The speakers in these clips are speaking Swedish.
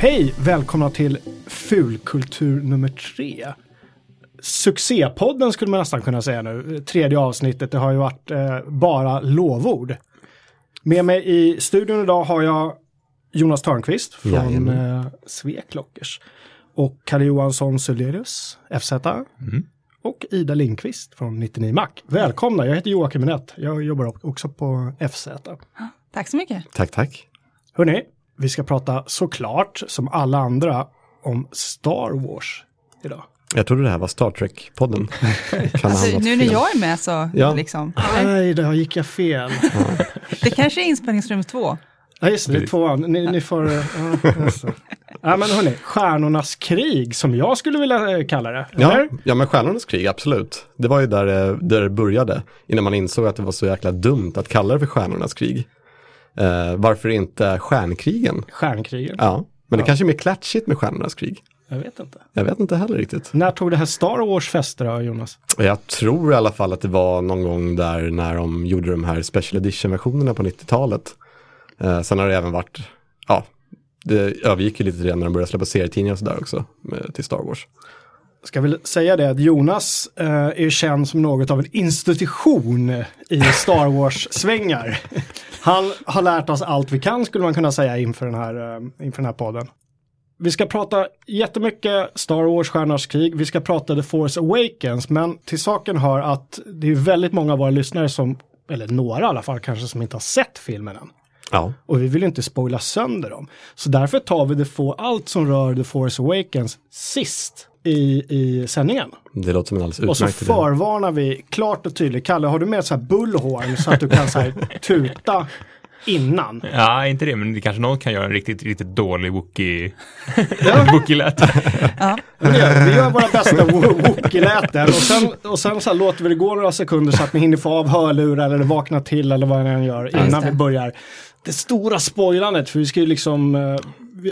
Hej! Välkomna till Fulkultur nummer tre. Succépodden skulle man nästan kunna säga nu. Tredje avsnittet, det har ju varit eh, bara lovord. Med mig i studion idag har jag Jonas Törnqvist från eh, Sveklockers. Och Kalle Johansson Sulelius, FZ. Och Ida Lindqvist från 99 Mac. Välkomna, jag heter Joakim Minett. Jag jobbar också på FZ. Tack så mycket. Tack, tack. Hörni, vi ska prata såklart som alla andra om Star Wars idag. Jag trodde det här var Star Trek-podden. Alltså, nu när jag är med så, Ja. liksom. Nej, där gick jag fel. Det kanske är inspelningsrum två. Ja, just det, det är tvåan. Ni, ni får... Ja, just det. ja, men hörni, Stjärnornas krig som jag skulle vilja eh, kalla det. Ja, Eller? ja, men Stjärnornas krig, absolut. Det var ju där, det- där det började, innan man insåg att det var så jäkla dumt att kalla det för Stjärnornas krig. Eh, varför inte Stjärnkrigen? Stjärnkrigen? Ja, men det kanske är mer klatschigt med Stjärnornas krig. Jag vet inte. Jag vet inte heller riktigt. När tog det här Star Wars fäste då, Jonas? Jag tror i alla fall att det var någon gång där när de gjorde de här special edition-versionerna på 90-talet. Eh, sen har det även varit, ja, det övergick ju lite redan när de började släppa serietidningar och sådär också med, till Star Wars. Ska väl säga det att Jonas eh, är känd som något av en institution i Star Wars-svängar. Han har lärt oss allt vi kan skulle man kunna säga inför den här, eh, inför den här podden. Vi ska prata jättemycket Star Wars, Stjärnornas krig, vi ska prata The Force Awakens, men till saken hör att det är väldigt många av våra lyssnare som, eller några i alla fall kanske, som inte har sett filmen än. Ja, Och vi vill inte spoila sönder dem. Så därför tar vi det få, allt som rör The Force Awakens sist i, i sändningen. det låter som en alldeles Och så utmärkt förvarnar vi klart och tydligt. Kalle, har du med så här bullhorn så att du kan så här tuta innan? Ja, inte det, men det kanske någon kan göra en riktigt, riktigt dålig wookie wookie-lät. Men det gör vi. Vi gör våra bästa wo- Wookie-läten och sen, och sen så här låter vi det gå några sekunder så att ni hinner få av hörlurar eller vakna till eller vad ni än gör innan vi börjar. Det stora spoilandet, för vi ska ju liksom eh, vi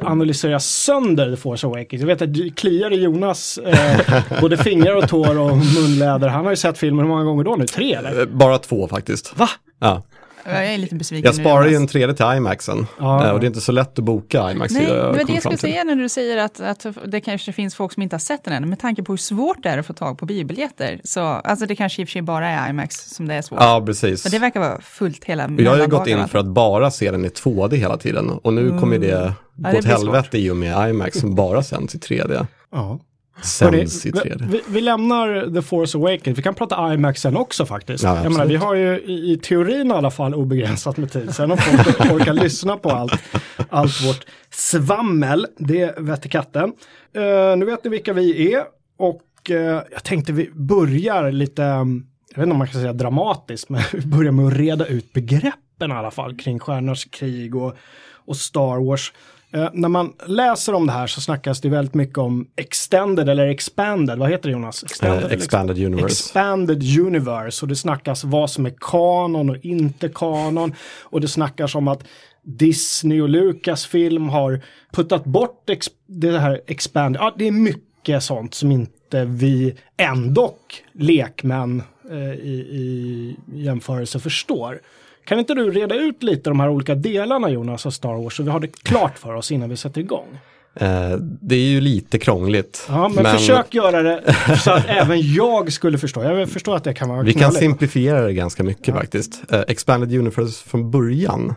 analysera sönder The Force Awakens. Jag vet att det kliar i Jonas eh, både fingrar och tår och munläder. Han har ju sett filmen hur många gånger då nu? Tre eller? Eh, Bara två faktiskt. Va? Ja. Jag är lite besviken Jag sparar ju en 3D till IMAXen. Ja. Eh, Och det är inte så lätt att boka IMAX. Nej, det var det jag skulle säga när du säger att, att det kanske finns folk som inte har sett den än. Med tanke på hur svårt det är att få tag på biobiljetter. Så, alltså det kanske i och för sig bara är IMAX som det är svårt. Ja, precis. Men det verkar vara fullt hela jag har ju gått in för att bara se den i 2D hela tiden. Och nu kommer det gå Mm. det åt helvete i och med IMAX som bara sänds i 3D. Ja. Sänds i 3D. vi, vi lämnar The Force Awakens. Vi kan prata IMAX sen också faktiskt. Ja, jag menar, vi har ju i, i teorin i alla fall obegränsat med tid. Sen om folk orkar lyssna på allt, allt vårt svammel, det vette katten. Eh, nu vet ni vilka vi är och eh, jag tänkte vi börjar lite, jag vet inte om man kan säga dramatiskt, men vi börjar med att reda ut begreppen i alla fall kring Stjärnornas krig och, och Star Wars. Eh, när man läser om det här så snackas det väldigt mycket om extended eller expanded, vad heter det Jonas? Extended Eh, expanded universe. Expanded universe och det snackas vad som är kanon och inte kanon. Och det snackas om att Disney och Lucasfilm har puttat bort ex- det här expanded. Ja, det är mycket sånt som inte vi ändock lekmän eh, i, i jämförelse förstår. Kan inte du reda ut lite de här olika delarna Jonas av Star Wars så vi har det klart för oss innan vi sätter igång? Eh, det är ju lite krångligt. Ja, men, försök göra det så att även jag skulle förstå. Jag förstår att det kan vara Vi kan knöligt. simplifiera det ganska mycket faktiskt. Eh, Expanded Universe från början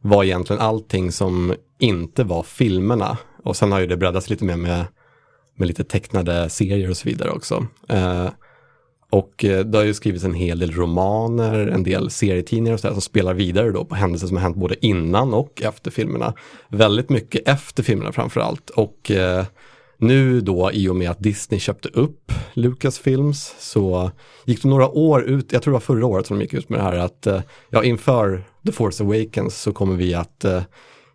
var egentligen allting som inte var filmerna. Och sen har ju det breddats lite mer med, med lite tecknade serier och så vidare också. Eh, och eh, det har ju skrivits en hel del romaner, en del serietidningar och sådär som spelar vidare då på händelser som har hänt både innan och efter filmerna. Väldigt mycket efter filmerna framförallt. Och eh, nu då i och med att Disney köpte upp Lucasfilms så gick det några år ut, jag tror det var förra året som de gick ut med det här att eh, ja inför The Force Awakens så kommer vi att eh,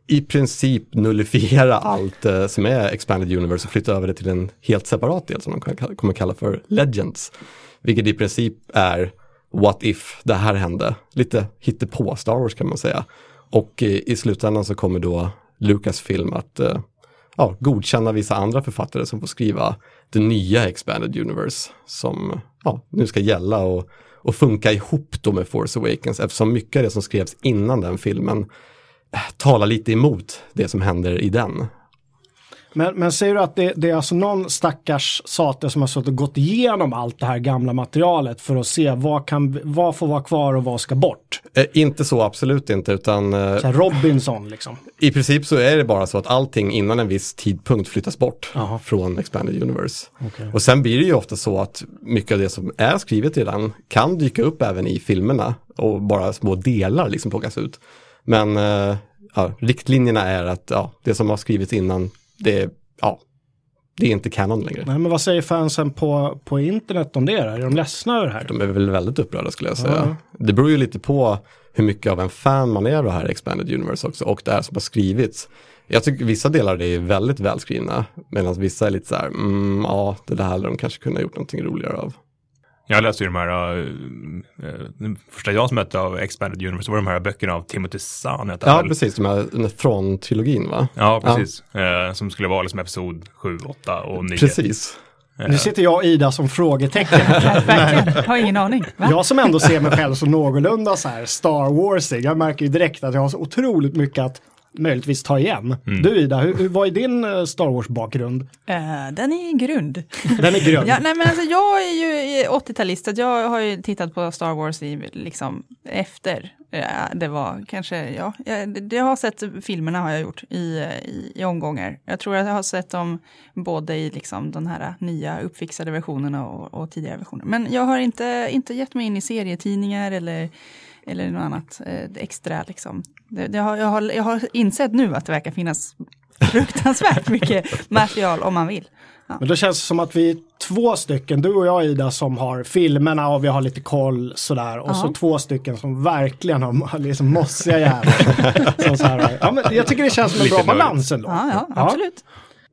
i princip nullifiera allt eh, som är Expanded Universe och flytta över det till en helt separat del som de kommer kalla för Legends. Vilket i princip är what if det här hände. Lite hittepå Star Wars kan man säga. Och i slutändan så kommer då Lucasfilm att eh, ja, godkänna vissa andra författare som får skriva det nya Expanded Universe som ja, nu ska gälla och, och funka ihop då med Force Awakens eftersom mycket av det som skrevs innan den filmen eh, talar lite emot det som händer i den. Men, men säger du att det, det är alltså någon stackars sate som har suttit och gått igenom allt det här gamla materialet för att se vad, kan, vad får vara kvar och vad ska bort? Eh, inte så, absolut inte, utan eh, Robinson liksom. i princip så är det bara så att allting innan en viss tidpunkt flyttas bort Jaha. från Expanded Universe. Okej. Och sen blir det ju ofta så att mycket av det som är skrivet redan kan dyka upp även i filmerna och bara små delar liksom plockas ut. Men eh, ja, riktlinjerna är att ja, det som har skrivits innan, det är, ja, det är inte kanon längre. Nej, men vad säger fansen på, på internet om det? Är de ledsna över det här? De är väl väldigt upprörda skulle jag säga. Ja. Det beror ju lite på hur mycket av en fan man är av det här Expanded Universe också och det här som har skrivits. Jag tycker vissa delar av det är väldigt välskrivna medan vissa är lite så här, mm, ja det där hade de kanske kunnat gjort någonting roligare av. Jag läste ju de här, uh, den första jag som mötte av Expanded Universe var de här böckerna av Timothy Zahn. Ja väl? precis, de här den här Thrawn-trilogin va? Ja, precis. Eh, som skulle vara liksom episod 7, 8 och 9. Precis. Nu sitter jag och Ida som frågetecken. Verkligen, har ingen aning. Va? Jag som ändå ser mig själv som någorlunda så här Star Warsig. Jag märker ju direkt att jag har så otroligt mycket att möjligtvis ta igen. Du Ida, hur, hur, vad är din eh, Star Wars-bakgrund? Eh, den är grund. Den är grön. Ja, nej, men alltså, jag är ju 80-talist, så jag har ju tittat på Star Wars i, liksom, efter eh, det var kanske, ja, jag, jag har sett filmerna har jag gjort i, i, i omgångar. Jag tror att jag har sett dem både i liksom, de här nya uppfixade versionerna och, och tidigare versioner. Men jag har inte, inte gett mig in i serietidningar eller eller något annat eh, extra. Liksom. Det, det har, jag, har, jag har insett nu att det verkar finnas fruktansvärt mycket material om man vill. Men då känns det som att vi är två stycken, du och jag Ida, som har filmerna och vi har lite koll sådär. Och så Ja. två stycken som verkligen har liksom mossiga så här, ja, men jag tycker det känns som en Lite bra balans ändå. Ja, ja, absolut.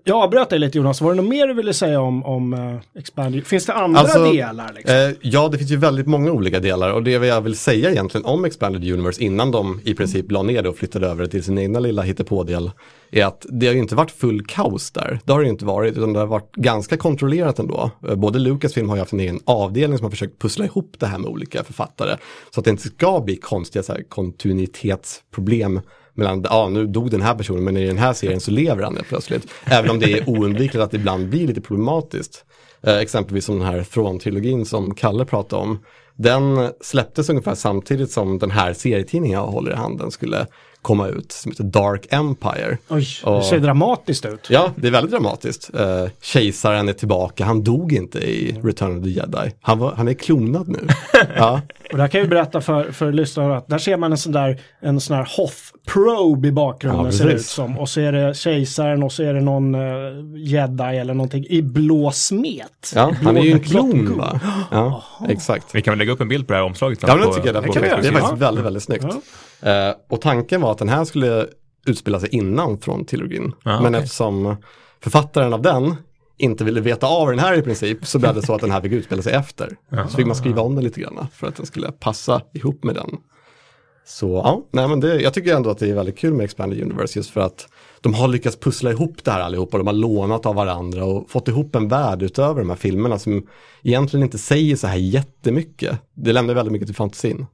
Jag avbröt dig lite Jonas, var det något mer du ville säga om, om uh, Expand? Finns det andra Alltså, delar? Liksom? Eh, ja, det finns ju väldigt många olika delar och det jag vill säga egentligen om Expanded Universe innan de i princip la ner det och flyttade över det till sin egna lilla hittepådel är att det har ju inte varit full kaos där. Det har det ju inte varit, utan det har varit ganska kontrollerat ändå. Eh, Både Lucasfilm har ju haft en egen avdelning som har försökt pussla ihop det här med olika författare. Så att det inte ska bli konstiga så här, kontinuitetsproblem mellan, ja nu dog den här personen men i den här serien så lever han helt plötsligt. Även om det är oundvikligt att det ibland blir lite problematiskt. Eh, exempelvis som den här Thrawn-trilogin som Kalle pratade om. Den släpptes ungefär samtidigt som den här serietidningen jag håller i handen skulle komma ut, som heter Dark Empire. Oj, det och- ser dramatiskt ut. Ja, det är väldigt dramatiskt. Eh, kejsaren är tillbaka, han dog inte i Return of the Jedi. Han, var, han är klonad nu. ja, Och där kan jag berätta för, för lyssnarna att där ser man en sån där, en sån här Hoth Probe i bakgrunden Ja, ser det ut som. Och så är det kejsaren och så är det någon uh, jedi eller någonting i blå smet. ja han är ju en klon va? Ja, exakt. Vi kan väl lägga upp en bild på det här omslaget. Ja, det tycker jag göra. Det är faktiskt väldigt, väldigt snyggt. Eh, och tanken var att den här skulle utspela sig innan från trilogin. Ja, Men okej. eftersom författaren av den inte ville veta av den här i princip så blev det så att den här fick utspela sig efter. Så fick man skriva om den lite grann för att den skulle passa ihop med den. Så ja, nej men det, jag tycker ändå att det är väldigt kul med Expanded Universe just för att de har lyckats pussla ihop det här allihopa. De har lånat av varandra och fått ihop en värld utöver de här filmerna som egentligen inte säger så här jättemycket. Det lämnar väldigt mycket till fantasin.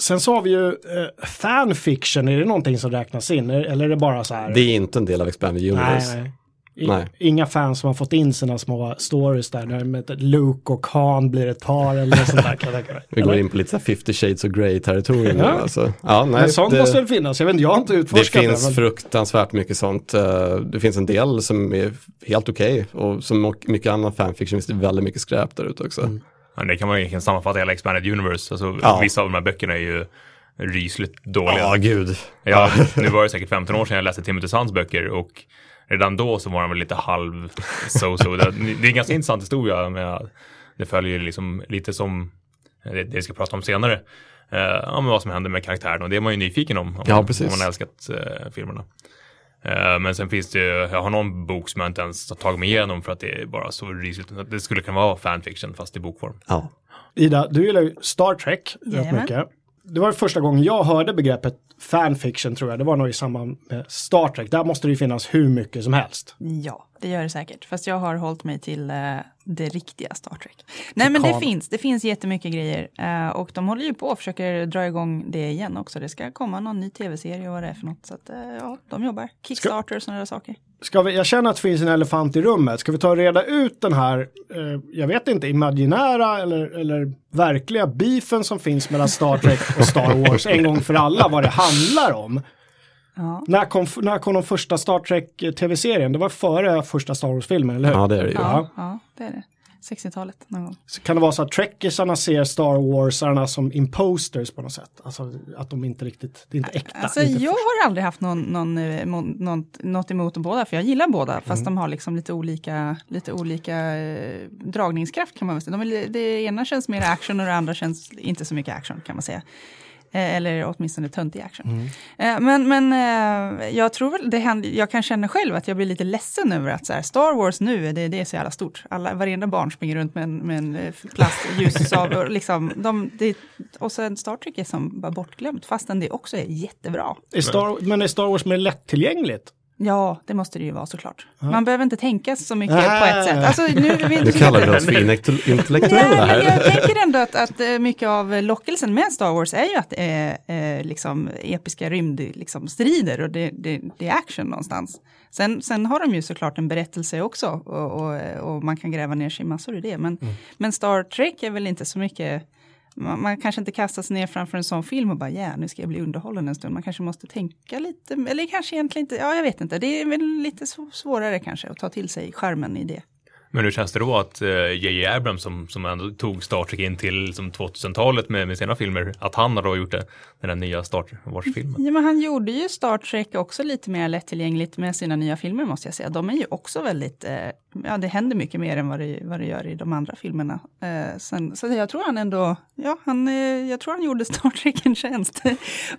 Sen så har vi ju eh, fanfiction, är det någonting som räknas in? Eller är det bara så här? Det är inte en del av Expanded nej, Universe. nej. I, Nej. Inga fans som har fått in sina små stories där, när Luke och Han blir ett par eller sånt där. Kan jag tänka mig. Vi går in på lite så här 50 shades of grey territorium nu Ja. alltså. Ja, nej, Men sånt det, måste väl finnas? Jag vet inte, jag har inte det utforskat finns men- fruktansvärt mycket sånt. Eh, Det finns en del som är helt okej och som mycket annan fanfiction finns det väldigt mycket skräp där ute också. Mm. Ja, det kan man egentligen sammanfatta hela Expanded Universe. Alltså, Ja. Vissa av de här böckerna är ju rysligt dåliga. Ja, gud. Ja, nu var det säkert 15 år sedan jag läste Timothy Zahns böcker och redan då så var han väl lite halv so-so. Det, är en ganska intressant historia med det följer liksom lite som det, vi ska prata om senare. Uh, om vad som händer med karaktären och det är man ju nyfiken om. Om, Ja, man- om man älskat eh, filmerna. Eh, men sen finns det ju, jag har någon bok som jag inte ens har tagit mig igenom för att det är bara så rysligt. Det skulle kunna vara fanfiction fast i bokform. Ja. Ida, du gillar ju Star Trek rätt Jajamän. mycket. Det var första gången jag hörde begreppet fanfiction tror jag. Det var nog i samband med Star Trek. Där måste det ju finnas hur mycket som helst. Ja, det gör det säkert. Fast jag har hållit mig till eh, det riktiga Star Trek. Nej men det finns, det finns jättemycket grejer. eh, och de håller ju på och försöker dra igång det igen också. Det ska komma någon ny tv-serie och vad det är för något. Så att, eh, ja, de jobbar. Kickstarter och sådana där saker. Ska vi, jag känner att det finns en elefant i rummet. Ska vi ta och reda ut den här, eh, jag vet inte, imaginära eller, eller verkliga beefen som finns mellan Star Trek och Star Wars en gång för alla, vad det handlar om. Ja. När kom, när kom de första Star Trek eh, tv-serien? Det var före första Star Wars-filmen, eller hur? Ja, det är det ju. Ja, ja, det är det. 60-talet någon gång. Så kan det vara så att trekisarna ser Star Warsarna som imposters på något sätt? Alltså att de inte riktigt, det är inte äkta. Alltså, inte jag har aldrig haft någon, någon, eh, mo- något, emot dem båda, för jag gillar båda, fast de har liksom lite olika, lite olika eh, dragningskraft kan man väl säga. De är, det ena känns mer action och det andra känns inte så mycket action kan man säga. Eh, eller åtminstone töntig action. Eh, men men eh, jag tror väl, det händer, jag kan känna själv att jag blir lite ledsen över att så här, Star Wars nu, det, det är så jävla stort. Alla, varenda barn springer runt med en, med en plastljussav. och liksom, de, det, och sen Star Trek är som bara bortglömt, fastän det också är jättebra. Är Star, men är Star Wars mer lättillgängligt? Ja, det måste det ju vara såklart. Man behöver inte tänka så mycket Ah. på ett sätt. Alltså, nu, vi, Nu kallar vi oss för intellektu- intellektuella Nej, men här. jag tänker ändå att, att eh, mycket av lockelsen med Star Wars är ju att det är eh, liksom episka rymdstrider liksom, strider och det, det, det är action någonstans. Sen, sen har de ju såklart en berättelse också och, och, och man kan gräva ner sig i massor i det. Men, men Star Trek är väl inte så mycket man, man kanske inte kastar sig ner framför en sån film och bara ja, nu ska jag bli underhållen en stund. Man kanske måste tänka lite, eller kanske egentligen inte, ja jag vet inte. Det är väl lite svårare kanske att ta till sig skärmen i det. Men hur känns det då att J.J. Abrams som, som ändå tog Star Trek in till liksom 2000-talet med, med sina filmer, att han har då gjort det, den där nya Star Wars-filmen? Ja, men han gjorde ju Star Trek också lite mer lättillgängligt med sina nya filmer måste jag säga. De är ju också väldigt, eh, ja det händer mycket mer än vad det, vad det gör i de andra filmerna. Eh, sen, så jag tror han ändå, ja, han, eh, jag tror han gjorde Star Trek en tjänst.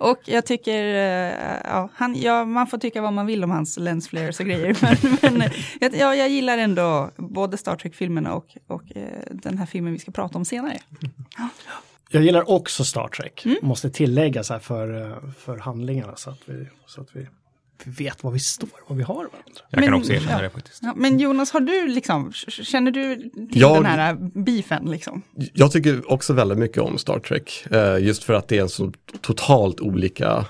och jag tycker, eh, ja, han, ja, man får tycka vad man vill om hans lensflares och grejer. men men jag, ja, jag gillar ändå både Star Trek-filmerna och, och eh, den här filmen vi ska prata om senare. Jag gillar också Star Trek, Mm. måste tillägga så här för, eh, för handlingarna så att vi, så att vi, vi vet var vi står, var vi har varandra. Jag kan Men- också erkänna ja. det faktiskt. Ja, men Jonas, har du liksom, känner du till Jag- den här beefen liksom? Jag tycker också väldigt mycket om Star Trek. eh, Just för att det är en så totalt olika eh,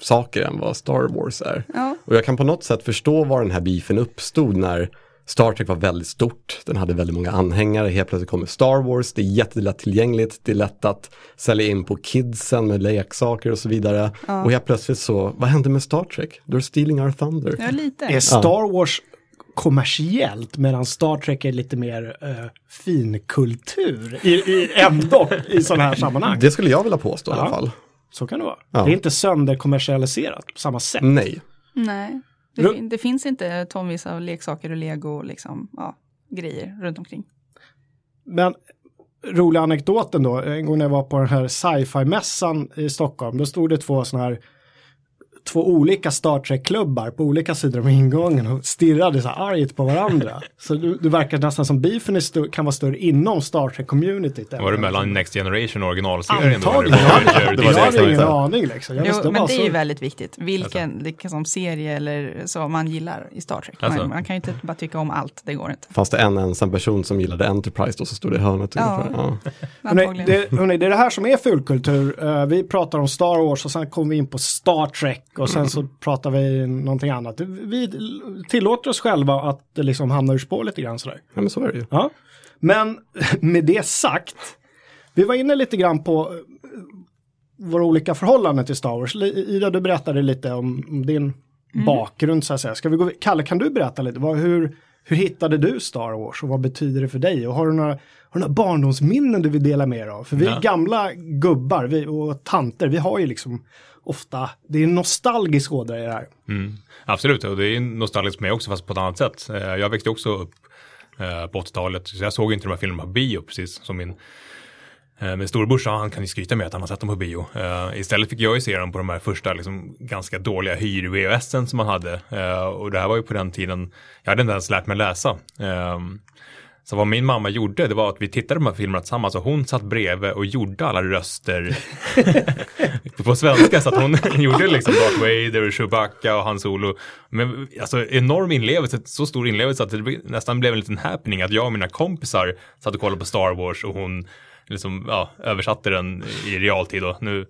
saker än vad Star Wars är. Ja. Och jag kan på något sätt förstå var den här beefen uppstod när Star Trek var väldigt stort, den hade väldigt många anhängare, helt plötsligt kommer Star Wars, det är jättelätt tillgängligt, det är lätt att sälja in på kidsen med leksaker och så vidare. Och helt plötsligt så, vad hände med Star Trek? They're stealing our thunder. Ja, lite. Är Star Wars kommersiellt medan Star Trek är lite mer eh, finkultur i, i, ändå i sådana här sammanhang. Det skulle jag vilja påstå i Ja. alla fall. Så kan det vara. Ja. Det är inte sönderkommersialiserat på samma sätt. Nej. Nej, det, det finns inte tonvis av leksaker och lego, liksom, ja, grejer runt omkring. Men roliga anekdoten då, en gång när jag var på den här sci-fi-mässan i Stockholm, då stod det två sådana här två olika Star Trek-klubbar på olika sidor om ingången och stirrade så här argt på varandra. så det, det verkar nästan som beefen är kan vara större inom Star Trek-communityt. Var det mellan Next Generation och originalserien? Antagligen. Jag hade, jag ingen aning liksom. Jag visste Jo, men det är så- ju väldigt viktigt, vilken liksom, serie eller så man gillar i Star Trek. Alltså. Man, man kan ju inte bara tycka om allt, det går inte. Fanns det en ensam person som gillade Enterprise då så stod det i hörnet Ja. ungefär. Ja. Hörrni, det, hörrni, det är det här som är fulkultur. Eh, vi pratar om Star Wars och sen kommer vi in på Star Trek och sen så pratar vi någonting annat. Vi tillåter oss själva att det liksom hamnar ur spår lite grann sådär. ja, men så är det ju. Ja. Men med det sagt, vi var inne lite grann på eh, våra olika förhållanden till Star Wars. Ida, du berättade lite om om din bakgrund så att säga. Ska vi gå, Kalle, kan du berätta lite? Vad, hur, hur hittade du Star Wars och vad betyder det för dig? Och har du några, har du några barndomsminnen du vill dela med dig av? För vi Ja. gamla gubbar vi, och tanter, vi har ju liksom ofta, det är en nostalgisk ådra i det här. Mm. Absolut, och det är nostalgiskt för mig också fast på ett annat sätt. Eh, jag växte också upp eh, på 80-talet, så jag såg inte de här filmerna på bio precis som min eh, min storebrorsa, han kan ju skryta med att han har sett dem på bio. Uh, istället fick jag ju se dem på de här första liksom, ganska dåliga hyr-VHSen som man hade. Uh, och det här var ju på den tiden, jag hade inte ens lärt mig läsa. Uh, så vad min mamma gjorde, det var att vi tittade på de här filmerna tillsammans och hon satt bredvid och gjorde alla röster på svenska. Så att hon gjorde liksom Darth Vader, Chewbacca och Han Solo. Men alltså enorm inlevelse, så stor inlevelse att det nästan blev en liten happening att jag och mina kompisar satt och kollade på Star Wars och hon liksom, ja, översatte den i realtid då. Nu,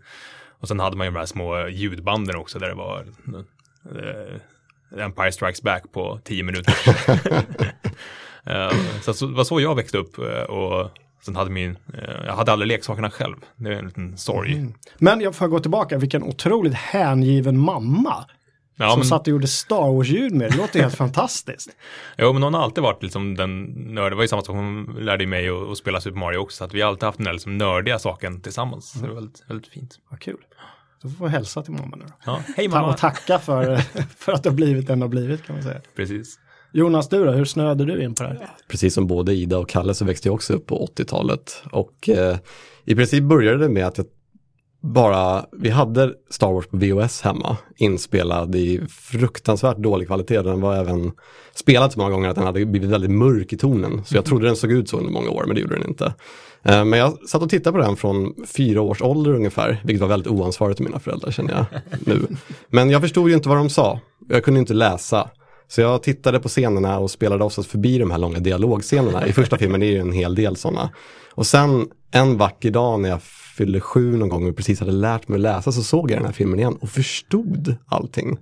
och sen hade man ju de här små ljudbanden också där det var eh, Empire Strikes Back på tio minuter. Eh, så det var så jag växte upp eh, och sen hade min, eh, jag hade alla leksakerna själv. Det är en liten sorg. Mm. Men jag får gå tillbaka, vilken otroligt hängiven mamma. Ja, som men... satt och gjorde Star Wars-ljud med. Det låter helt fantastiskt. Jo, men hon har alltid varit liksom den nörd. Det var ju samma sak, hon lärde mig att, spela Super Mario också. Så att vi har alltid haft den där liksom nördiga saken tillsammans. Mm. Så det var väldigt, väldigt fint. Vad kul. Så får vi hälsa till mamma nu då. Ja, hej mamma. Och tacka för, för att det har blivit den det har blivit kan man säga. Precis. Jonas, du då, hur snöade du in på det här? Precis som både Ida och Kalle så växte jag också upp på 80-talet. Och eh, i princip började det med att jag bara, vi hade Star Wars på VHS hemma, inspelad i fruktansvärt dålig kvalitet. Den var även spelad så många gånger att den hade blivit väldigt mörk i tonen. Så jag trodde den såg ut så under många år, men det gjorde den inte. Eh, men jag satt och tittade på den från fyra års ålder ungefär, vilket var väldigt oansvarigt av mina föräldrar känner jag nu. Men jag förstod ju inte vad de sa. Jag kunde inte läsa. Så jag tittade på scenerna och spelade oftast förbi de här långa dialogscenerna. I första filmen är det ju en hel del sådana. Och sen en vacker dag när jag fyllde sju någon gång och precis hade lärt mig att läsa så såg jag den här filmen igen och förstod allting.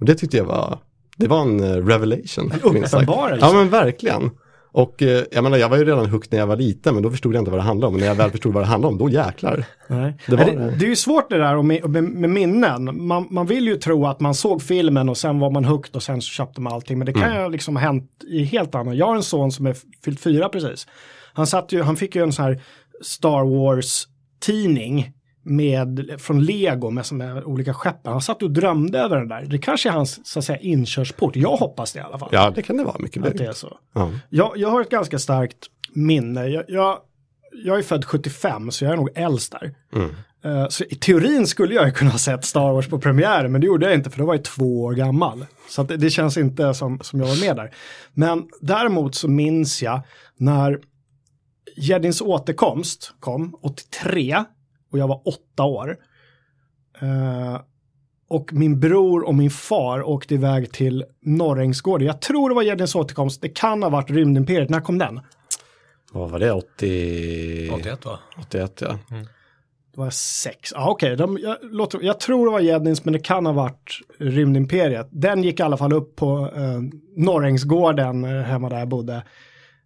Och det tyckte jag var, det var en eh, revelation. En uppenbarelse. Ja men verkligen. Och eh, jag menar, jag var ju redan hooked när jag var liten, men då förstod jag inte vad det handlade om. Och när jag väl förstod vad det handlade om, då jäklar. Nej. Det, var... det, det är ju svårt det där med, med, med minnen. Man, man, vill ju tro att man såg filmen och sen var man hooked och sen så köpte man allting. Men det kan mm. ju liksom ha hänt i helt annat. Jag har en son som är fyllt fyra precis. Han, satt ju, han fick ju en sån här Star Wars tidning med, från Lego med, med olika skepp. Han satt och drömde över den där. Det kanske är hans så att säga, inkörsport. Jag hoppas det i alla fall. Ja, det kan det vara mycket väl. det är så. Ja. Jag, jag har ett ganska starkt minne. Jag, jag, jag är född 75 så jag är nog äldst där. Mm. Uh, så i teorin skulle jag kunna ha sett Star Wars på premiären men det gjorde jag inte för då var jag två år gammal. Så det, det, känns inte som, som jag var med där. Men däremot så minns jag när Jedins återkomst kom 83 och jag var åtta år. Uh, och min bror och min far åkte iväg till Norrängsgården. Jag tror det var Jedins återkomst. Det kan ha varit Rymdimperiet. När kom den? Vad var det? 80... 81 va? 81 ja. Mm. Det var sex. Ja, okej. Okay. Jag, jag, tror det var Jedins men det kan ha varit Rymdimperiet. Den gick i alla fall upp på eh, Norrängsgården eh, hemma där jag bodde.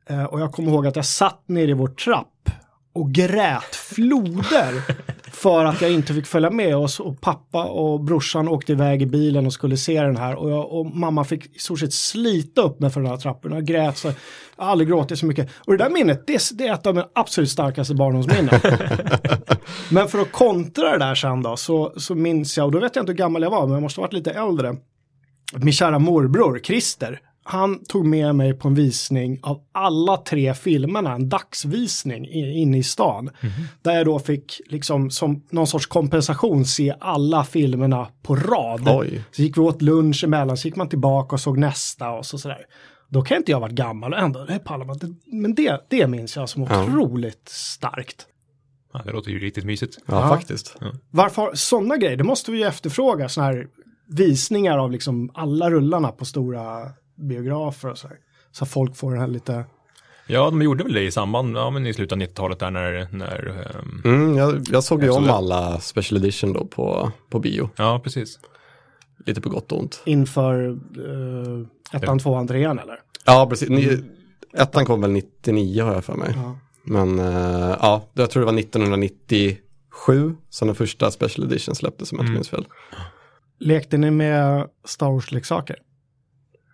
Eh, och jag kommer ihåg att jag satt nere i vår trapp och grät floder för att jag inte fick följa med oss och pappa och brorsan åkte iväg i bilen och skulle se den här och, jag, och mamma fick i stort sett slita upp mig för den här trappen. Jag grät så, jag har aldrig gråtit så mycket. Och det där minnet, det, det är ett av mina absolut starkaste barndomsminnen. men för att kontra det där sen då så, så minns jag, och då vet jag inte hur gammal jag var, men jag måste ha varit lite äldre. Min kära morbror Christer, han tog med mig på en visning av alla tre filmerna, en dagsvisning inne i stan. Mm. Där jag då fick liksom som någon sorts kompensation se alla filmerna på rad. Oj. Så gick vi åt lunch emellan, så gick man tillbaka och såg nästa och så sådär. Då kan inte jag varit gammal och ändå, det pallar man Men det, det minns jag som otroligt ja. starkt. Ja, det låter ju riktigt mysigt. Ja, ja. faktiskt. Ja. Varför sådana grejer? Det måste vi ju efterfråga, sådana här visningar av liksom alla rullarna på stora biografer och så här. Så folk får den här lite Ja, de gjorde väl det i samband, ja men i slutet av 90-talet där när... när um, mm, jag, jag såg ju om alla special edition då på, på bio. Ja, precis. Lite på gott och ont. Inför uh, ettan, tvåan, trean eller? Ja, precis. Ni, ettan kom väl 99 har jag för mig. Ja. Men uh, ja, jag tror det var 1997 som den första special edition släpptes om jag inte mm. minns fel. Lekte ni med Star Wars-leksaker?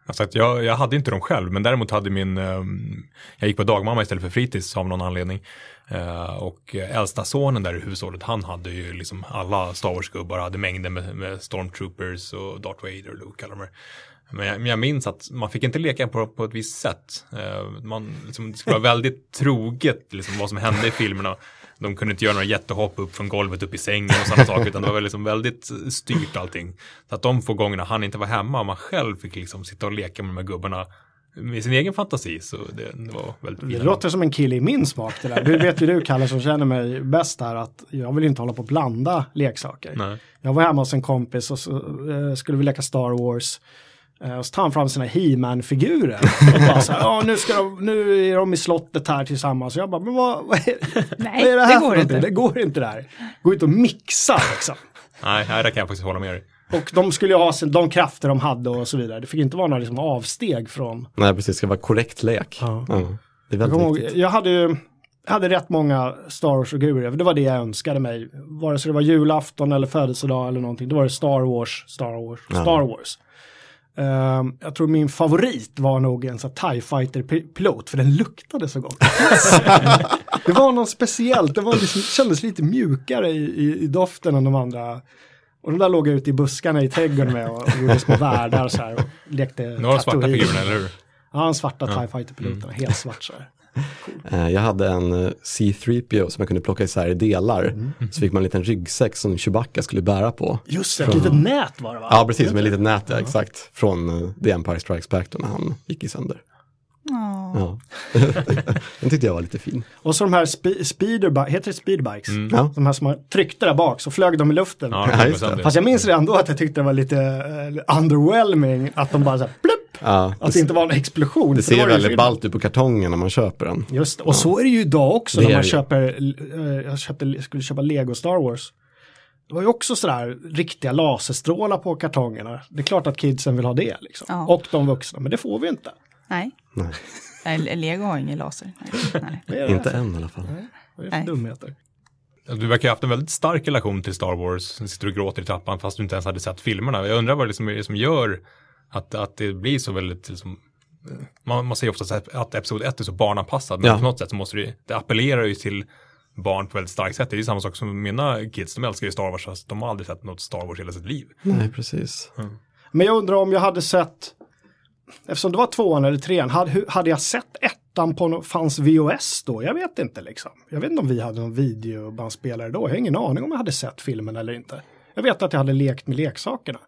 Alltså att jag, jag hade inte dem själv, men däremot hade min, ehm, jag gick på dagmamma istället för fritids av någon anledning. Eh, och äldsta sonen där i hushållet, han hade ju liksom alla Star Wars-gubbar, hade mängder med, med Stormtroopers och Darth Vader och Luke, alla de här. Men jag, men jag minns att man fick inte leka på, på ett visst sätt. Eh, man, liksom, det skulle vara väldigt troget liksom, vad som hände i filmerna de kunde inte göra några jättehopp upp från golvet upp i sängen och sådana saker, utan det var liksom väldigt styrt allting. Så att de få gångerna han inte var hemma och man själv fick liksom sitta och leka med de här gubbarna, med sin egen fantasi så det, det var väldigt Det låter som en kille i min smak det där. Du vet ju du Kalle som känner mig bäst här att jag vill inte hålla på och blanda leksaker. Nej. Jag var hemma hos en kompis och så eh, skulle vi leka Star Wars. Eh, och så tar han fram sina He-Man-figurer. Ja nu, ska de, nu är de i slottet här tillsammans. Och jag bara, men vad, vad, är, Nej, vad är det här det går inte. Det går inte där. Går inte att mixa liksom. Nej, där kan jag faktiskt hålla med dig. Och de skulle ju ha sin, de krafter de hade och så vidare. Det fick inte vara några liksom, avsteg från. Nej, precis, det ska vara korrekt lek. Ja. Ja. Det är Jag, väldigt kommer ihåg, jag hade ju jag hade rätt många Star Wars-figurer. Det var det jag önskade mig. Vare sig det var julafton eller födelsedag eller någonting. Då var det Star Wars, Star Wars, Ja. Star Wars. Ehm, jag tror min favorit var nog en sån TIE Fighter-pilot, för den luktade så gott. det var något speciellt, det var liksom, kändes lite mjukare i, i, i doften än de andra. Och de där låg jag ute i buskarna i trädgården med och, och gjorde små världar så här och lekte Nu har du svarta figurerna, eller hur? Ja, den svarta TIE Fighter-piloten, helt svart så här. Eh, Jag hade en eh, C3PO som jag kunde plocka isär i delar. Så fick man en liten ryggsäck som Chewbacca skulle bära på. Just det, ett litet nät var det va? Ja, precis, med ett litet nät, ja, exakt. Från eh, The Empire Strikes Back då när han gick i sönder. Ja. Ja. Den tyckte jag var lite fin. Och så de här spe speederbikes, heter det speedbikes? Ja. De här som man tryckte där bak så flög de i luften. Ja. Fast jag minns redan då att jag tyckte det var lite eh, underwhelming att de bara så här plupp, Ja, att det inte var en explosion. det ser väldigt ballt ut på kartongen när man köper den. Just och så är det ju idag också Det när är man köper, eh, jag köpte, skulle köpa Lego Star Wars. Det var ju också sådär riktiga laserstrålar på kartongerna. Det är klart att kidsen vill ha det liksom. Ja. Och de vuxna, men det får vi inte. Nej. Nej. Nej, Lego har ingen laser. Nej. Nej. Inte än i alla fall. Vad är det för Nej. dumheter? Du verkar ha haft en väldigt stark relation till Star Wars. Du sitter och gråter i trappan fast du inte ens hade sett filmerna. Jag undrar vad det liksom är som gör att, att det blir så väldigt liksom, man, man säger ofta att episod 1 är så barnanpassad, men Ja. på något sätt så måste det, det appellerar ju till barn på väldigt starkt sätt. Det är ju samma sak som mina kids, de älskar ju Star Wars, fast de har aldrig sett något Star Wars i hela sitt liv. Nej, precis. Men jag undrar om jag hade sett, eftersom det var tvåan eller trean, hade, hade jag sett ettan på, no- fanns VOS då? Jag vet inte liksom. Jag vet inte om vi hade någon videobandspelare då. Jag har ingen aning om jag hade sett filmen eller inte. Jag vet att jag hade lekt med leksakerna.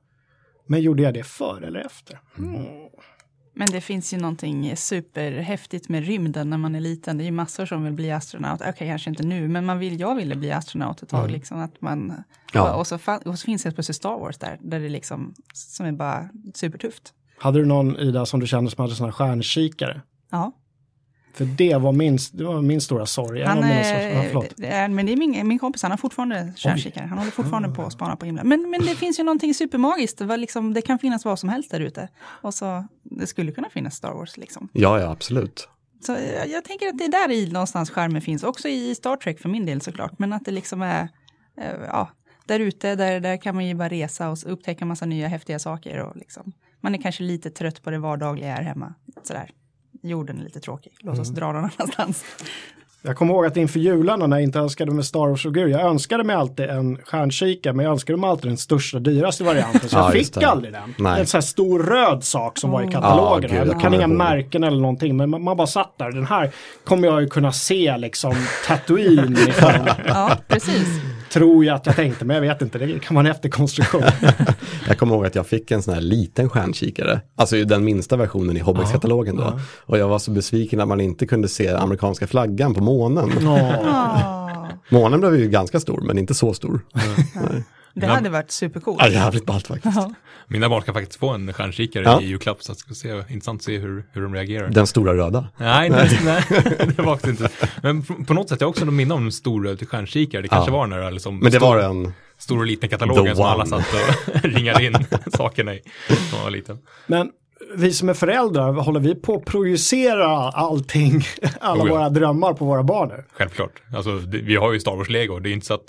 Men gjorde jag det före eller efter? Mm. Men det finns ju någonting superhäftigt med rymden när man är liten. Det är ju massor som vill bli astronaut. Okej, kanske inte nu, men man vill, jag ville bli astronaut ett tag. Liksom, att man, Ja. och, så, och så finns det plötsligt Star Wars där, där det liksom, som är bara supertufft. Hade du någon Ida som du kände som hade sådana stjärnkikare? Ja, För det var min, det var min stora sorg. Han, eh, är, men det är min, min kompis, han har fortfarande kärnkikare. Han håller fortfarande på att spana på himlen. Men, men det finns ju någonting supermagiskt. Det, var liksom, det kan finnas vad som helst där ute. Och så, det skulle kunna finnas Star Wars liksom. Ja, ja, absolut. Så jag, jag tänker att det är där i någonstans skärmen finns, också i Star Trek för min del såklart, men att det liksom är, eh, ja, där ute, där, där kan man ju bara resa och upptäcka massa nya häftiga saker och liksom, man är kanske lite trött på det vardagliga här hemma, sådär. Jorden är lite tråkig, låt oss dra någon annanstans. Jag kommer ihåg att inför jularna när jag inte önskade mig Star Wars-figur, jag önskade mig alltid en stjärnkikare, men jag önskade mig alltid den största, dyraste varianten, så Ja, jag just fick det. aldrig den. Nej. En sån här stor röd sak som var i Mm. katalogen. Ja, gud, jag kan inga märken eller någonting, men man, man bara satt där. Den här kommer jag ju kunna se liksom Tatooine. Ja, precis. Tror jag att jag tänkte, men jag vet inte, det kan vara en efterkonstruktion. Jag kommer ihåg att jag fick en sån här liten stjärnkikare. Alltså den minsta versionen i Hobbits-katalogen då. Och jag var så besviken att man inte kunde se amerikanska flaggan på månen. Månen blev ju ganska stor, men inte så stor. Det hade varit supercoolt. Ja, jävligt ballt faktiskt. Ja. Mina barn ska faktiskt få en stjärnkikare Ja. i julklapp, så det ska se, intressant att se hur, hur de reagerar. Den stora röda. Nej, nej. nej det var faktiskt inte. Men på, på något sätt, jag har också minne om en stor röd stjärnkikare. Det kanske Ja. var den där liksom, Men det stor, var en, stor och liten katalogen som alla satt och ringade in sakerna i. När var liten. Men vi som är föräldrar, håller vi på att projicera allting, alla Oh ja. våra drömmar på våra barn nu? Självklart. Alltså, det, vi har ju Star Wars-lego. Det är inte så att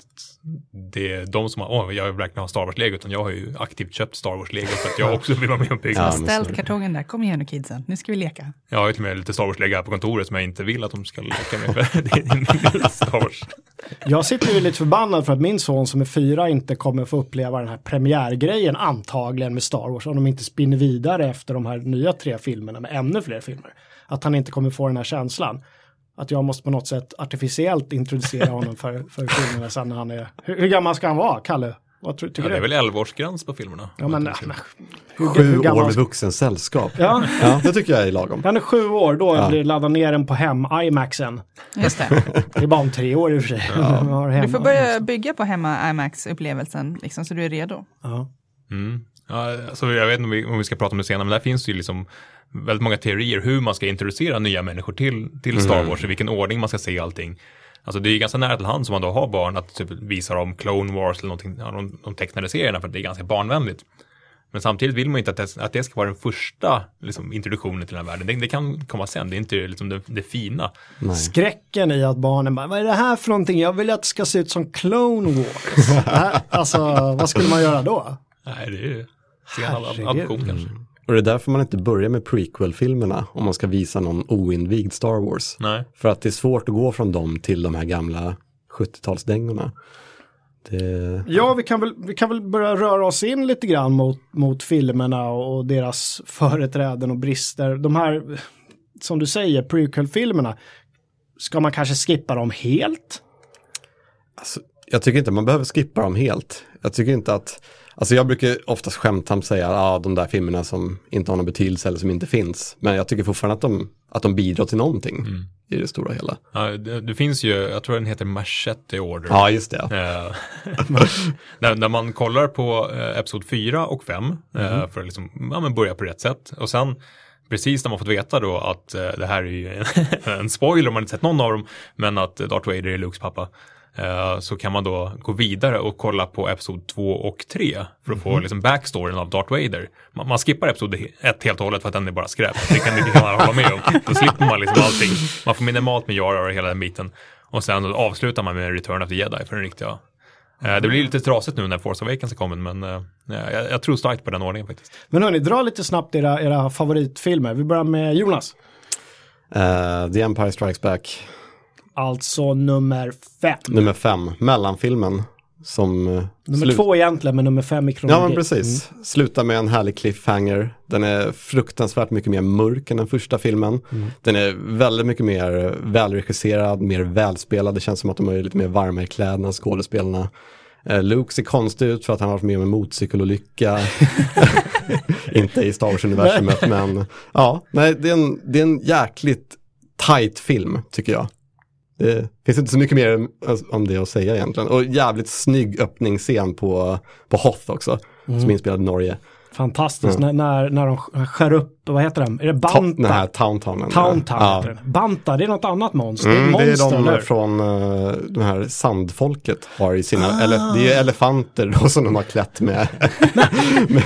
det är de som har, åh, jag vill verkligen ha Star Wars-lego, utan jag har ju aktivt köpt Star Wars-lego för att jag också vill vara med och bygga. Ja, Ställt kartongen där, kom igen nu kidsen, nu ska vi leka. Jag har ju till och med lite Star Wars-lego här på kontoret som jag inte vill att de ska leka med. För det är Star Wars. Jag sitter ju lite förbannad för att min son som är fyra inte kommer få uppleva den här premiärgrejen antagligen med Star Wars om de inte spinner vidare efter de här nya tre filmerna med ännu fler filmer. Att han inte kommer få den här känslan. Att jag måste på något sätt artificiellt introducera honom för, för filmerna sen när han är... Hur, hur gammal ska han vara, Kalle? Vad tror, Ja, tycker det är du? väl 11-årsgräns på filmerna. Ja, men, nej, men, hur, Sju hur år med ska- vuxensällskap. Ja, Ja, det tycker jag är lagom. han är sju år, då Ja. blir det ladda ner den på hem, IMAXen. Just det. Det är bara om tre år i och för sig. Har hem, Du får börja bygga på hemma IMAX-upplevelsen, liksom, så du är redo. Ja. Mm. Ja, alltså, jag vet inte om vi, om vi ska prata om det senare, men där finns det ju liksom väldigt många teorier hur man ska introducera nya människor till, till Star Wars, i vilken ordning man ska se allting. Alltså det är ju ganska nära till hand som man då har barn att typ visa dem Clone Wars eller någonting, ja, de, de tecknade serierna för att det är ganska barnvänligt. Men samtidigt vill man ju inte att det, att det ska vara den första liksom, introduktionen till den här världen. Det, det kan komma sen, det är inte liksom det, det fina. Nej. Skräcken i att barnen bara, vad är det här för någonting? Jag vill att det ska se ut som Clone Wars. Här, alltså, vad skulle man göra då? Nej, det är ju sen Herregud. adoption kanske. Och det är därför man inte börjar med prequel-filmerna om man ska visa någon oinvigd Star Wars. Nej. För att det är svårt att gå från dem till de här gamla 70-talsdängorna. Det... Ja, vi kan, väl, vi kan väl börja röra oss in lite grann mot, mot filmerna och deras företräden och brister. De här, som du säger, prequel-filmerna, ska man kanske skippa dem helt? Alltså, jag tycker inte man behöver skippa dem helt. Jag tycker inte att, alltså jag brukar oftast skämtsamt säga, ja ah, de där filmerna som inte har någon betydelse eller som inte finns. Men jag tycker fortfarande att de, att de bidrar till någonting i det stora hela. Ja, det, det finns ju, jag tror den heter Machete Order. Ja, just det. Eh, när, när man kollar på eh, Episod 4 och 5 eh, för att liksom, ja, men börja på rätt sätt. Och sen precis när man fått veta då att eh, det här är ju en, en spoiler om man inte sett någon av dem, men att Darth Vader är Lukes pappa. Eh, Så kan man då gå vidare och kolla på Episod 2 och 3 för att få liksom backstoryn av Darth Vader. Man, man skippar Episod 1 helt och hållet för att den är bara skräp. Det kan, det kan man hålla med om. Då slipper man liksom allting. Man får minimalt med Jar och hela den biten. Och sen avslutar man med Return of the Jedi för den riktiga. Eh, Det blir lite trasigt nu när Force Awakens är kommen, men eh, jag, jag tror starkt på den ordningen faktiskt. Men hörni, dra lite snabbt era, era favoritfilmer. Vi börjar med Jonas. Eh, The Empire Strikes Back, Alltså nummer fem. nummer fem, mellanfilmen. Som eh, Nummer två egentligen, men nummer fem i kronologi. Ja men precis, slutar med en härlig cliffhanger. Den är fruktansvärt mycket mer mörk än den första filmen. Den är väldigt mycket mer välregisserad, mer välspelad. Det känns som att de är lite mer varma i kläderna, skådespelarna. Eh, Luke ser konstig ut för att han har varit med om en motorcykelolycka. Inte i Star Wars-universumet men ja, nej, det, är en, det är en jäkligt tight film tycker jag. Det finns inte så mycket mer om det att säga egentligen. Och jävligt snygg öppningsscen på, på Hoth också, som är inspelad i Norge. Fantastiskt, när, när, när de skär upp, vad heter den? Är det Ta, Banta? den här Towntownen. Towntown ja. Banta, det är något annat monster. Mm, det det är är ett monster, de eller? från uh, de här sandfolket har i sina, Ah. eller det är elefanter då som de har klätt med.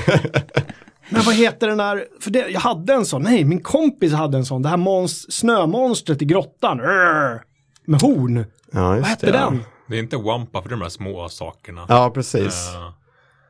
Men vad heter den där, för det, jag hade en sån, nej min kompis hade en sån, det här monst, snömonstret i grottan, Rrr, med horn. Ja, Vad hette det. den? Det är inte Wampa, för de här små sakerna. Ja, precis. Eh,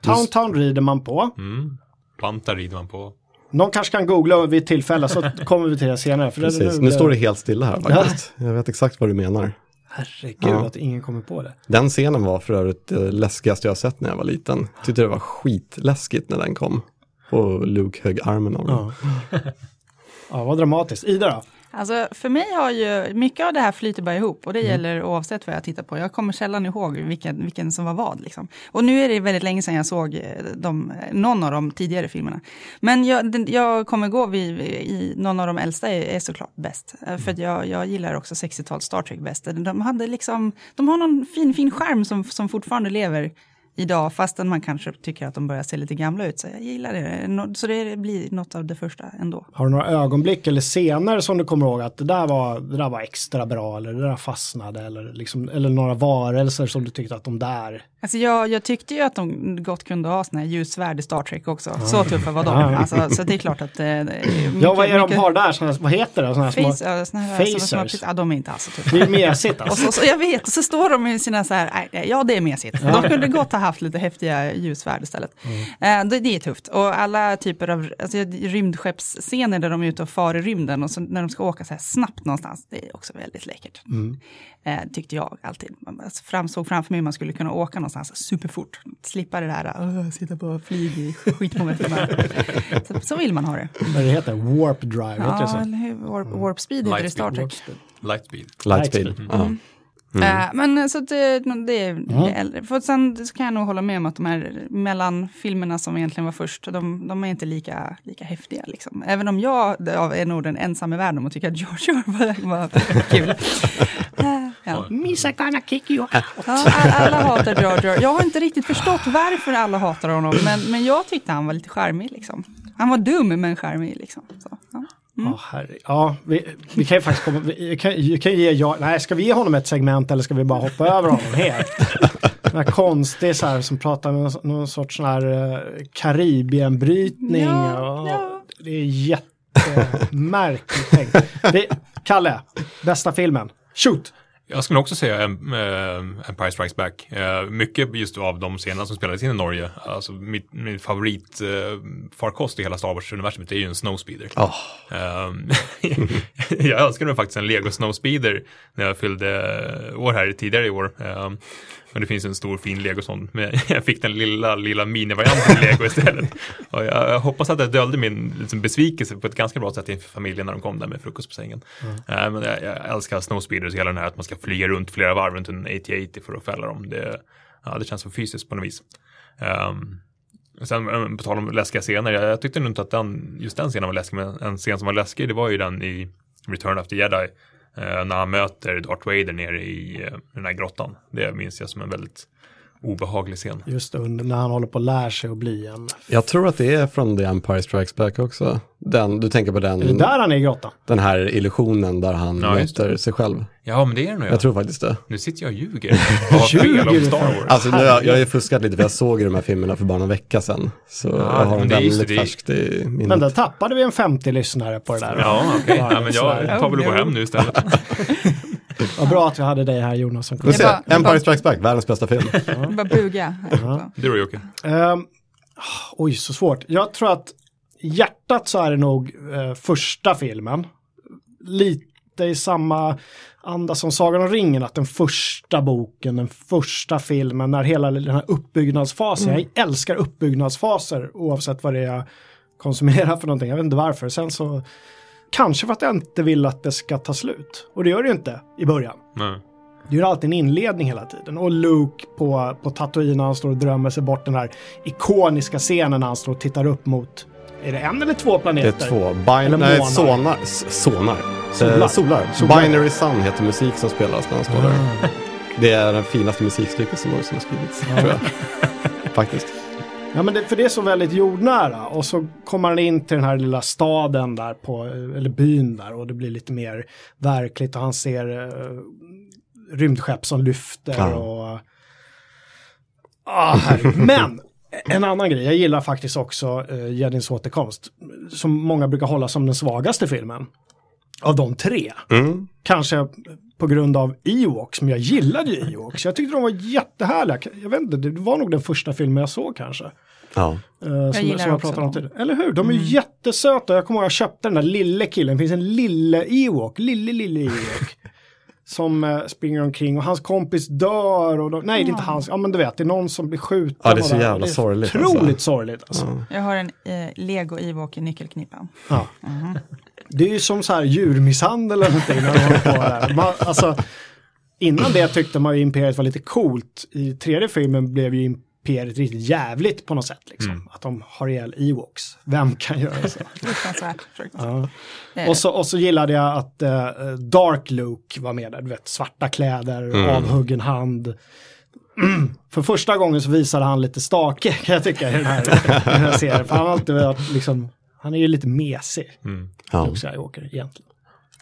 Towntown rider man på. mm. Planta rider man på. Någon kanske kan googla vid tillfälle så kommer vi till det senare. För precis. Nu står det helt stilla här faktiskt. Jag vet exakt vad du menar. Herregud Ja. att ingen kommer på det. Den scenen var för övrigt det läskigaste jag har sett när jag var liten. Tyckte det var skitläskigt när den kom. Och Luke högg armen av den. Ja. ja, vad dramatiskt. Ida då? Alltså för mig har ju mycket av det här flyter bara ihop och det Mm. gäller oavsett vad jag tittar på. Jag kommer sällan ihåg vilken, vilken som var vad. Liksom. Och nu är det väldigt länge sedan jag såg eh, de, någon av de tidigare filmerna. Men jag, jag kommer gå vid, i någon av de äldsta är, är såklart bäst. Eh, För att jag, jag gillar också 60-tals Star Trek bäst. De, hade liksom, de har någon fin, fin skärm som, som fortfarande lever idag, fastän man kanske tycker att de börjar se lite gamla ut. Så jag gillar det. Så det blir något av det första ändå. Har du några ögonblick eller scener som du kommer ihåg att det där var, det där var extra bra eller det där fastnade eller, liksom, eller några varelser som du tyckte att de där... Alltså jag, jag tyckte ju att de gott kunde ha såna här ljussvärd i Star Trek också. Så tuffa var de. Ja. Alltså, så det är klart att... eh, mycket- ja, vad är de mycket- har där? Såna, vad heter det? Såna små... Face, ja, såna här, såna som har- Phasers. ja, de är inte alls så tuffa. Det är mesigt Och alltså. så, så, jag vet, och så står de med sina så här, nej, nej, ja det är mesigt. De kunde gott ha haft lite häftiga ljusvärd istället. Mm. Eh, det, det är tufft. Och alla typer av alltså, rymdskeppsscener där de är ute och far i rymden och så, när de ska åka så här snabbt någonstans, det är också väldigt läckert. Mm. Eh, tyckte jag alltid. Man bara framstod framför mig man skulle kunna åka någonstans superfort. Slippa det där, sitta på flyg i skitmånga timmar. så, så vill man ha det. Vad det heter? Warp drive, heter det Ja, så? hur? Warp, warp speed heter det i Star. Trek. Lightspeed. Lightspeed. Lightspeed. Ja. Eh, men så att det, det är Mm. det äldre. För sen så kan jag nog hålla med om att de här mellanfilmerna som egentligen var först, de, de är inte lika, lika häftiga. Liksom. Även om jag är nog den ensam i världen om att tycka att George var, var kul. Eh, ja. Missa gonna kick you Ja, alla, alla hatar George. Jag har inte riktigt förstått varför alla hatar honom, men, men jag tyckte han var lite charmig. Liksom. Han var dum men charmig. Liksom. Så, ja. Ja, herre. ja vi, vi kan ju faktiskt komma, vi kan, vi kan ge, ja, nej, ska vi ge honom ett segment eller ska vi bara hoppa över honom helt? Den här konstig så här som pratar med någon, någon sorts sån här uh, Karibienbrytning. Ja, och, ja. Det är jättemärkligt tänkt. Kalle, bästa filmen. Shoot! Jag skulle också säga Empire Strikes Back. Uh, mycket just av de scenerna som spelades in i Norge. Alltså mitt, min favorit uh, farkost i hela Star Wars-universumet är ju en Snowspeeder. Oh. Jag önskade mig faktiskt en Lego Snowspeeder när jag fyllde år här tidigare i år. Men det finns en stor fin Lego sån. Men jag fick den lilla, lilla minivarianten i Lego istället. Och jag, jag hoppas att jag döljde min liksom, besvikelse på ett ganska bra sätt inför familjen när de kom där med frukost på sängen. Mm. Uh, men jag, jag älskar Snowspeeders, hela den här att man ska flyga runt flera varv runt en AT-80 för att fälla dem. Det, ja, det känns så fysiskt på något vis. Um, Sen på tal om läskiga scener, jag, jag tyckte nog inte att den, just den scenen var läskig, men en scen som var läskig det var ju den i Return of the Jedi. Eh, när han möter Darth Vader nere i eh, den här grottan. Det minns jag som en väldigt obehaglig scen. Just under, när han håller på att lära sig att bli en. Jag tror att det är från The Empire Strikes Back också. Den, du tänker på den, Är det där han är i grottan? den här illusionen där han Ja, möter sig själv. Ja, men det är det nog Jag tror faktiskt det. Nu sitter jag och ljuger. Ljuger om Star? Wars. Alltså nu, jag jag har ju fuskat lite för jag såg ju de här filmerna för bara någon vecka sedan. Så jag har men dem det väldigt det. färskt i Men minnet. där tappade vi en 50 lyssnare på det där. Ja, okej. Ja, Ja, men jag tar väl och går hem nu istället. Vad bra att vi hade dig här Jonas som kunde se. Bara- bara- Empire Strikes Back, världens bästa film. Bara buga. Du då Jocke? Ehm, oj, så svårt. Jag tror att hjärtat så är det nog eh, första filmen. Lite i samma anda som Sagan om ringen, att den första boken, den första filmen, när hela den här uppbyggnadsfasen, jag älskar uppbyggnadsfaser oavsett vad det är jag konsumerar för någonting, jag vet inte varför. Sen så, kanske för att jag inte vill att det ska ta slut. Och det gör det ju inte i början. Nej. Det är ju alltid en inledning hela tiden. Och Luke på, på Tatooine när han står och drömmer sig bort den här ikoniska scenen när han står och tittar upp mot, är det en eller två Det planeter? är två. Bin- Eller nej, månar. sonar. Sonar. Solar. Eh, solar. Solar. Binary Sun heter musik som spelas när han står där. Ah. Det är den finaste musikstycket som någonsin har skrivits. Tror jag. Faktiskt. Ja men det, för det är så väldigt jordnära och så kommer han in till den här lilla staden där på, eller byn där och det blir lite mer verkligt och han ser uh, rymdskepp som lyfter Ja. och... Ah, men en annan grej, jag gillar faktiskt också uh, Jedins återkomst som många brukar hålla som den svagaste filmen. Av de tre. Mm. Kanske på grund av Ewoks, men jag gillade ju Ewoks. Jag tyckte de var jättehärliga. Jag vet inte, det var nog den första filmen jag såg kanske. Ja. Uh, som, gillar som jag också pratade om dem. tidigare. Eller hur? De är ju jättesöta. Jag kommer ihåg att jag köpte den där lille killen. Det finns en lille Ewok. Lille, lille Ewok. som eh, springer omkring och hans kompis dör. Och de, nej, det är inte hans. Ja, men du vet, det är någon som blir skjuten. Ja, det är så jävla sorgligt, Otroligt alltså. sorgligt. Alltså. Ja. Jag har en eh, Lego Ewok i nyckelknippan. Ja. Det är ju som så här djurmisshandel eller någonting. När de håller på där. Man, alltså, innan det tyckte man ju Imperiet var lite coolt. I tredje filmen blev ju Imperiet riktigt jävligt på något sätt. Liksom. Att de har ihjäl Ewoks. Vem kan göra så? Fruktansvärt. fruktansvärt. Ja. Och, så, och så gillade jag att eh, Dark Luke var med där. Du vet, svarta kläder, avhuggen hand. Mm. För första gången så visade han lite stake kan jag tycka i den här, den här serien. För han har alltid varit liksom, han är ju lite mesig. Ja. Luke Skywalker egentligen.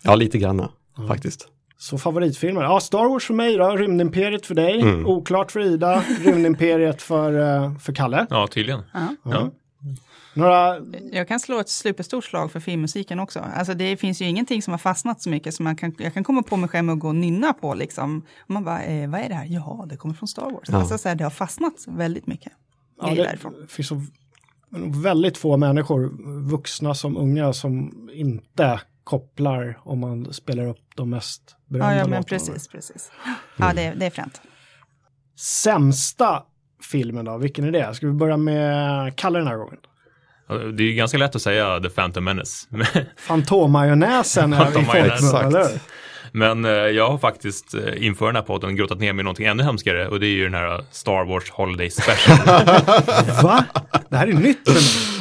ja, lite granna faktiskt. Så favoritfilmer? Ja, Star Wars för mig då, Rymdimperiet för dig, Oklart för Ida, Rymdimperiet för, eh, för Kalle. Ja, tydligen. Ja. Några, Jag kan slå ett superstort slag för filmmusiken också. Alltså det finns ju ingenting som har fastnat så mycket som man kan, jag kan komma på mig själv och gå och nynna på liksom. Och man bara, eh, vad är det här? Jaha, det kommer från Star Wars. Ja. Alltså så här, det har fastnat väldigt mycket. ja, Ja, det därifrån. finns så väldigt få människor, vuxna som unga, som inte kopplar om man spelar upp de mest berömda Ja, ja men precis, precis. Ja, det, det är fränt. Sämsta filmen då, vilken är det? Ska vi börja med Kalle den här gången? Det är ju ganska lätt att säga The Phantom Menace. Fantommajonnäsen är i folkmun, eller hur? Men eh, jag har faktiskt eh, inför den här podden grottat ner mig i någonting ännu hemskare och det är ju den här Star Wars Holiday Special. Va? Det här är nytt.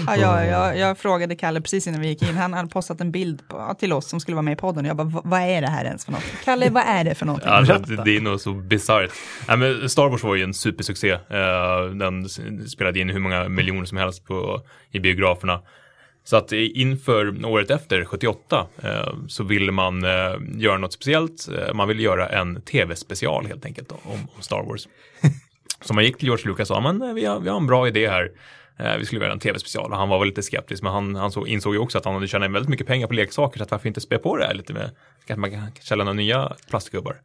Ja, jag, jag, jag frågade Kalle precis innan vi gick in, han hade postat en bild på, till oss som skulle vara med i podden och jag bara, "Va- vad är det här ens för något? Kalle, vad är det för någonting? Ja, det, det är nog så bisarrt. Men Star Wars var ju en supersuccé. Eh, den spelade in hur många miljoner som helst på, i biograferna. Så att inför året efter, 78, eh, så ville man eh, göra något speciellt. Eh, man ville göra en tv-special helt enkelt då, om, Star Wars. Så man gick till George Lucas och sa, men vi har, vi har en bra idé här. Vi skulle göra en tv-special och han var väl lite skeptisk, men han, han så, insåg ju också att han hade tjänat väldigt mycket pengar på leksaker, så att varför inte spä på det här lite med, kanske man kan sälja några nya plastgubbar.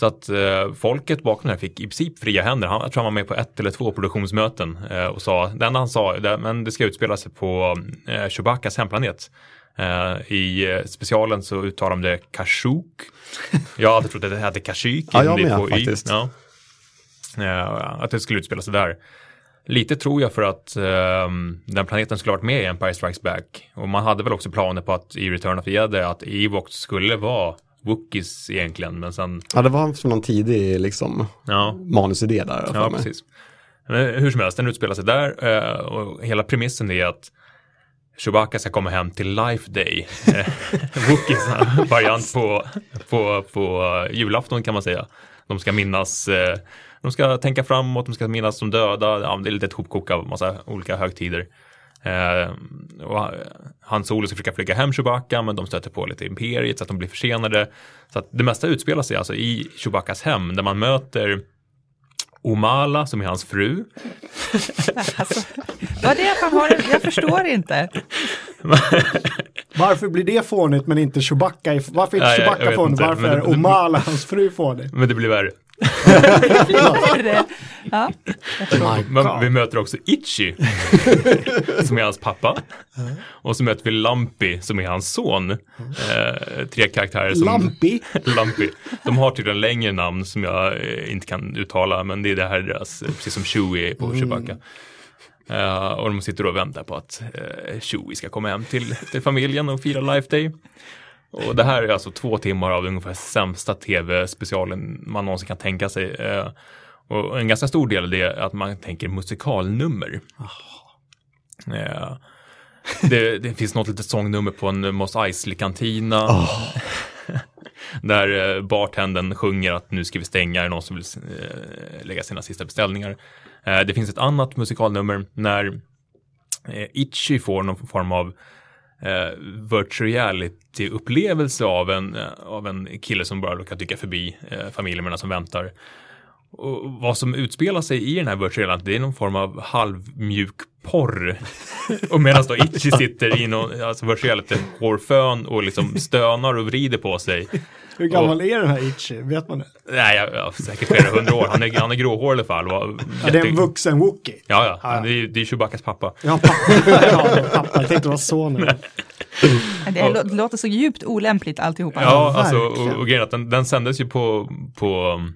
Så att eh, folket bakom det här fick i princip fria händer. Han jag tror han var med på ett eller två produktionsmöten eh, och sa, det enda han sa, det, men det ska utspela sig på eh, Chewbaccas hemplanet. Eh, I eh, specialen så uttalar de det Kashyyyk. Jag har alltid trott att det hette Kashyyyk. Ja, jag med, på faktiskt. Ja. Eh, att det skulle utspela sig där. Lite tror jag för att ehm, den planeten skulle varit med i Empire Strikes Back. Och man hade väl också planer på att i Return of the Jedi att Ewoks skulle vara Wookiees egentligen. Men sen, Ja, det var som någon tidig liksom, ja, manusidé där. ja mig. precis. Men hur som helst, den utspelar sig där eh, och hela premissen är att Chewbacca ska komma hem till Life Day. Eh, Wookiees variant på, på, på eh, julafton kan man säga. De ska minnas, eh, de ska tänka framåt, de ska minnas de döda. Ja, det är lite ett hopkok av massa olika högtider. Eh, och han Solo ska försöka flyga hem Chewbacca men de stöter på lite imperiet så att de blir försenade. Så att det mesta utspelar sig alltså i Chewbaccas hem där man möter Omala som är hans fru. Alltså, vad är det han har, jag förstår inte. Varför blir det fånigt men inte Chewbacca? Varför är inte Nej, Chewbacca fånig? Varför är Omala hans fru fånig? Men det blir värre. Ja, Men vi möter också Itchy som är hans pappa. Och så möter vi Lumpy som är hans son. Eh, tre karaktärer som... Lampi? Lumpy. De har tydligen längre namn som jag eh, inte kan uttala, men det är det här deras, eh, precis som Chewie på Chewbacca. Eh, och de sitter och väntar på att uh, Chewie ska komma hem till, till familjen och fira Life Day. Och det här är alltså två timmar av ungefär sämsta tv-specialen man någonsin kan tänka sig. Eh, och en ganska stor del av det är att man tänker musikalnummer. Eh, det, det finns något litet sångnummer på en Mos Eisley-kantina. Där eh, bartendern sjunger att nu ska vi stänga, är det någon som vill lägga sina sista beställningar. Det finns ett annat musikalnummer när Itchy får någon form av eh, virtual reality-upplevelse av en, eh, av en kille som bara råkar dyka förbi eh, familjen medan som väntar. Och vad som utspelar sig i den här virtual reality, det är någon form av halvmjuk porr. och medan då Itchy sitter i någon alltså virtual reality hårfön och liksom stönar och vrider på sig. Hur gammal är den här Itchy? Vet man det? Nej, jag, jag, säkert flera hundra år. Han är, han är gråhårig i alla fall. Var Ja, det är en vuxen Wookie. Ja, ja. Ja, ja. Det är, det är Chewbaccas pappa. Ja, pappa. ja, pappa. Jag tänkte det var sonen. det, lå- det låter så djupt olämpligt alltihopa. Ja, alltså, och, och grejen är att den, den sändes ju på, på um,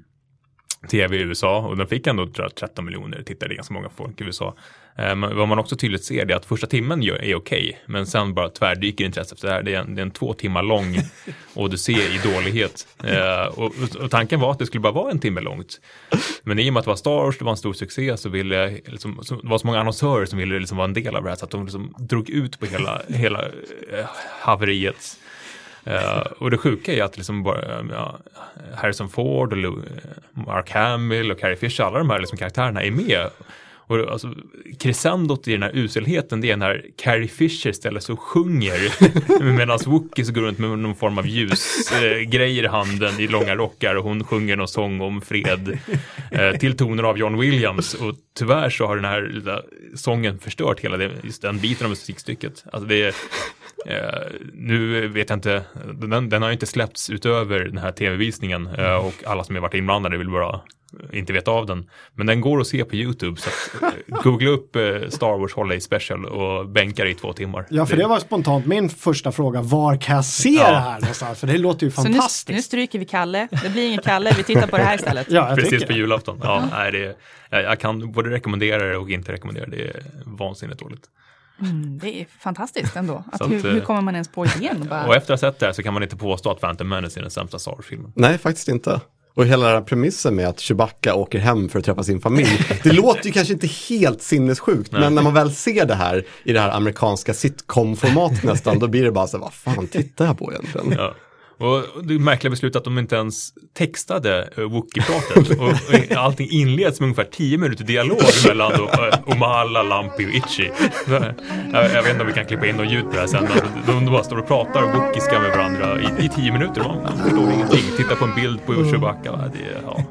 tv i USA och den fick ändå tror jag, 13 miljoner tittare, ganska många folk i USA. Eh, vad man också tydligt ser är att första timmen är okej, men sen bara tvärdyker intresset efter det här. Det är en, det är en två timmar lång odyssé i dålighet. Eh, och, och- tanken var att det skulle bara vara en timme långt. Men i och med att det var Star Wars, det var en stor succé, så ville liksom, så, det var så många annonsörer som ville liksom vara en del av det här, så att de liksom drog ut på hela, hela eh, haveriet. Uh, och det sjuka är att liksom bara, ja, Harrison Ford och Lou, eh, Mark Hamill och Carrie Fisher, alla de här liksom karaktärerna är med. Och alltså, crescendot i den här uselheten det är när Carrie Fisher ställer sig och sjunger medan Wookies går runt med någon form av ljusgrejer eh, i handen i långa rockar och hon sjunger någon sång om fred eh, till toner av John Williams och tyvärr så har den här lilla sången förstört hela det, just den biten av musikstycket. Alltså det Eh, nu vet jag inte, den, den har ju inte släppts utöver den här tv-visningen eh, och alla som har varit inblandade vill bara inte veta av den. Men den går att se på YouTube så att, eh, googla upp eh, Star Wars Holiday Special och bänka det i två timmar. Ja, för det var spontant min första fråga. Var kan jag se Ja. det här någonstans? För det låter ju Så nu, fantastiskt. nu stryker vi Kalle, det blir ingen Kalle, vi tittar på det här istället. Ja, jag Precis tycker på det. julafton. Ja, nej, det är, jag, jag kan både rekommendera det och inte rekommendera det. Det är vansinnigt dåligt. Mm, det är fantastiskt ändå. Att att, hur, eh, hur kommer man ens på idén? och Bara, Och efter att ha sett det här så kan man inte påstå att Phantom Menace är den sämsta Star Wars-filmen. Nej, faktiskt inte. Och hela den här premissen med att Chewbacca åker hem för att träffa sin familj. Det låter ju kanske inte helt sinnessjukt, men när man väl ser det här i det här amerikanska sitcom-formatet nästan, då blir det bara så här, vad fan tittar jag på egentligen? Ja. Och det märkliga beslutet att de inte ens textade uh, Wookie-pratet. och, och allting inleds med ungefär 10 minuter dialog mellan då, uh, Omala, Lampi och Itchy. Så, jag, jag vet inte om vi kan klippa in något ljud på det här sen, men de, de bara står och pratar wookiska med varandra i, i 10 minuter. Man, förstår ingenting. Titta på en bild på Chewbacca. va, Det är, ja,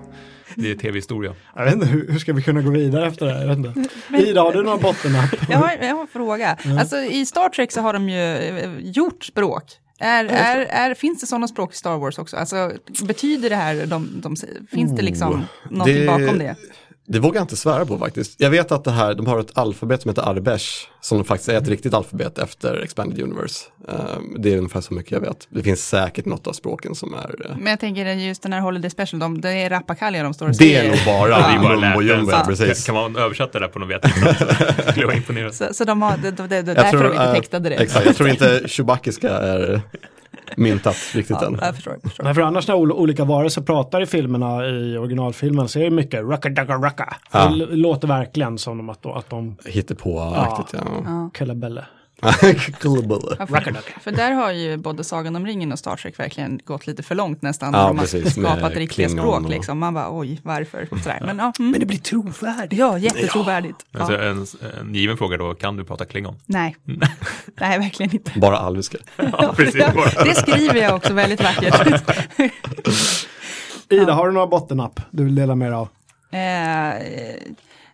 det är tv-historia. Jag vet inte, hur, hur ska vi kunna gå vidare efter det här? Jag vet inte. Ida, har du några bottennapp? jag, har, jag har en fråga. Alltså, I Star Trek så har de ju eh, gjort språk. Är, är, är, finns det sådana språk i Star Wars också? Alltså, betyder det här, de, de, finns det liksom Oh, någonting det- bakom det? Det vågar jag inte svära på faktiskt. Jag vet att det här, de har ett alfabet som heter Arbesh, som faktiskt är ett riktigt alfabet efter Expanded Universe. Ehm, det är ungefär så mycket jag vet. Det finns säkert något av språken som är... eh, Men jag tänker just den här Holiday Special, de, det är rappakalja de står och det säger. är nog bara Ja. Det mumbo jumbo, ja, precis. Kan, man översätta det på något vettigt sätt så de har, det, det, det, Jag därför tror, de inte textade det. Exakt, jag tror inte Chewbacciska är myntat riktigt Ja, än. jag förstår. Jag förstår. Nej, för annars när ol- olika varelser pratar i filmerna, i originalfilmen, så är det mycket racka dacka racka. Ja. Det låter verkligen som att, de- att de Hittepå-aktigt, ja. Ja. Kullabelle. Global. Ja, för, för där har ju både Sagan om ringen och Star Trek verkligen gått lite för långt nästan. Ja, de har precis, skapat riktiga språk och- liksom. Man bara oj, varför? Sådär. Men, ja, mm. det blir trovärdigt. ja, jättetrovärdigt. Ja. Alltså, en, en given fråga då, kan du prata klingon? Nej. Nej, verkligen inte. Bara alviska. Ja, precis. Det skriver jag också väldigt vackert. Ida, har du några bottennapp du vill dela med dig av? Eh,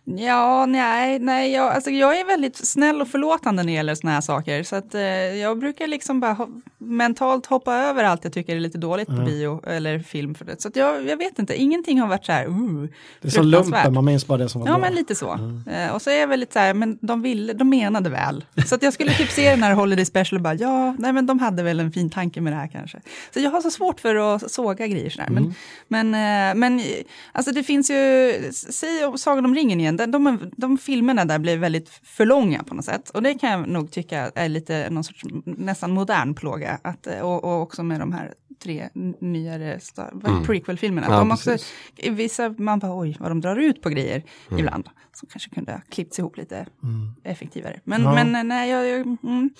ja, nej, nej, jag, alltså jag är väldigt snäll och förlåtande när det gäller såna här saker. Så att eh, jag brukar liksom bara ho- mentalt hoppa över allt jag tycker är lite dåligt på bio eller film. För det. Så att jag, jag vet inte, ingenting har varit så här, uh, Det är som lumpen, man minns bara det som var Ja, bra. men lite så. Eh, och så är jag väl lite så här, men de ville, de menade väl. Så att jag skulle typ se den här Holiday Special och bara, ja, nej men de hade väl en fin tanke med det här kanske. Så jag har så svårt för att såga grejer sådär. Men, men, eh, men alltså det finns ju, säg Sagan om ringen igen, de, de, de filmerna där blev väldigt för långa på något sätt. Och det kan jag nog tycka är lite någon sorts nästan modern plåga. Att, och, och också med de här tre nyare är prequel-filmerna. Ja, de också, precis. vissa, man bara oj, vad de drar ut på grejer ibland. Som kanske kunde ha klippts ihop lite effektivare. Men, Ja. men eh, nej, jag, jag mm,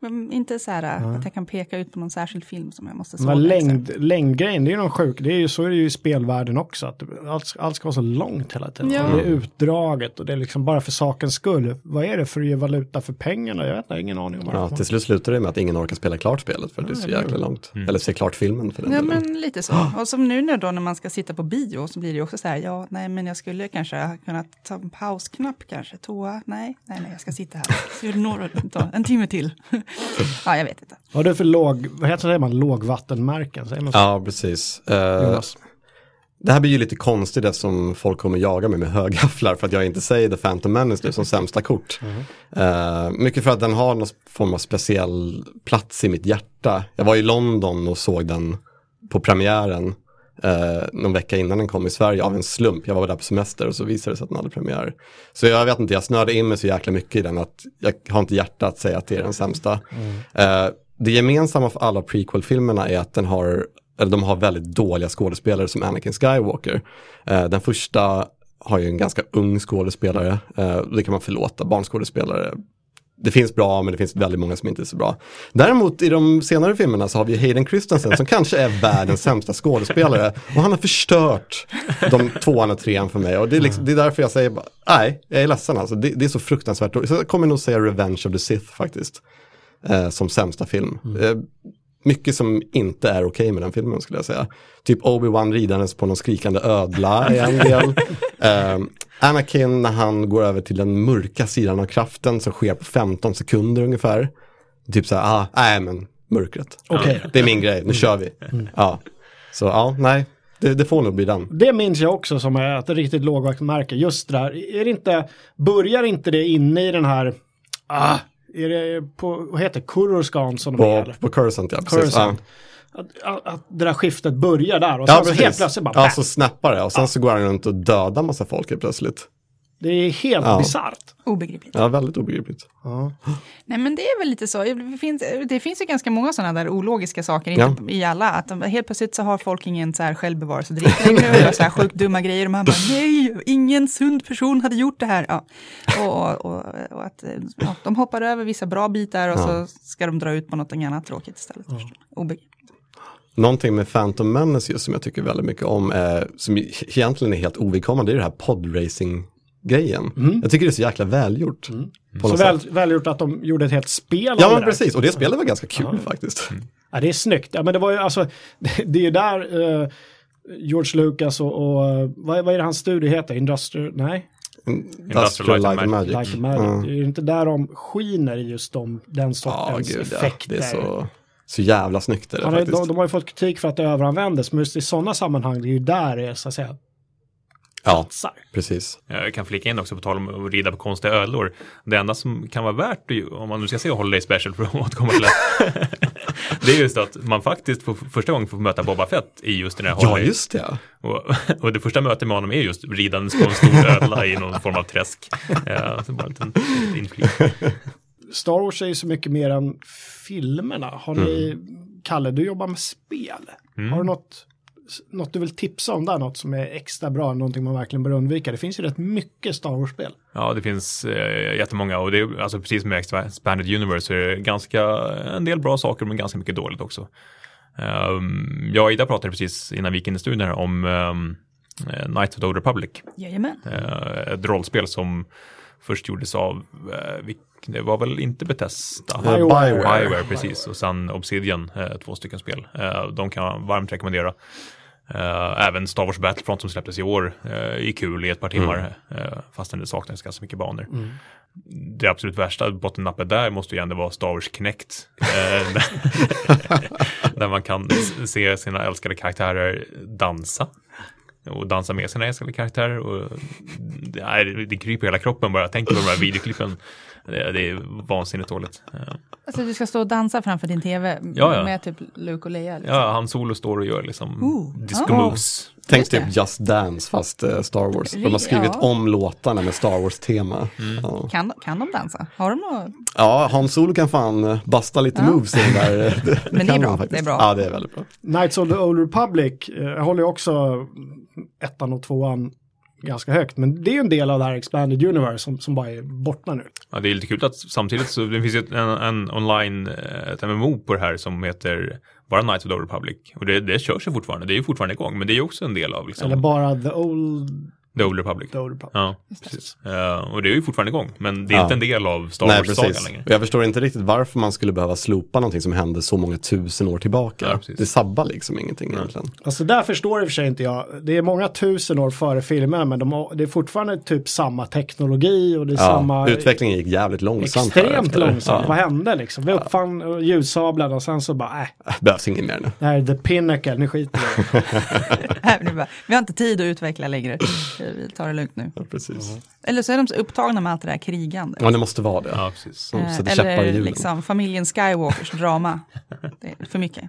men inte så här att jag kan peka ut på någon särskild film som jag måste såga. extra. längd, längdgrejen, det är ju någon sjuk, det är ju, så är det ju i spelvärlden också. Att allt, allt ska vara så långt hela tiden. Ja. Det är utdraget och det är liksom bara för sakens skull. Vad är det för att ge valuta för pengarna? Jag vet inte, ingen aning om Ja, till slut slutar det med att ingen orkar spela klart spelet för det är så jäkla långt. Eller se klart filmen för den Ja, delen. men lite så. Och som nu då när man ska sitta på bio så blir det ju också så här, ja, nej, men jag skulle kanske ha kunnat ta pausknapp kanske, toa, nej, nej, nej, jag ska sitta här. Så är det några, ta en timme till. ja, jag vet inte. Vad är det för låg, vad heter det, man, lågvattenmärken? Säger man så? Ja, precis. Eh, det här blir ju lite konstigt eftersom folk kommer jaga mig med högafflar för att jag inte säger The Phantom Menace nu som sämsta kort. Eh, mycket för att den har någon form av speciell plats i mitt hjärta. Jag var i London och såg den på premiären eh, någon vecka innan den kom i Sverige av en slump. Jag var där på semester och så visade det sig att den hade premiär. Så jag vet inte, jag snörde in mig så jäkla mycket i den att jag har inte hjärta att säga att det är den sämsta. Eh, det gemensamma för alla prequel-filmerna är att den har, eller de har väldigt dåliga skådespelare som Anakin Skywalker. Eh, den första har ju en ganska ung skådespelare, eh, det kan man förlåta, barnskådespelare. Det finns bra men det finns väldigt många som inte är så bra. Däremot i de senare filmerna så har vi Hayden Christensen som kanske är världens sämsta skådespelare. Och han har förstört de tvåan och trean för mig. Och det är, liksom, det är därför jag säger, bara, nej, jag är ledsen alltså. Det, det är så fruktansvärt dåligt. Så jag kommer nog säga Revenge of the Sith faktiskt. Eh, som sämsta film. Eh, mycket som inte är okej med den filmen skulle jag säga. Typ Obi-Wan ridandes på någon skrikande ödla i en del. Eh, Anakin när han går över till den mörka sidan av kraften som sker på 15 sekunder ungefär. Typ så här, ah, nej men mörkret. Okej. Det är min grej, nu kör vi. Ja. Så ja, nej, det, det får nog bli den. Det minns jag också som är ett riktigt lågvattenmärke. Just det där, är det inte, börjar inte det inne i den här, ah, är det på, vad heter det, Kuroskan som de är? På, på Coruscant, ja. Precis. Coruscant. Ja. Att, att, att det där skiftet börjar där och Ja, sen så precis. helt plötsligt bara, ja, så snappar det och sen så går han runt och dödar massa folk helt plötsligt. Det är helt Ja. bisarrt. Obegripligt. Ja, väldigt obegripligt. Ja. Nej men det är väl lite så. Det finns, det finns ju ganska många sådana där ologiska saker inte i alla. Att de, helt plötsligt så har folk ingen så här självbevarelsedrift längre och gör så här sjukt dumma grejer. Och man bara nej, ingen sund person hade gjort det här. Ja. Och, och, och att ja, de hoppar över vissa bra bitar och så ska de dra ut på något annat tråkigt istället. Obegripligt. Någonting med Phantom Menace just som jag tycker väldigt mycket om, eh, som egentligen är helt ovidkommande, det är det här podracing-grejen. Jag tycker det är så jäkla välgjort. På Så väl, välgjort att de gjorde ett helt spel Ja av men det där. precis, och det spelet var ganska kul faktiskt. Ja, det är snyggt. Ja, men det var ju alltså, det är ju där eh, George Lucas och, och vad, vad är det hans studie heter? Industrial, nej, Industrial Light and Magic. Light and Magic. Det är ju inte där de skiner i just de, den Ja, sortens gud ja. effekter. Det är så, så jävla snyggt är det Ja, de, faktiskt. de, de har ju fått kritik för att det överanvändes, men just i sådana sammanhang, det är ju där det är så att säga Ja, platsar. precis. Jag kan flika in också på tal om att rida på konstiga ödlor. Det enda som kan vara värt, om man nu ska se Holiday Special för att återkomma till det, det är just att man faktiskt för första gången får möta Boba Fett i just den här Ja, Holiday. just det. Och, och det första mötet med honom är just ridandes på en stor ödla i någon form av träsk. Ja, så bara en liten liten inflik. Star Wars är ju så mycket mer än filmerna. Har ni, Kalle, du jobbar med spel. Har du något, något du vill tipsa om där, något som är extra bra, någonting man verkligen bör undvika? Det finns ju rätt mycket Star Wars-spel. Ja, det finns eh, jättemånga och det är alltså precis som med Expanded Universe så är det ganska, en del bra saker men ganska mycket dåligt också. Um, jag och Ida pratade precis innan vi gick in i studion här om um, Knights of the Old Republic. Jajamän. Eh, ett rollspel som först gjordes av, uh, det var väl inte Bethesda? Bioware. Bioware. Bioware, precis. Och sen Obsidian, eh, två stycken spel. Eh, de kan jag varmt rekommendera. Eh, även Star Wars Battlefront som släpptes i år eh, är kul i ett par timmar. Eh, fastän det saknas ganska mycket banor. Det absolut värsta bottennappet där måste ju ändå vara Star Wars Kinect. Där man kan se sina älskade karaktärer dansa. Och dansa med sina älskade karaktärer. Och det, det kryper hela kroppen bara jag tänker på de här videoklippen. Det, det är vansinnigt dåligt. Alltså du ska stå och dansa framför din tv Ja, ja. med typ Luke och Leia. Liksom. Ja, han solo står och gör liksom Ooh. disco Ah. moves. Tänk typ Just Dance fast eh, Star Wars. De har Ja. skrivit om låtarna med Star Wars-tema. Ja. Kan, kan de dansa? Har de något? ja, Han Solo kan fan eh, basta lite Ja. moves i den där. Det, Men det är bra, det är bra. Ja, det är väldigt bra. Knights of the Old Republic eh, håller ju också ettan och tvåan ganska högt. Men det är ju en del av det här Expanded Universe som, som bara är borta nu. Ja, det är lite kul att samtidigt så det finns ju en, en online, eh, ett MMO på det här som heter bara Knights of the Old Republic. Och det, det körs ju fortfarande, det är ju fortfarande igång, men det är ju också en del av liksom, Eller bara The Old, The Old Republic. the old Republic. Ja, precis. Eh, och det är ju fortfarande igång, men det är Ja. inte en del av Star Wars-sagan längre. Jag förstår inte riktigt varför man skulle behöva slopa någonting som hände så många tusen år tillbaka. Ja, det sabbar liksom ingenting egentligen. Alltså där förstår i och för sig inte jag. Det är många tusen år före filmen men de har, det är fortfarande typ samma teknologi och det är Ja, samma... utvecklingen gick jävligt långsamt. Extremt långsamt. Vad Ja, hände liksom? Vi uppfann ja. ljussabeln och sen så bara, äh, det behövs inget mer nu. det här är the pinnacle, nu skiter vi vi har inte tid att utveckla längre. Vi tar det lugnt nu. Ja, precis. Eller så är de så upptagna med allt det där krigande. Ja, det måste vara det. Ja, precis. Som Eh, sätter käppar i Eller hjulen. liksom familjen Skywalkers drama. Det är för mycket.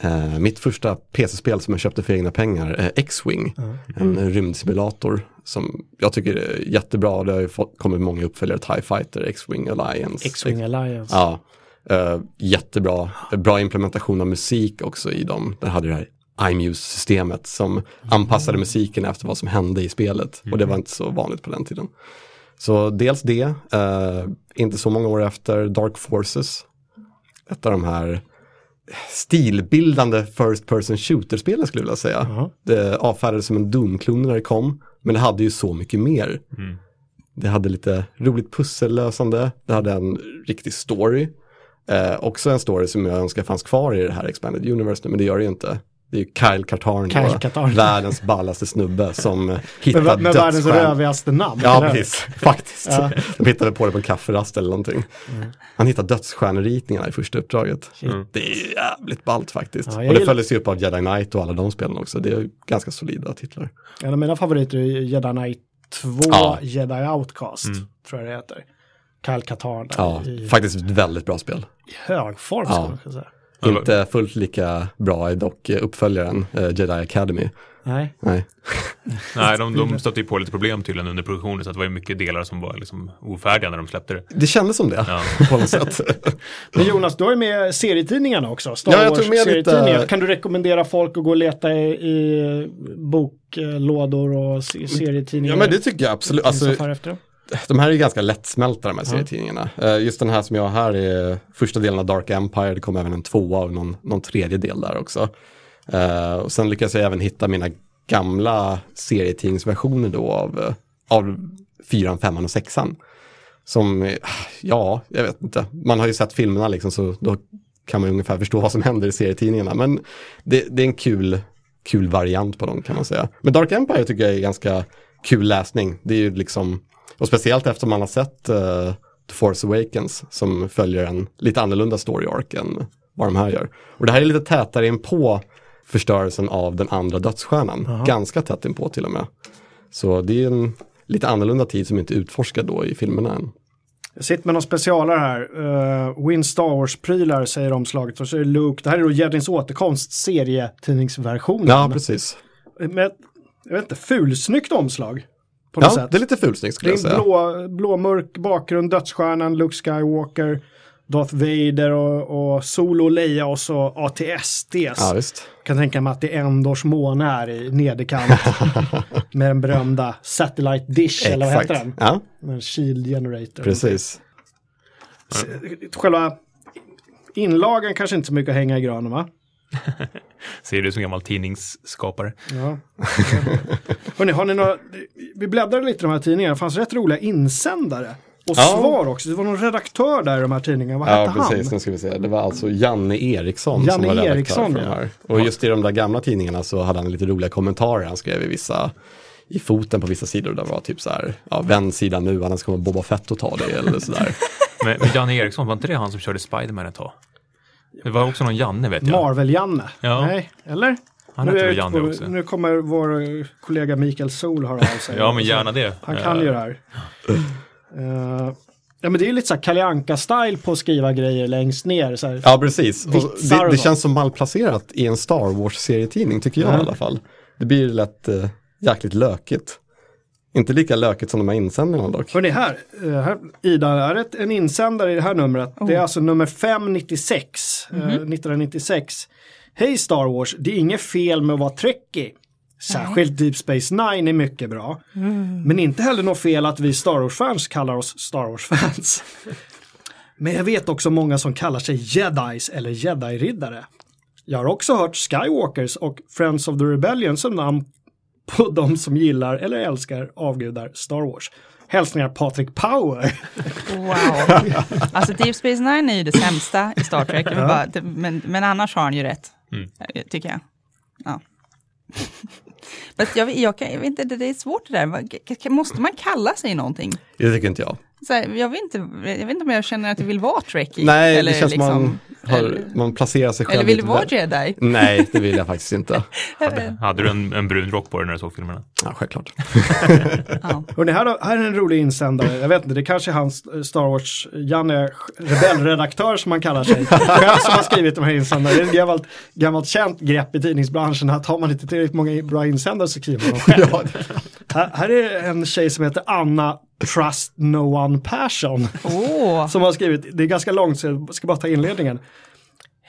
Eh, mitt första PC-spel som jag köpte för egna pengar, eh, X-Wing, en rymdsimulator som jag tycker är jättebra. Det har ju fått, kommit många uppföljare, TIE Fighter, X-Wing Alliance. X-Wing Alliance. Ja, eh, jättebra. Bra implementation av musik också i dem. Den hade det här iMuse-systemet som anpassade musiken efter vad som hände i spelet. Och det var inte så vanligt på den tiden. Så dels det, eh, inte så många år efter Dark Forces. Ett av de här stilbildande first person shooter-spelen skulle jag vilja säga. Ja. Det avfärdades som en Doom-klon när det kom, men det hade ju så mycket mer. Det hade lite roligt pussellösande, det hade en riktig story. Eh, också en story som jag önskar fanns kvar i det här Expanded Universe nu, men det gör det ju inte. Det är ju Kyle Katarn, Kyle då, Katarn. världens ballaste snubbe som eh, hittar Med, med världens rövigaste namn. Ja, precis. Faktiskt. Ja. De hittade på det på en kafferast eller någonting. Han hittar dödsstjärneritningarna i första uppdraget. Det är jävligt ballt faktiskt. Ja, och det följdes ju upp av Jedi Knight och alla de spelen också. Det är ganska solida titlar. En av mina favoriter är Jedi Knight 2, Ja. Jedi Outcast, tror jag det heter. Kyle Katarn Ja, i, faktiskt ett väldigt bra spel. i hög form Ja. skulle man kunna säga. Inte fullt lika bra är dock eh, uppföljaren eh, Jedi Academy. Nej. Nej. Nej, de, de stötte ju på lite problem tydligen under produktionen så att det var ju mycket delar som var liksom ofärdiga när de släppte det. Det kändes som det Ja. på något sätt. Men Jonas, du har ju med serietidningarna också. Star Ja, jag tog med lite- Kan du rekommendera folk att gå och leta i, i boklådor och se- serietidningar? Ja men det tycker jag absolut. Alltså? De här är ganska lättsmälta de här serietidningarna. Eh, Just den här som jag har här är första delen av Dark Empire. Det kom även en tvåa och någon, någon tredje del där också. Eh, och sen lyckas jag även hitta mina gamla serietidningsversioner då av, eh, av fyran, femman och sexan. Som, ja, jag vet inte. Man har ju sett filmerna liksom så då kan man ungefär förstå vad som händer i serietidningarna. Men det, det är en kul, kul variant på dem kan man säga. Men Dark Empire tycker jag är ganska kul läsning. Det är ju liksom, och speciellt efter man har sett uh, The Force Awakens som följer en lite annorlunda story arc än vad de här gör. Och det här är lite tätare in på förstörelsen av den andra dödsstjärnan. Ganska tätt in på till och med. Så det är en lite annorlunda tid som inte är utforskad då i filmerna än. Jag sitter med någon specialare här. Uh, Win Star Wars-prylar säger omslaget. Och så är det Luke. Det här är då Jedins återkomst, serietidningsversionen. Ja, precis. Med, jag vet inte, fulsnyggt omslag. På något Ja, sätt. det är lite fulsnyggt skulle Det jag säga. blå, blåmörk bakgrund, dödsstjärnan, Luke Skywalker, Darth Vader och, och Solo Leia och så ATSTs. Ja, visst. kan tänka mig att det är Endors måne här i nederkant. med den berömda Satellite Dish, eller vad heter den? Ja, En Shield Generator. precis. Själva inlagan kanske inte så mycket att hänga i granen va? Ser du som gammal tidningsskapare? Ja. Hörrni, har ni några, vi bläddrade lite i de här tidningarna, det fanns rätt roliga insändare. Och Ja. svar också, det var någon redaktör där i de här tidningarna, vad Ja, hette precis. han? Nu ska vi se. Det var alltså Janne Eriksson som Janne var redaktör Eriksson, för de ja. här. Och just i de där gamla tidningarna så hade han lite roliga kommentarer. Han skrev i vissa, i foten på vissa sidor där det var typ så här, ja, vänd sida nu, annars kommer Boba Fett att ta dig eller sådär. Men, men Janne Eriksson, var inte det han som körde Spiderman ett tag? Det var också någon Janne vet jag. Marvel-Janne? Ja. Nej, eller? Han nu, heter är Janne på- också? nu kommer vår kollega Mikael Sol höra av sig. Ja, men gärna det. Han kan ju det här. Eh, ja, men det är ju lite så här Kalle Anka-style på att skriva grejer längst ner. Så här. Ja, precis. Det, det känns som malplacerat i en Star Wars-serietidning tycker jag Ja. i alla fall. Det blir lätt eh, jäkligt lökigt. Inte lika lökigt som de här insändarna dock. Hörrni, här, eh, här Ida, är det ett- en insändare i det här numret. Det är alltså nummer 596, eh, 1996. Hej Star Wars, det är inget fel med att vara trekkie. Särskilt Deep Space Nine är mycket bra. Men inte heller något fel att vi Star Wars-fans kallar oss Star Wars-fans. Men jag vet också många som kallar sig Jedis eller Jedi-riddare. Jag har också hört Skywalkers och Friends of the Rebellion som namn på de som gillar eller älskar avgudar Star Wars. Hälsningar Patrik Power. Wow. Alltså Deep Space Nine är ju det sämsta i Star Trek, men, bara, men, men annars har han ju rätt, eh, tycker jag. Ja. Men jag, vet- jag, kan, jag vet inte, det är svårt det där. Måste man kalla sig någonting? Det tycker inte jag. Så här, jag, vet inte, jag vet inte om jag känner att jag vill vara Trekkie. Nej, eller det känns som man, har, eller, man placerar sig själv eller vill du vara Jedi? Nej, det vill jag faktiskt inte. Hade, hade du en, en brun rock på dig när du såg filmerna? Ja, självklart. Ja. Hörrni, här, här är en rolig insändare. Jag vet inte, det kanske är hans eh, Star Wars, Janne, rebellredaktör som han kallar sig. Själv som har skrivit de här insändarna. Det är ett gammalt, gammalt känt grepp i tidningsbranschen att har man inte tillräckligt många bra insändare så skriver man dem själv. här, här är en tjej som heter Anna Trust No One Passion. Åh, Som har skrivit, det är ganska långt så jag ska bara ta inledningen.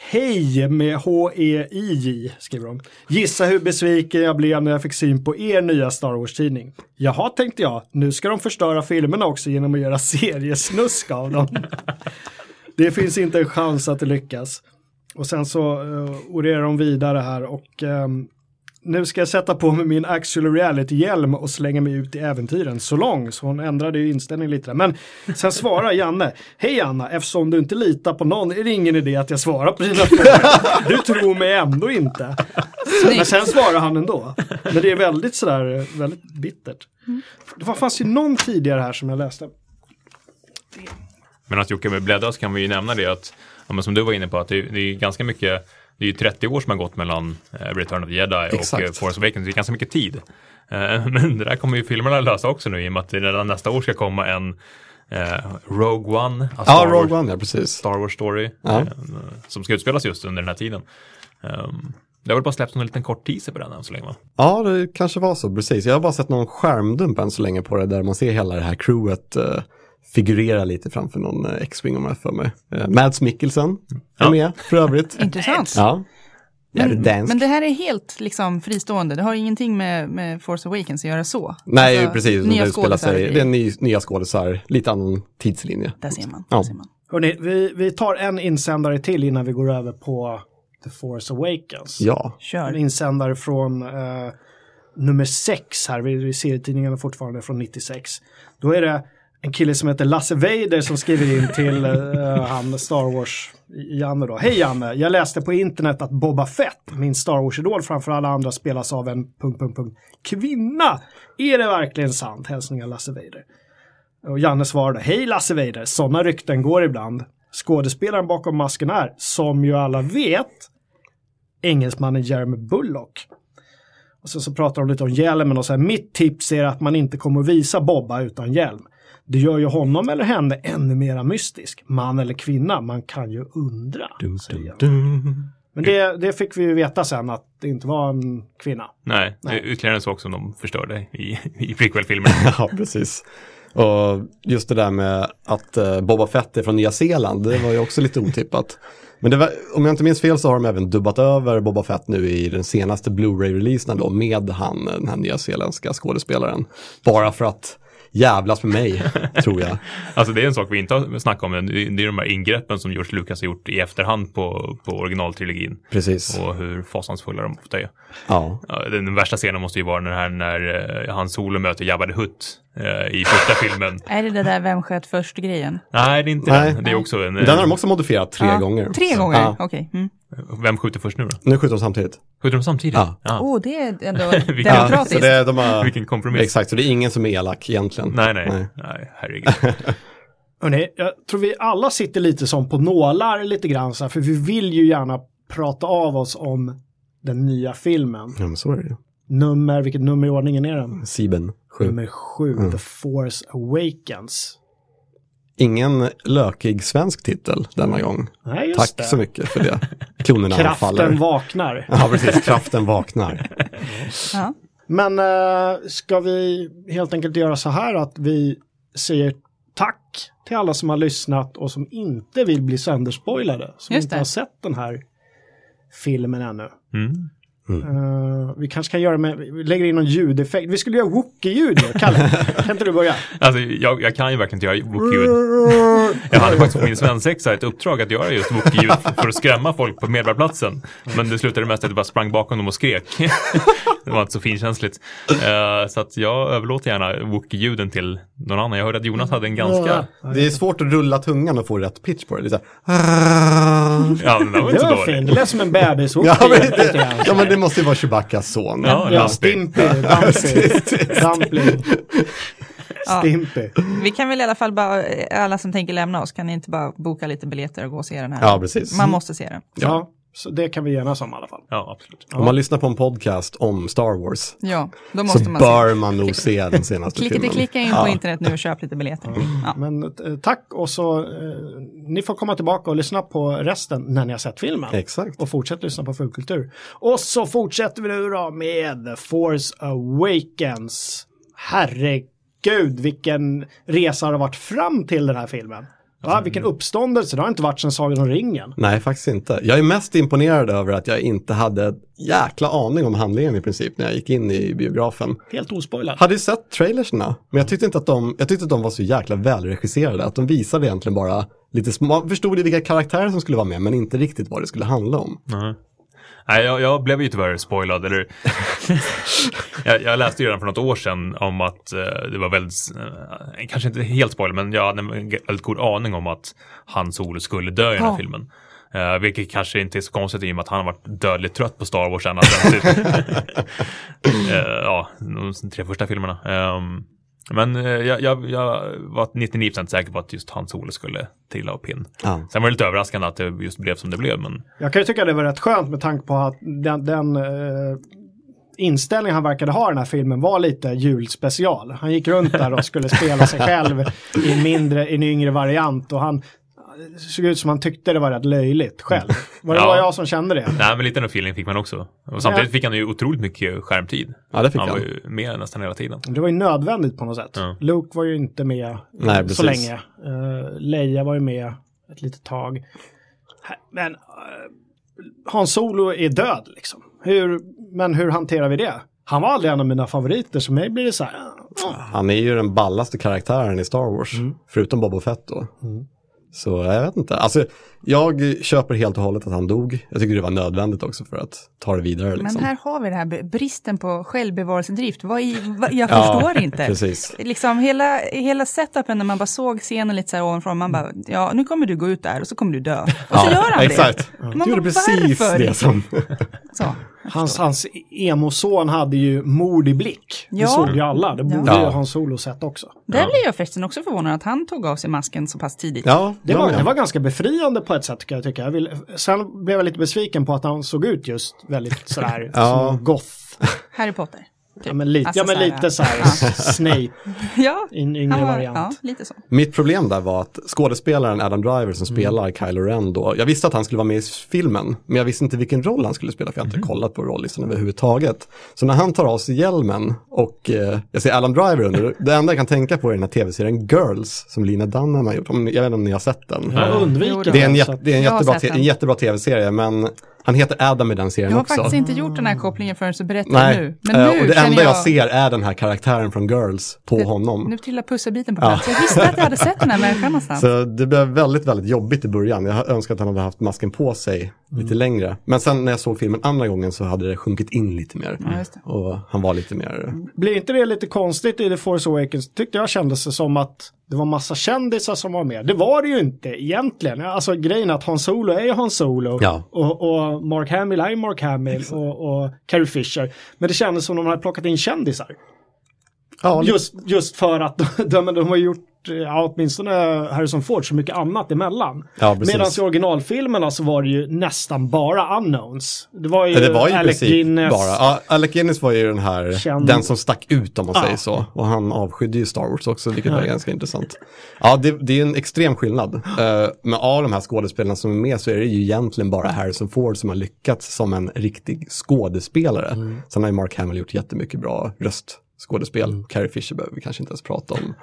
Hej med H-E-I-J skriver de. Gissa hur besviken jag blev när jag fick syn på er nya Star Wars-tidning. Jaha tänkte jag, nu ska de förstöra filmerna också genom att göra seriesnusk av dem. det finns inte en chans att det lyckas. Och sen så uh, orerar de vidare här och ehm, nu ska jag sätta på mig min actual reality-hjälm och slänga mig ut i äventyren så lång. Så hon ändrade ju inställning lite där. Men sen svarar Janne. Hej Anna, eftersom du inte litar på någon är det ingen idé att jag svarar på dina frågor. Du tror mig ändå inte. Men sen svarar han ändå. Men det är väldigt sådär, väldigt bittert. Det var- fanns ju någon tidigare här som jag läste. Men att Jocke med bläddras kan vi ju nämna det att, ja, som du var inne på, att det, det är ganska mycket, det är ju 30 år som har gått mellan eh, Return of the Jedi och Exakt. eh, Force Awakens, det är ganska mycket tid. Eh, men det där kommer ju filmerna lösa också nu i och med att det redan nästa år ska komma en eh, Rogue One, Ja, Star, Rogue Wars, One, ja precis. Star Wars story, Ja. eh, som ska utspelas just under den här tiden. Um, det har väl bara släppts en liten kort teaser på den än så länge va? Ja, det kanske var så, precis. Jag har bara sett någon skärmdump än så länge på det, där man ser hela det här crewet figurera lite framför någon uh, X-Wing om jag för mig. Uh, Mads Mikkelsen är Ja. med, för övrigt. Intressant. ja. Ja, det är dansk. Men det här är helt liksom fristående. Det har ingenting med, med Force Awakens att göra så. Nej, Alltså, precis. Nya det spelar sig, det är ny, nya skådisar, lite annan tidslinje. Där ser man. Ja. Där ser man. Hörrni, vi, vi tar en insändare till innan vi går över på The Force Awakens. Ja, En Kör. insändare från eh, nummer 6 här, vi, vi ser i tidningarna fortfarande från 96. Då är det en kille som heter Lasse Weider som skriver in till uh, han Star Wars Janne då. Hej Janne, jag läste på internet att Boba Fett, min Star Wars-idol framför alla andra, spelas av en punkt, punkt, punkt, kvinna. Är det verkligen sant? Hälsningar Lasse Weider. Och Janne svarade, hej Lasse Weider, sådana rykten går ibland. Skådespelaren bakom masken är, som ju alla vet, engelsmannen Jeremy Bullock. Och sen så pratar de lite om hjälmen och så här, mitt tips är att man inte kommer visa Bobba utan hjälm. Det gör ju honom eller henne ännu mera mystisk. Man eller kvinna, man kan ju undra. dum, dum, dum. Men det, det fick vi ju veta sen att det inte var en kvinna. Nej, Nej. ytterligare en sak som de förstörde i, i prequel-filmen. ja, precis. Och just det där med att uh, Boba Fett är från Nya Zeeland, det var ju också lite otippat. Men det var, om jag inte minns fel så har de även dubbat över Boba Fett nu i den senaste Blu-ray-releasen då med han, den här nyzeeländska skådespelaren. Bara för att jävlas med mig, tror jag. Alltså det är en sak vi inte har snackat om, det är de här ingreppen som George Lucas har gjort i efterhand på, på originaltrilogin. Precis. Och hur fasansfulla de ofta är. Ja, den värsta scenen måste ju vara den här när eh, han solo möter Jabba the Hutt eh, i första filmen. Är det det där vem sköt först-grejen? Nej, det är inte Nej. den. Det är också en... Den har de också modifierat tre Ja, gånger. Tre gånger? Ja. Okej. Mm. Vem skjuter först nu då? Nu skjuter de samtidigt. Skjuter de samtidigt? Ja. Ja. Oh, det är ändå Vilken- Ja, demokratiskt. så det, är- de har, Vilken kompromiss. Exakt, så det är ingen som är elak egentligen. Nej, nej, Nej. nej. herregud. Hörrni, jag tror vi alla sitter lite som på nålar lite grann så här, för vi vill ju gärna prata av oss om den nya filmen. Ja, men så är det ju. Nummer, vilket nummer i ordningen är den? Sieben, sju. Nummer sju, Mm. The Force Awakens. Ingen lökig svensk titel denna gång. Nej, just Tack det. så mycket för det. Klonerna Kraften faller. vaknar. Ja, precis. Kraften vaknar. Ja. Men äh, ska vi helt enkelt göra så här att vi säger tack till alla som har lyssnat och som inte vill bli sönderspoilade. Som Just inte det. har sett den här filmen ännu. Mm. Eh, vi kanske kan göra med, vi lägger in någon ljudeffekt. Vi skulle göra Wookie-ljud ju. Kalle, kan inte du börja? Alltså, jag, jag kan ju verkligen inte göra Wookie-ljud. Jag hade faktiskt på min svensexa ett uppdrag att göra just Wookie-ljud för att skrämma folk på Medborgarplatsen. Men det slutade mest att jag bara sprang bakom dem och skrek. det var inte så finkänsligt. Eh, så att jag överlåter gärna Wookie-ljuden till någon annan. Jag hörde att Jonas hade en ganska... Det är svårt att rulla tungan och få rätt pitch på det. det är så här... Ja, men den var Det inte så var fint, dålig. det lät som en bebis ja, men det, ja, men det måste ju vara Chewbaccas son. Ja, Ja. Stimpy, Dumpy, Dumpling, Ja. Stimpy. Vi kan väl i alla fall bara, alla som tänker lämna oss, kan ni inte bara boka lite biljetter och gå och se den här? Ja, precis. Man måste se den. Ja, så det kan vi enas om i alla fall. Ja, absolut. Om man lyssnar på en podcast om Star Wars Ja, då måste så man bör se. man nog se den senaste Klicka, filmen. klicka in ja. på internet nu och köp lite biljetter. Ja. Men eh, tack och så eh, ni får komma tillbaka och lyssna på resten när ni har sett filmen. Exakt. Och fortsätt lyssna på Fullkultur. Och så fortsätter vi nu då med Force Awakens. Herregud, vilken resa har det varit fram till den här filmen. Va? Vilken uppståndelse, det har inte varit sedan Sagan om ringen. Nej, faktiskt inte. Jag är mest imponerad över att jag inte hade jäkla aning om handlingen i princip när jag gick in i biografen. Helt ospoilad. Hade ju sett trailersna, men jag tyckte inte att de, jag tyckte att de var så jäkla välregisserade. Att de visade egentligen bara lite små, man förstod ju vilka karaktärer som skulle vara med, men inte riktigt vad det skulle handla om. Nej. Nej, jag, jag blev ju tyvärr spoilad. Eller... jag, jag läste ju redan för något år sedan om att eh, det var väldigt, eh, kanske inte helt spoiler, men jag hade en väldigt god aning om att Han Solo skulle dö i den här Ja. filmen. Eh, vilket kanske inte är så konstigt i och med att han har varit dödligt trött på Star Wars ända sedan typ, eh, ja, de tre första filmerna. Ehm, men eh, jag, jag, jag var 99% säker på att just Han Solo skulle trilla av pinn. Ja. Sen var det lite överraskande att det just blev som det blev, men Jag kan ju tycka det var rätt skönt med tanke på att den, den eh, inställningen han verkade ha i den här filmen var lite julspecial. Han gick runt där och skulle spela sig själv i en mindre, i en yngre variant och han det såg ut som han tyckte det var rätt löjligt själv. Var det Ja. bara jag som kände det? Nej, men lite den feeling fick man också. Och samtidigt fick han ju otroligt mycket skärmtid. Ja, det fick han han. var ju med nästan hela tiden. Det var ju nödvändigt på något sätt. Ja. Luke var ju inte med Nej, så länge. Uh, Leia var ju med ett litet tag. Men uh, Hans Solo är död liksom. Hur, men hur hanterar vi det? Han var aldrig en av mina favoriter, så mig blir det så här. ja. Han är ju den ballaste karaktären i Star Wars, Mm. förutom Boba Fett då. Så jag vet inte. Alltså, jag köper helt och hållet att han dog. Jag tycker det var nödvändigt också för att ta det vidare. Liksom. Men här har vi det här bristen på självbevarelsedrift. Vad i, vad, jag Ja, förstår inte. precis. Liksom hela, hela setupen när man bara såg scenen lite så här ovanifrån, man bara, ja nu kommer du gå ut där och så kommer du dö. Och så gör han exakt. det. Man Du gjorde bara, precis varför? det som... Så, Hans, hans emo-son hade ju mord i blick. Det Ja. såg ju alla. Det borde Ja. ju Hans Solo sett också. Där blir jag förresten också förvånad att han tog av sig masken så pass tidigt. Ja, Det var, det var ganska befriande på ett sätt kan jag tycka. Jag vill, sen blev jag lite besviken på att han såg ut just väldigt sådär Ja. som goth. Harry Potter. Typ. Ja men lite, Alltså ja, men så här, lite så här ja. Snape Ja, i en yngre var, variant. ja, lite så. Mitt problem där var att skådespelaren Adam Driver som spelar Kylo Ren då, jag visste att han skulle vara med i filmen, men jag visste inte vilken roll han skulle spela för jag har inte kollat på rolllistan överhuvudtaget. Så när han tar av sig hjälmen och eh, jag ser Adam Driver under, det enda jag kan tänka på är den här tv-serien Girls som Lina Dunham har gjort, Om- jag vet inte om ni har sett den. Jag undviker Det är en, det är en jättebra, en jättebra tv-serie, men han heter Adam i den serien Jag har också. faktiskt inte gjort den här kopplingen förrän så berättar Nej, nu. Men eh, nu och det enda jag... jag ser är den här karaktären från Girls på honom. Nu trillar pusselbiten på plats. Jag visste att jag hade sett den här människan någonstans. Så det blev väldigt, väldigt jobbigt i början. Jag önskar att han hade haft masken på sig lite Mm. längre. Men sen när jag såg filmen andra gången så hade det sjunkit in lite mer. Det. Och han var lite mer... Blir inte det lite konstigt i The Force Awakens? Tyckte jag kändes det som att det var massa kändisar som var med. Det var det ju inte egentligen. Alltså grejen att Han Solo är Han Solo. Ja. Och, och Mark Hamill är Mark Hamill och, och Carrie Fisher. Men det kändes som de hade plockat in kändisar. Ja, Just, just för att de, de har gjort, ja, åtminstone Harrison Ford, så mycket annat emellan. Ja. Medan i originalfilmerna så var det ju nästan bara unknowns. Det var ju, det var ju Alec Guinness. bara. Ja, Alec Guinness var ju den här, Känd. den som stack ut om man Ja. säger så. Och han avskydde ju Star Wars också, vilket var ganska intressant. Ja, det, det är en extrem skillnad. Uh, men av de här skådespelarna som är med så är det ju egentligen bara Harrison Ford som har lyckats som en riktig skådespelare. Mm. Sen har ju Mark Hamill gjort jättemycket bra röstskådespel. Mm. Carrie Fisher behöver vi kanske inte ens prata om.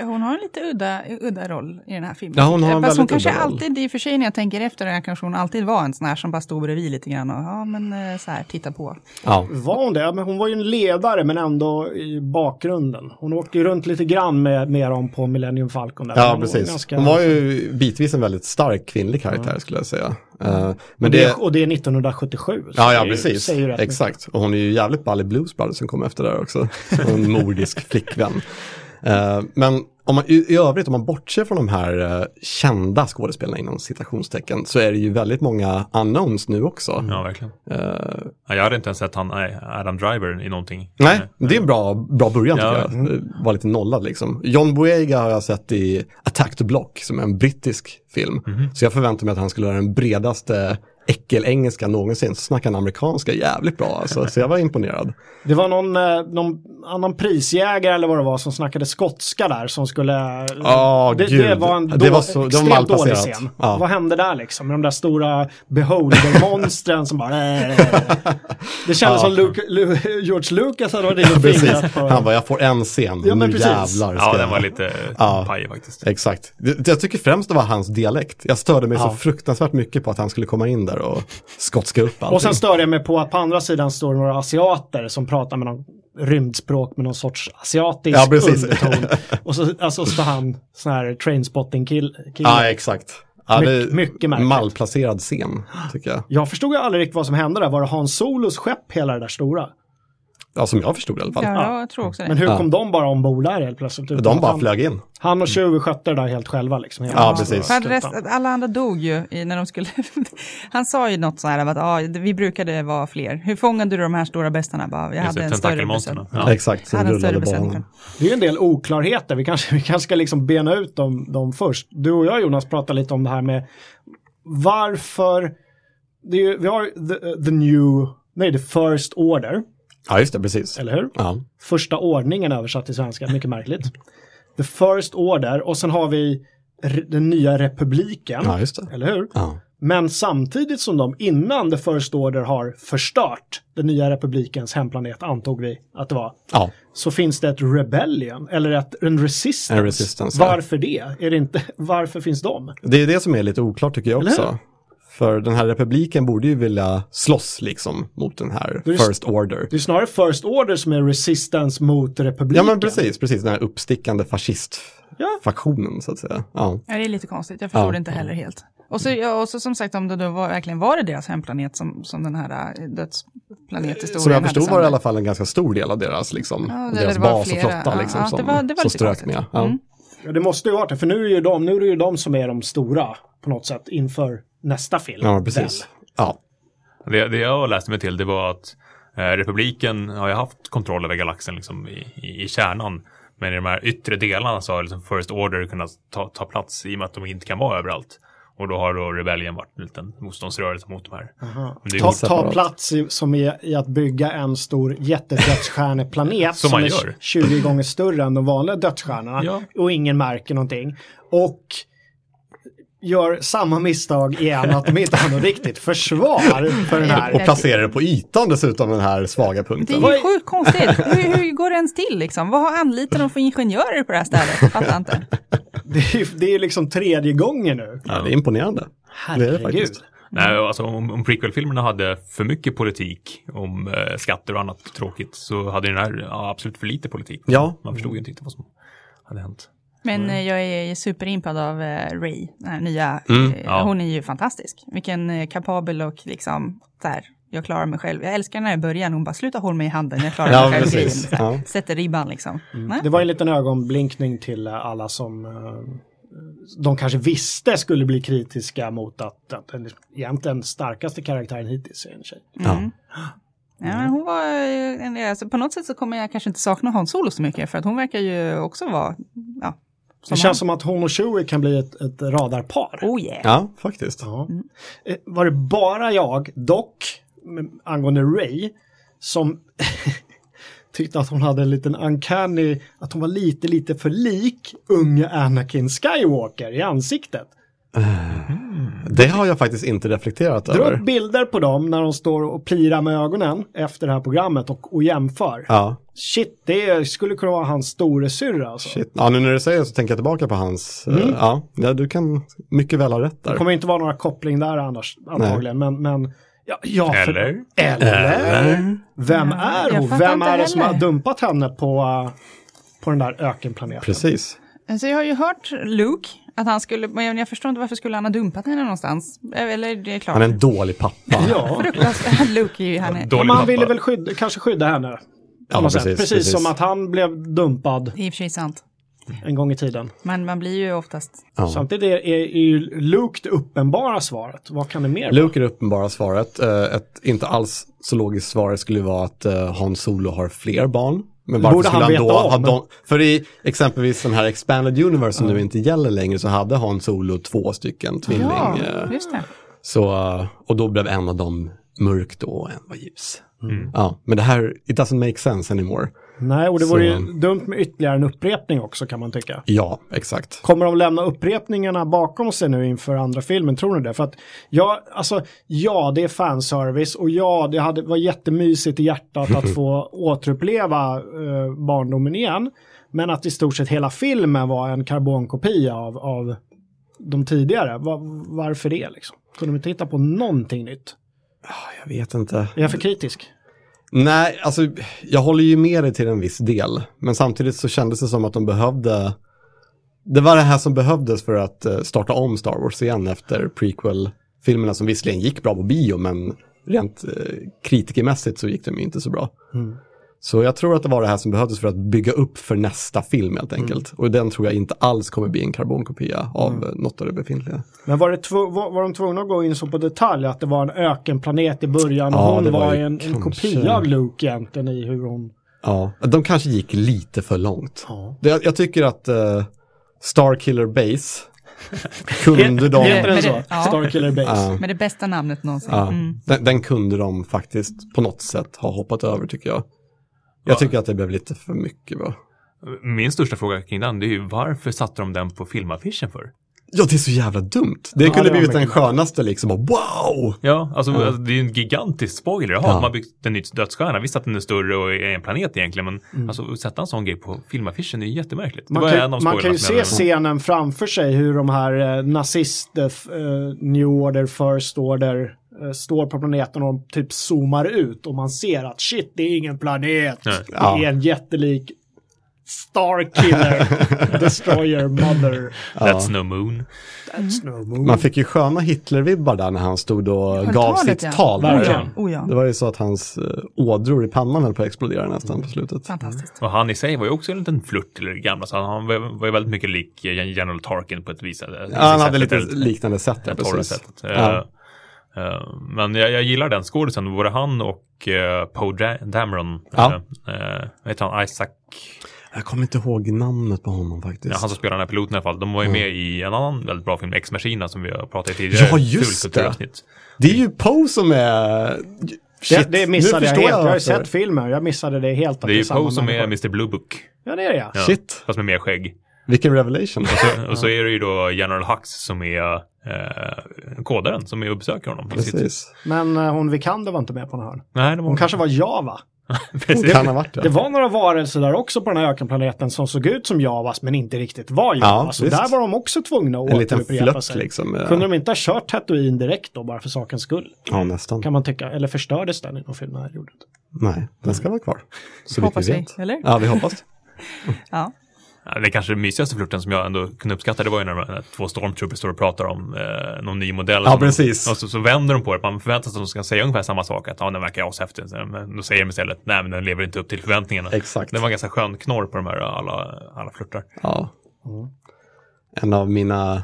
Hon har en lite udda, udda roll i den här filmen. Ja, hon har en Fast hon kanske roll. alltid, i och för sig när jag tänker efter, det, kanske hon alltid var en sån här som bara stod bredvid lite grann och ja men eh, så här, titta på. Ja. Var hon det? Ja, Men hon var ju en ledare men ändå i bakgrunden. Hon åkte ju runt lite grann med, med dem på Millennium Falcon. Där. Ja, hon var precis. ganska- Hon var ju bitvis en väldigt stark kvinnlig karaktär skulle jag säga. Eh, och, men det, det, och det är 1977. så Ja, ja, det precis. säger Exakt. Och hon är ju jävligt ball i Blues Brothers som kom efter där också. En mordisk flickvän. Eh, men om man, i, i övrigt, om man bortser från de här eh, kända skådespelarna inom citationstecken, så är det ju väldigt många unknowns nu också. Ja, verkligen. Eh, Ja, jag hade inte ens sett han, nej, Adam Driver i någonting. nej, det är en bra, bra början Ja. tycker jag. Eh, Var lite nollad liksom. John Boyega har jag sett i Attack the Block, som är en brittisk film. Så jag förväntar mig att han skulle vara den bredaste äckelengelska någonsin. Så snackar han amerikanska jävligt bra alltså. Så jag var imponerad. Det var någon, eh, någon annan prisjägare eller vad det var som snackade skotska där som skulle... Ja, det, gud. det var en Det då, var så- det var extremt malplacerat. dålig scen. Ja. Vad hände där liksom? Med de där stora beholder-monstren som bara... det kändes Ja. som Luke, Lu, George Lucas hade varit inne Precis. fingrat på... Han bara, jag får en scen, Ja, men nu precis. jävlar Ja, den var lite Ja. paj faktiskt. Exakt. Jag tycker främst det var hans dialekt. Jag störde mig Ja. så fruktansvärt mycket på att han skulle komma in där och skotska upp allting. Och sen störde jag mig på att på andra sidan står några asiater som pratar med någon rymdspråk med någon sorts asiatisk Ja, precis. underton. Och så alltså, står han sån här trainspotting kill. kill. Ja, exakt. Ja, Mycket- mycket märkligt. Malplacerad scen, tycker jag. Jag förstod ju aldrig riktigt vad som hände där. Var det Hans Solos skepp hela det där stora? Ja, som jag förstod i alla fall. Ja, jag tror också det. Men hur Ja. kom de bara ombord där helt plötsligt? Utan De bara han, flög in. Han och Chewie skötte det där helt själva liksom. hela Ja, precis. rest, alla andra dog ju i, när de skulle... han sa ju något så här att ah, vi brukade vara fler. Hur fångade du de här stora bästarna? Bara, jag hade en större besättning. Ja. Exakt, hade en större rullade besättning. Det är ju en del oklarheter. Vi kanske, vi kanske ska liksom bena ut dem, dem först. Du och jag Jonas pratade lite om det här med varför det är ju, vi har the, the new, nej the first order. Ja, just det, precis. eller hur? Ja. Första ordningen översatt till svenska, mycket märkligt. The First Order och sen har vi den nya republiken, ja, just det. eller hur? Ja. Men samtidigt som de innan The First Order har förstört den nya republikens hemplanet, antog vi att det var, ja, så finns det ett rebellion, eller ett, en resistance. En resistance, ja. Varför det? Är det inte, varför finns de? det är det som är lite oklart tycker jag också. För den här republiken borde ju vilja slåss liksom mot den här Det First Order. Det är snarare First Order som är resistance mot republiken. Ja men precis, precis den här uppstickande Ja. fascistfaktionen så att säga. Ja. Ja, det är lite konstigt, jag förstår Ja. det inte heller helt. Och så, ja, och så som sagt, om det då var, verkligen var det deras hemplanet som, som den här äh, dödsplanethistorien Som jag hade förstod var det i alla fall en ganska stor del av deras, liksom, Ja, det- deras det var bas flera. och flotta Ja, liksom, ja, som, det var- det var som strök konstigt. med. Ja. Mm. Ja, det måste ju vara det, för nu är, ju de, nu är det ju de som är de stora på något sätt inför nästa film. ja, precis. Ja. Det, det jag läste mig till det var att eh, republiken har ju haft kontroll över galaxen liksom i, i, i kärnan. Men i de här yttre delarna så har liksom First Order kunnat ta, ta plats i och med att de inte kan vara överallt. Och då har då Rebellion varit en liten motståndsrörelse mot de här. Ta, ta plats i, som i, i att bygga en stor jättedödsstjärneplanet Som som, är gör. 20 gånger större än de vanliga dödsstjärnorna Ja. och ingen märker någonting. Och gör samma misstag igen att de inte har något riktigt försvar för den här. Och placerar det på ytan dessutom, den här svaga Det punkten. är Vad ju är- sjukt konstigt. Hur, hur går det ens till liksom? Vad har anlitat de för ingenjörer på det här stället? Fattar inte. Det är, ju- det är liksom tredje gången nu. Ja, det är imponerande. Det är det Herregud. faktiskt. Nej, alltså om, om prequel-filmerna hade för mycket politik om eh, skatter och annat tråkigt så hade den här ja, absolut för lite politik. Ja. Man förstod ju inte riktigt vad som hade hänt. Men eh, jag är superimpad av eh, Ray, den här nya. Mm, eh, ja. Hon är ju fantastisk. Vilken kapabel och liksom så här, jag klarar mig själv. Jag älskar när i början hon bara sluta hålla mig i handen, jag klarar Ja, mig själv. precis. grejen. Ja. Sätter ribban liksom. Nej? Det var en liten ögonblinkning till alla som de kanske visste skulle bli kritiska mot att, att den egentligen starkaste karaktären hittills är en tjej. Ja. Mm. Ja, men hon var, en- alltså, på något sätt så kommer jag kanske inte sakna Hans Solo så mycket för att hon verkar ju också vara, ja. Det känns han. som att hon och Chewie kan bli ett, ett radarpar. Oh yeah. Ja, faktiskt. Ja. Eh, Var det bara jag, dock, angående Ray, som tyckte att hon hade en liten uncanny, att hon var lite, lite för lik unge Anakin Skywalker i ansiktet. Det har jag faktiskt inte reflekterat Dra upp över. bilder på dem när de står och plirar med ögonen efter det här programmet och, och jämför. Ja, Shit, det skulle kunna vara hans storasyrra alltså. shit. Ja, nu när du säger det så tänker jag tillbaka på hans. eh, Mm. ja, ja, du kan mycket väl ha rätt Det där. kommer inte vara några koppling där annars antagligen, men, men ja, ja, för- Eller? Eller? Vem är hon? Vem är det som har heller. dumpat henne på, uh, på den där ökenplaneten? Precis. Alltså jag har ju hört Luke, att han skulle, men jag förstår inte varför skulle han ha dumpat henne någonstans? Eller det är klart. Han är en dålig pappa. Ja, Fruktansvärt, Luke är ju, han är, Dålig men han pappa. ville väl skydda, kanske skydda henne. Ja, precis, precis, precis. som att han blev dumpad det är i och för sig sant. en gång i tiden. Men man blir ju oftast, Ja. Samtidigt är, är, är ju Luke det uppenbara svaret. Vad kan det mer vara? Luke är det uppenbara svaret. Eh, Ett inte alls så logiskt svar skulle vara att uh, Han Solo har fler barn. Men varför borde skulle han han, då ha dem? För i exempelvis den här Expanded Universe som nu inte gäller längre så hade Han Solo två stycken tvilling. ja, eh, just det. Så, och då blev en av dem mörk då och en var ljus. Ja, men det här, it doesn't make sense anymore. Nej, och det vore ju dumt med ytterligare en upprepning också kan man tycka. Ja, exakt. Kommer de lämna upprepningarna bakom sig nu inför andra filmen, tror ni det? För att ja, alltså, ja, det är fanservice och ja, det hade, var jättemysigt i hjärtat att få återuppleva eh, barndomen igen. Men att i stort sett hela filmen var en karbonkopia av, av de tidigare. Va, varför det liksom? Kunde de inte hitta på någonting nytt? Jag vet inte. Är jag för kritisk? Nej, alltså jag håller ju med dig till en viss del. Men samtidigt så kändes det som att de behövde Det var det här som behövdes för att eh, starta om Star Wars igen efter prequel-filmerna som visserligen gick bra på bio men rent eh, kritikermässigt så gick de ju inte så bra. Mm. Så jag tror att det var det här som behövdes för att bygga upp för nästa film helt enkelt. Och den tror jag inte alls kommer bli en karbonkopia av mm. något av det befintliga. Men var, det var, var de tvungna att gå in så på detalj att det var en ökenplanet i början och Ja, hon det var var en, en kopia av Luke egentligen i hur hon... Ja, de kanske gick lite för långt. Ja. Det, jag tycker att uh, Starkiller Base kunde de... Heter den så? ja. Starkiller Base. Ja. Med det bästa namnet någonsin. Ja, Mm. den, den kunde de faktiskt på något sätt ha hoppat över tycker jag. Jag tycker att det blev lite för mycket. Va? Min största fråga kring den, det är ju varför satte de den på filmaffischen för? Ja, det är så jävla dumt. Det Ja, kunde det blivit den skönaste liksom. Och wow! Ja, alltså Ja. det är ju en gigantisk spoiler. Jaha, Ja. de har byggt en ny dödsstjärna. Visst att den är större och är en planet egentligen, men alltså att sätta en sån grej på filmaffischen är ju jättemärkligt. Man kan, man kan ju se scenen framför sig hur de här eh, nazist, eh, New Order, First Order står på planeten och de typ zoomar ut och man ser att shit, det är ingen planet. Nej. Det Ja. är en jättelik Starkiller, Destroyer, Mother. That's no moon. That's no moon. Man fick ju sköna Hitler-vibbar där när han stod och gav talet, sitt ja. tal. Verkligen. Oh ja. Det var ju så att hans eh, ådror i pannan höll på att explodera nästan på slutet. Fantastiskt. Och han i sig var ju också en liten flört till det gamla, så han var ju väldigt mycket lik eh, General Tarkin på ett vis. eh, Ja, han hade lite liknande sätt torra precis. sättet. Ja. Eh, eh, men jag, jag gillar den skådisen, både han och uh, Poe Dameron. Ja. Uh, vad heter han? Isaac? Jag kommer inte ihåg namnet på honom faktiskt. Ja, han som spelar den här piloten i alla fall. De var ju med i en annan väldigt bra film, Ex Machina, som vi har pratat i tidigare. Ja, just Fulkulturavsnitt. Det är ju Poe som är... Shit, det, det missade jag helt. Jag har ju varför. sett filmen. Jag missade det helt. Det är ju Poe som är. Mr Blue Book. Ja, det är det. Ja, Shit. Fast med mer skägg. Vilken revelation. Och så är det ju då General Hux som är eh, kodaren som är och besöker honom. Precis. Men eh, hon Vikander var inte med på den här. Nej, det var Hon kanske var Java. Precis. Kan ha varit det. Det var några varelser där också på den här ökenplaneten som såg ut som Javas men inte riktigt var Java. Ja, så visst. där var de också tvungna att en återupprepa sig. liksom. eh, Kunde de inte ha kört Tatooine direkt då bara för sakens skull? Ja, nästan. Kan man tycka. Eller förstördes den inom filmen? Det gjorde inte. Nej, den ska vara kvar. Så Hoppas vi vi, vet. eller? Ja, vi hoppas. Ja. Det kanske den mysigaste flörten som jag ändå kunde uppskatta, det var ju när de- två stormtroopers står och pratar om eh, någon ny modell. Ja, precis. Och så, så vänder de på det, man förväntar sig att de ska säga ungefär samma sak, att ja, den verkar ashäftig. Men då säger de istället, nej men den lever inte upp till förväntningarna. Exakt. Det var en ganska skön knorr på de här alla, alla flörtar. Ja. En av mina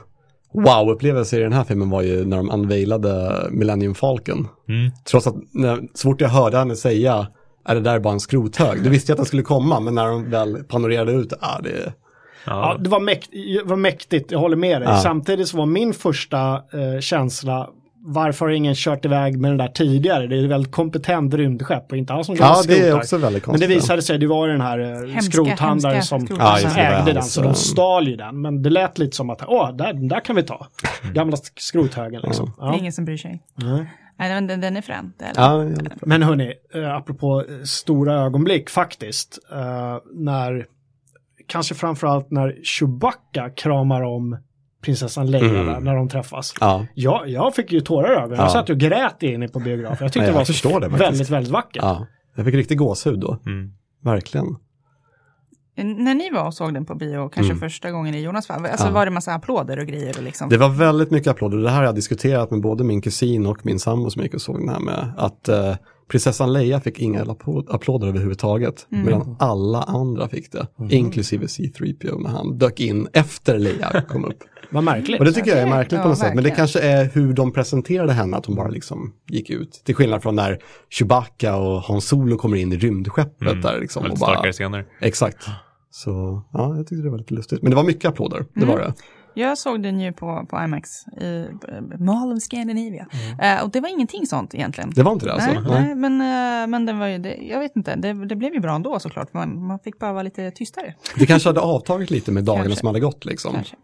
wow-upplevelser i den här filmen var ju när de unveilade Millennium Falcon. Mm. Trots att när, så fort jag hörde henne säga är det där bara en skrothög? Då visste jag att den skulle komma, men när de väl panorerade ut, ah, det Ja, Ja, det var, mäkt, var mäktigt, jag håller med dig. Ja. Samtidigt så var min första eh, känsla, varför har ingen kört iväg med den där tidigare? Det är ett väldigt kompetent rymdskepp och inte alls som Ja, det är också väldigt Men konstigt. det visade sig, det var den här eh, Hemska, skrothandlaren hemska som, Ja, ägde den, så de stal ju den. Men det lät lite som att, åh, där, den där kan vi ta. Gamla sk- skrothögen liksom. Det är ingen som bryr sig. Nej. Nej, men den, den är frän. Ja. Men hörni, eh, apropå stora ögonblick faktiskt, eh, när, kanske framförallt när Chewbacca kramar om prinsessan Leia Mm. där, när de träffas. Ja, Ja, jag fick ju tårar i ögonen. Ja. Jag satt och grät inne på biografen. Jag tyckte Ja, jag det var förstår så det väldigt, väldigt vackert. ja. Jag fick riktigt gåshud då. mm. Verkligen. När ni var och såg den på bio, kanske Mm. första gången i Jonas fall, alltså Ja. var det massa applåder och grejer? Och liksom. Det var väldigt mycket applåder. Det här har jag diskuterat med både min kusin och min sambo som gick och såg den här med. Att eh, prinsessan Leia fick inga applå- applåder överhuvudtaget. Mm. Medan alla andra fick det. Inklusive C3PO när han dök in efter Leia kom upp. Vad märkligt. Och det tycker jag är märkligt på ja, något sätt. Men det verkligen. kanske är hur de presenterade henne, att hon bara liksom gick ut. Till skillnad från när Chewbacca och Han Solo kommer in i rymdskeppet Mm. där liksom. Och bara, starkare scener. exakt. Så ja, jag tyckte det var lite lustigt. Men det var mycket applåder, det Mm. var det. Jag såg den ju på, på IMAX i eh, Mall of Scandinavia. Eh, och det var ingenting sånt egentligen. Det var inte det alltså? Nej, nej, men, eh, men den var ju, det, jag vet inte, det, det blev ju bra ändå såklart. Man, man fick bara vara lite tystare. Det kanske hade avtagit lite med dagarna Kanske. som hade gått liksom. Kanske.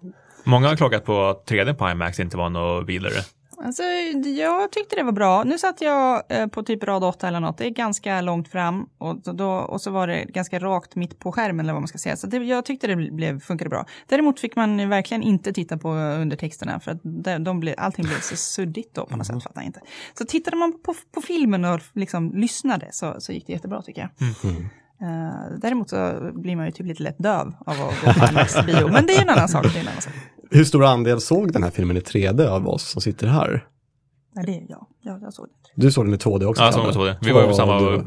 Många har klagat på att 3D på IMAX inte var något vidare. Alltså, jag tyckte det var bra. Nu satt jag eh, på typ rad 8 eller något. Det är ganska långt fram och, då, och så var det ganska rakt mitt på skärmen eller vad man ska säga. Så det, jag tyckte det blev, funkade bra. Däremot fick man verkligen inte titta på undertexterna för att de, blev, allting blev så suddigt då på något sätt. Fattar jag inte. Så tittade man på, på filmen och liksom lyssnade så, så gick det jättebra tycker jag. Eh, däremot så blir man ju typ lite lätt döv av att gå på IMAX bio. Men det är en annan sak. Det är en annan sak. Hur stor andel såg den här filmen i 3D av oss som sitter här? Nej, det är jag. Jag, jag såg det. Du såg den i 2D också? Ja, Kalle? så, så det. Vi var ju på samma... du- eh,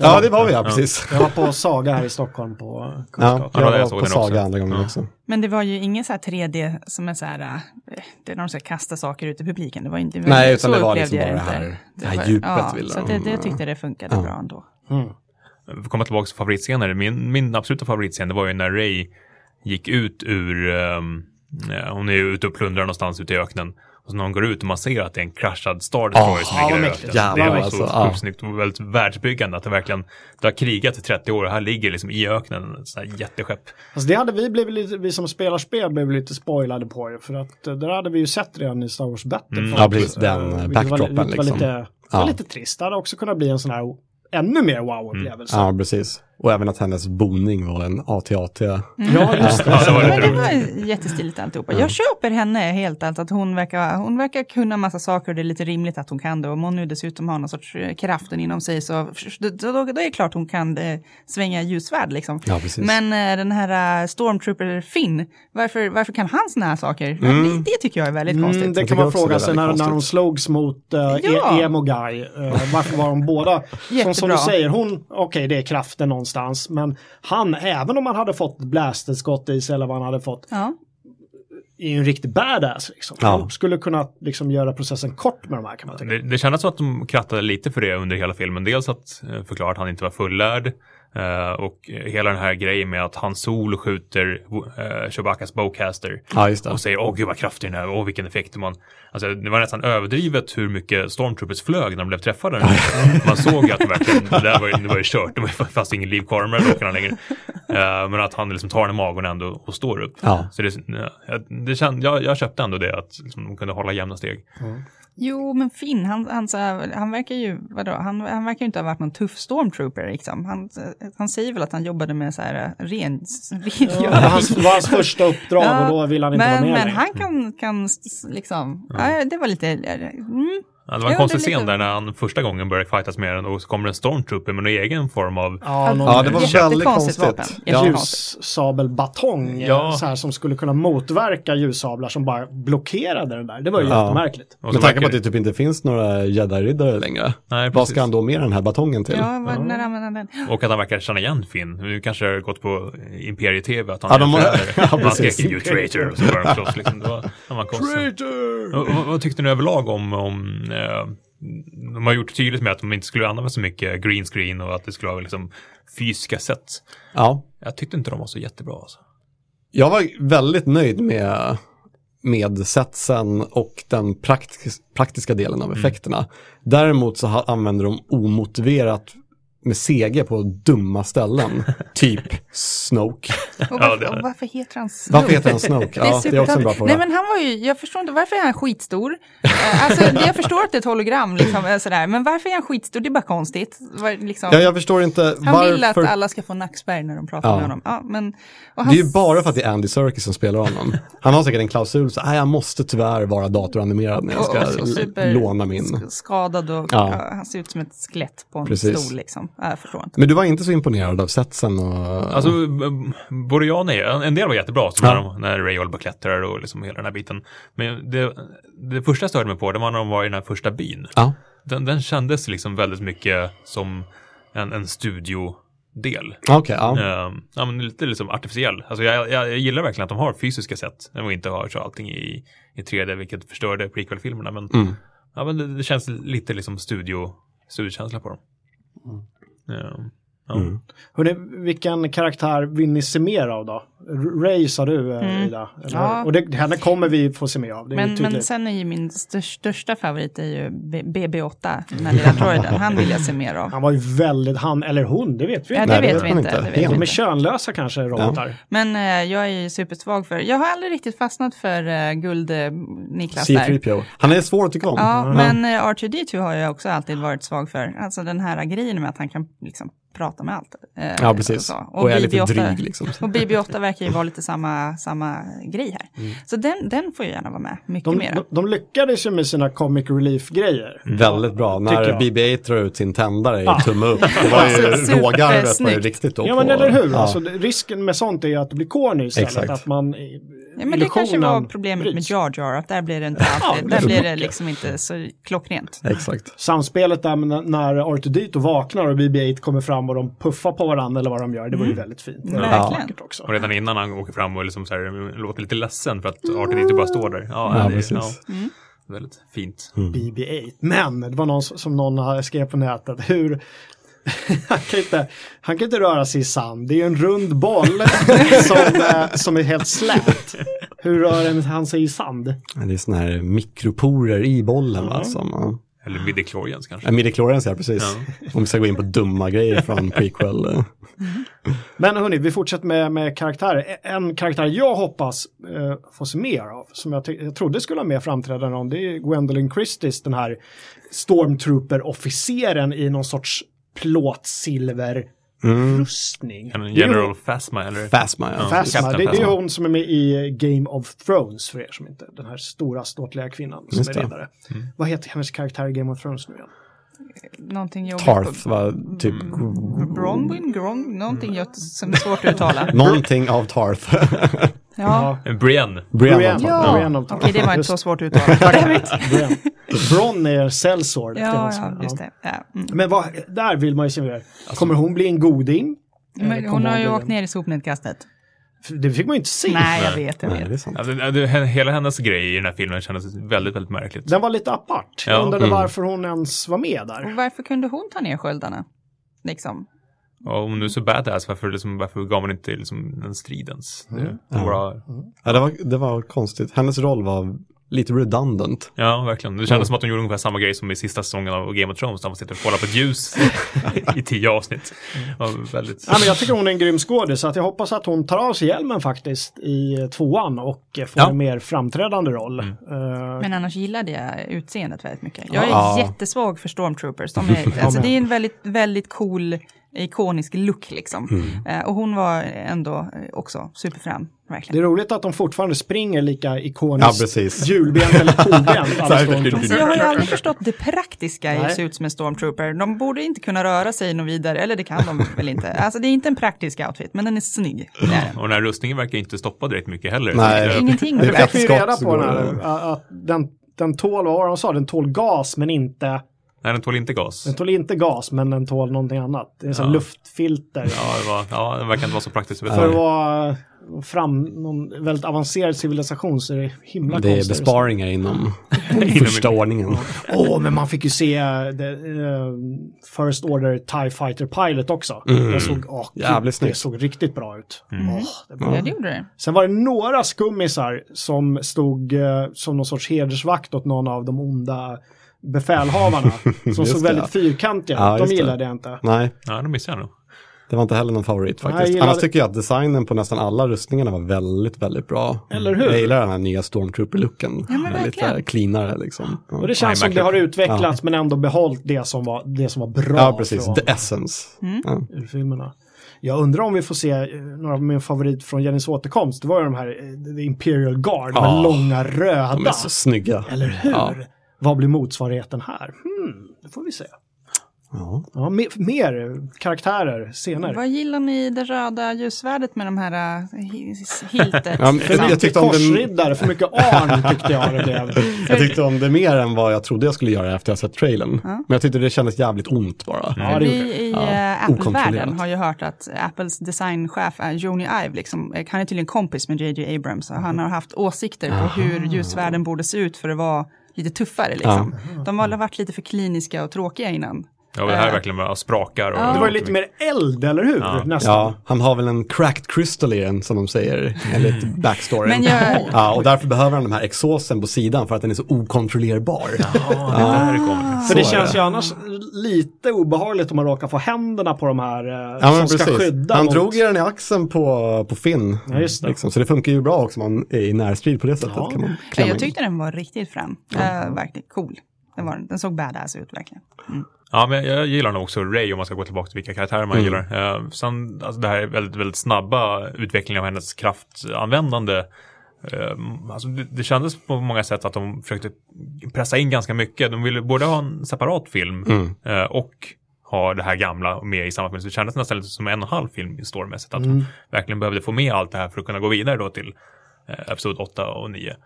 Ja, det var vi ja, precis. Jag var på Saga här i Stockholm på Kungsgatan. Ja, jag jag var såg på den Saga också. andra gången Ja. också. Men det var ju ingen så här 3D som är så här, äh, det är när de ska kasta saker ut i publiken. Det var inte, Nej, utan så det var liksom jag bara det här- det här djupet ja, ville Så de, det, det ja. tyckte jag funkade Ja. bra ändå. Mm. För att komma tillbaka till favoritscener. Min, min absoluta favoritscen det var ju när Ray gick ut ur um, hon är ju ute och plundrar någonstans ute i öknen. Och så när hon går ut och man ser att det är en kraschad Star Destroyer Ja, som ligger i öknen. Jävlar, det är alltså, så ja. sjukt snyggt och väldigt världsbyggande att det verkligen, det har krigat i 30 år och här ligger liksom i öknen ett sånt här jätteskepp. Alltså det hade vi blivit lite, vi som spelar spel blev lite spoilade på ju, för att eh, där hade vi ju sett redan i Star Wars Battlefront. Mm. Ja, precis, den, Eh, backdropen, var, li- var liksom. lite, det var Ja. lite trist. Det hade också kunnat bli en sån här ännu mer wow-upplevelse. Mm. Ja, precis. Och även att hennes boning var en AT-AT. Ja, just det. Ja, det var det jättestiligt alltihopa. Jag köper henne helt allt, att hon verkar, hon verkar kunna massa saker och det är lite rimligt att hon kan det. Om hon nu dessutom har någon sorts eh, kraften inom sig så då, då, då är det klart hon kan eh, svänga ljusvärd liksom. Ja, precis. Men eh, den här Stormtrooper Finn, varför, varför kan han såna här saker? Det, det tycker jag är väldigt Mm, konstigt. det kan man fråga sig när, när de slogs mot uh, Ja. Emo Guy. eh, varför var de båda, som, som du säger, hon, okej det är kraften någonstans, men han, även om han hade fått blasterskott i sig eller vad han hade fått, Ja. är ju en riktig badass. Liksom. Ja. Han skulle kunna liksom, göra processen kort med de här kan man tycka. Det, det kändes som att de krattade lite för det under hela filmen. Dels att eh, förklara att han inte var fullärd eh, och hela den här grejen med att han Solo skjuter uh, Chewbacas bowcaster Ja, just det. och säger åh gud vad kraftig den är, åh vilken effekt man... Alltså det var nästan överdrivet hur mycket Stormtroopers flög när de blev träffade. Man såg att det verkligen, det, där var, det var ju kört, det fanns ingen liv kvar här dockorna längre. Eh, men att han liksom tar den i magen ändå och står upp. Ja. Så det, det känd, jag, jag köpte ändå det, att liksom, de kunde hålla jämna steg. Jo, men Finn, han, han, så här, han verkar ju, vadå, han, han verkar ju inte ha varit någon tuff stormtrooper liksom. Han, han säger väl att han jobbade med så här eh, ren, Ja, det var rengöring. hans, hans första uppdrag Ja, och då vill han inte men, vara med Men längre. han kan, kan s- liksom, ja, det var lite, mm, Det var en Ja, konstig är lite- scen där när han första gången började fightas med den och så kommer en stormtrooper med någon egen form av... Ja, någon Ja, det var väldigt konstigt. vapen. Ja. Ljussabelbatong Ja. så här, som skulle kunna motverka ljussablar som bara blockerade den där. Det var ju Ja. jättemärkligt. Med tanke på att det typ inte finns några jedi-riddare längre. Nej, Vad ska han då med den här batongen till? ja, vad, när använder han den? Och att han verkar känna igen Finn. Nu kanske det har gått på Imperie-TV att han Ja, är de förrädare. Ja, precis. skrek you traitor och så började de slåss liksom. Det var, det var. Och, och, vad tyckte ni överlag om, om de har gjort tydligt med att de inte skulle använda så mycket green screen och att det skulle vara liksom fysiska sätt. Ja. Jag tyckte inte de var så jättebra alltså. Jag var väldigt nöjd med, med setsen och den praktis praktiska delen av effekterna. Däremot så använder de omotiverat med CG på dumma ställen. typ Snoke. Och varför, och varför heter han Snoke? Varför heter han Snoke? Ja, det är också en bra fråga. Nej men han var ju, jag förstår inte, varför är han skitstor? Eh, alltså det- jag förstår att det är ett hologram liksom, eh, sådär, men varför är han skitstor? Det är bara konstigt. Var, liksom, Ja, jag förstår inte han varför. vill att alla ska få nackspärr när de pratar Ja. med honom. Ja, men, och Det är ju bara för att det är Andy Serkis som spelar honom. Han har säkert en klausul så jag måste tyvärr vara datoranimerad när jag ska och- låna min. sk- Skadad och Ja. ja, han ser ut som ett skelett på en Precis. stol liksom. Ja, Jag förstår inte. Men du var inte så imponerad av setsen och... Alltså, både jag och nej. En del var jättebra, som Ja. när, de, när Ray Olba klättrar och liksom hela den här biten. Men det, det första jag störde mig på, det var när de var i den här första byn. Ja, Den, den kändes liksom väldigt mycket som en, en studiodel. okej, ja. Ehm, ja, men lite liksom artificiell. Alltså jag, jag, jag gillar verkligen att de har fysiska sätt och inte har så allting i, i 3D, vilket förstörde prequel-filmerna. Men, Mm. ja, men det, det känns lite liksom studio, studiokänsla på dem. Um, ja. Mm. Hörrni, vilken karaktär vill ni se mer av då? Ray sa du eh, Mm. Ida. Ja. Och det, henne kommer vi få se mer av. Det är Men, men sen är ju min största, favorit är ju B- BB8, den här lilla droiden. Han vill jag se mer av. Han var ju väldigt, han eller hon, det vet vi Ja, inte. det Nej, det vet vi inte. inte. Det vet De är könlösa kanske, robotar. Men eh, jag är ju supersvag för, jag har aldrig riktigt fastnat för uh, guld-Niklas där. C3PO. Han är svår att tycka om. Ja, men eh, R2D2 har jag också alltid varit svag för. Alltså den här grejen med att han kan liksom prata med allt. eh, Ja, precis. så. Och, är lite BB-8 dryg liksom. Och BB-8 verkar ju vara lite samma, samma grej här. Så den, den får ju gärna vara med, mycket De, mer. de, de lyckades ju med sina comic relief-grejer. Väldigt bra. Tycker När jag. BB-8 drar ut sin tändare i Ja. tumme upp. Det var ju Supersnyggt. rågarvet var ju riktigt då. Ja men eller hur, Ja. alltså, risken med sånt är ju att det blir corny istället. Exakt. Att man, Ja, men det kanske var problemet med bryts. Jar Jar, att där blir det inte alltid, det där är blir det liksom inte så klockrent. Exakt. Samspelet där med när R2D2 vaknar och BB-8 kommer fram och de puffar på varandra eller vad de gör, det var ju väldigt fint. Mm. Verkligen. vackert också. Och redan innan han åker fram och liksom så här, låter lite ledsen för att arten inte bara står där. Ja, Ja, det, precis. Ja, väldigt fint. BB-8. Men det var någon som någon har skrev på nätet, hur han, kan inte, han kan inte röra sig i sand. Det är ju en rund boll som, eh, som är helt slät. Hur rör han sig i sand? Det är sådana här mikroporer i bollen va? Som, ja. Eller midichlorians kanske. Ja, Midichlorians, ja precis. Om vi ska gå in på dumma grejer från prequel. Men hörni, vi fortsätter med, med karaktärer. En karaktär jag hoppas eh, få se mer av, som jag, jag trodde skulle ha mer framträdande om, det är Gwendolyn Christies, den här Stormtrooper-officeren i någon sorts plåtsilver rustning. Är ju General hon- Phasma eller? Phasma, ja. Phasma. Det, det är hon som är med i Game of Thrones för er som inte, den här stora ståtliga kvinnan som Just är det. riddare. Vad heter hennes karaktär i Game of Thrones nu igen? Någonting jobbigt. Tarth var typ Bronwyn, Grong, någonting gött som är svårt att uttala. någonting av Tarth. Ja, En Brienne. Brienne Brienne. av Tarth. ja. Brienne of okej det var inte så svårt att uttala. Brienne. Bron är Sellsword. Ja, ja, just det. Ja. Mm. Men vad, där vill man ju se mer. Kommer hon bli en goding? Men hon har ju åkt ner i sopnedkastet. Det fick man ju inte se. Nej, jag vet, jag Nej, det är vet. sant. Alltså, det, hela hennes grej i den här filmen kändes väldigt, väldigt märkligt. Den var lite apart. Jag Ja. undrade Mm. varför hon ens var med där. Och varför kunde hon ta ner sköldarna? Liksom. Och om du är så badass, varför, liksom, varför gav man inte liksom, den stridens? Det, det var, Ja, det, var, det var konstigt. Hennes roll var lite redundant. ja, verkligen. Det kändes som att de gjorde ungefär samma grej som i sista säsongen av Game of Thrones, där man sitter och kollar på ett ljus i tio avsnitt. Var väldigt... Ja, men jag tycker hon är en grym skådis så att jag hoppas att hon tar av sig hjälmen faktiskt i eh, tvåan och eh, får Ja. en mer framträdande roll. Mm. Eh, Men annars gillade jag utseendet väldigt mycket. Jag är Ja. jättesvag för stormtroopers. De är, alltså, det är en väldigt, väldigt cool, ikonisk look liksom. Eh, och hon var ändå eh, också superfram, det verkligen. är roligt att de fortfarande springer lika Ja, ikoniskt precis. hjulbent eller kobent. Alltså, jag har ju aldrig förstått det praktiska i att se ut som en stormtrooper. De borde inte kunna röra sig något vidare, eller det kan de väl inte. Alltså det är inte en praktisk outfit, men den är snygg. Det den. Och den här rustningen verkar inte stoppa direkt mycket heller. Nej. Det- Ingenting. Det är Det fick vi reda på den här, det. att den, den tål, vad var det de sa, den tål gas men inte, Nej, den tål inte gas. den tål inte gas men den tål någonting annat. Det är sån Ja. luftfilter. Ja, det var, ja, den verkar inte vara så praktiskt. För att vara fram någon väldigt avancerad civilisation så är det himla Det är konstigt. besparingar inom första ordningen. Åh, men man fick ju se the, eh, First Order TIE Fighter Pilot också. Det såg, gud, Jävligt det såg riktigt bra ut. Åh, det var... Ja, det gjorde det. Sen var det några skummisar som stod eh, som någon sorts hedersvakt åt någon av de onda befälhavarna. som såg det, väldigt ja. fyrkantiga Ja, De det. gillade jag inte. Nej, Ja, det missade jag nog. det var inte heller någon favorit Nej, faktiskt. jag gillade- Annars tycker jag att designen på nästan alla rustningarna var väldigt, väldigt bra. Eller hur? Jag gillar den här nya Stormtrooper-looken. Ja, men lite cleanare liksom. Ja. Och det känns som det har utvecklats men ändå behållit det som var, det som var bra Ja, precis. från The essence. Ja. ur filmerna. Jag undrar om vi får se eh, några av min favorit från Jennys återkomst. Det var ju de här eh, The Imperial Guard, de här Ja. långa röda. De är så snygga. Eller hur? Ja. Vad blir motsvarigheten här? Hmm, det får vi se. Ja. Ja, mer, mer karaktärer senare. Vad gillar ni det röda ljusvärdet med de här uh, hiltet? Ja, men För jag, mycket tyckte om det, korsriddare, för mycket arn tyckte jag det blev. jag tyckte om det mer än vad jag trodde jag skulle göra efter jag sett trailern. Men jag tyckte det kändes jävligt ont bara. Ja, det vi i Ja, uh, Apple-världen har ju hört att Apples designchef är Joni Ive, liksom, eh, han är tydligen kompis med JJ Abrams och han har haft åsikter på hur ljusvärden borde se ut för att vara lite tuffare. Liksom. De har varit lite för kliniska och tråkiga innan. Ja, det här är verkligen bara sprakar. Och, Det var ju lite mer eld, eller hur? Nästan. Ja, han har väl en cracked crystal i den som de säger, enligt backstoryn. Men jag- Ja, och därför behöver han den här exosen på sidan för att den är så okontrollerbar. Ja, det här kommer. För det känns det. ju annars lite obehagligt om man råkar få händerna på de här eh, Ja, som men ska precis. skydda Han mot... drog ju den i axeln på, på Finn. Ja, just det. Liksom, så det funkar ju bra också om man är i närstrid på det sättet. Ja. Kan man Ja, jag in. tyckte den var riktigt fram. Uh, verkligen cool. Den, var, den såg badass ut verkligen. Ja, men jag gillar nog också Ray om man ska gå tillbaka till vilka karaktärer man Mm. gillar. Eh, sen, alltså det här är väldigt, väldigt snabba utvecklingen av hennes kraftanvändande. Eh, alltså det, det kändes på många sätt att de försökte pressa in ganska mycket. De ville både ha en separat film Mm. eh, och ha det här gamla med i samma film. Så det kändes nästan lite som en och en halv film i storymässigt. Att Mm. de verkligen behövde få med allt det här för att kunna gå vidare då till eh, episod 8 och 9.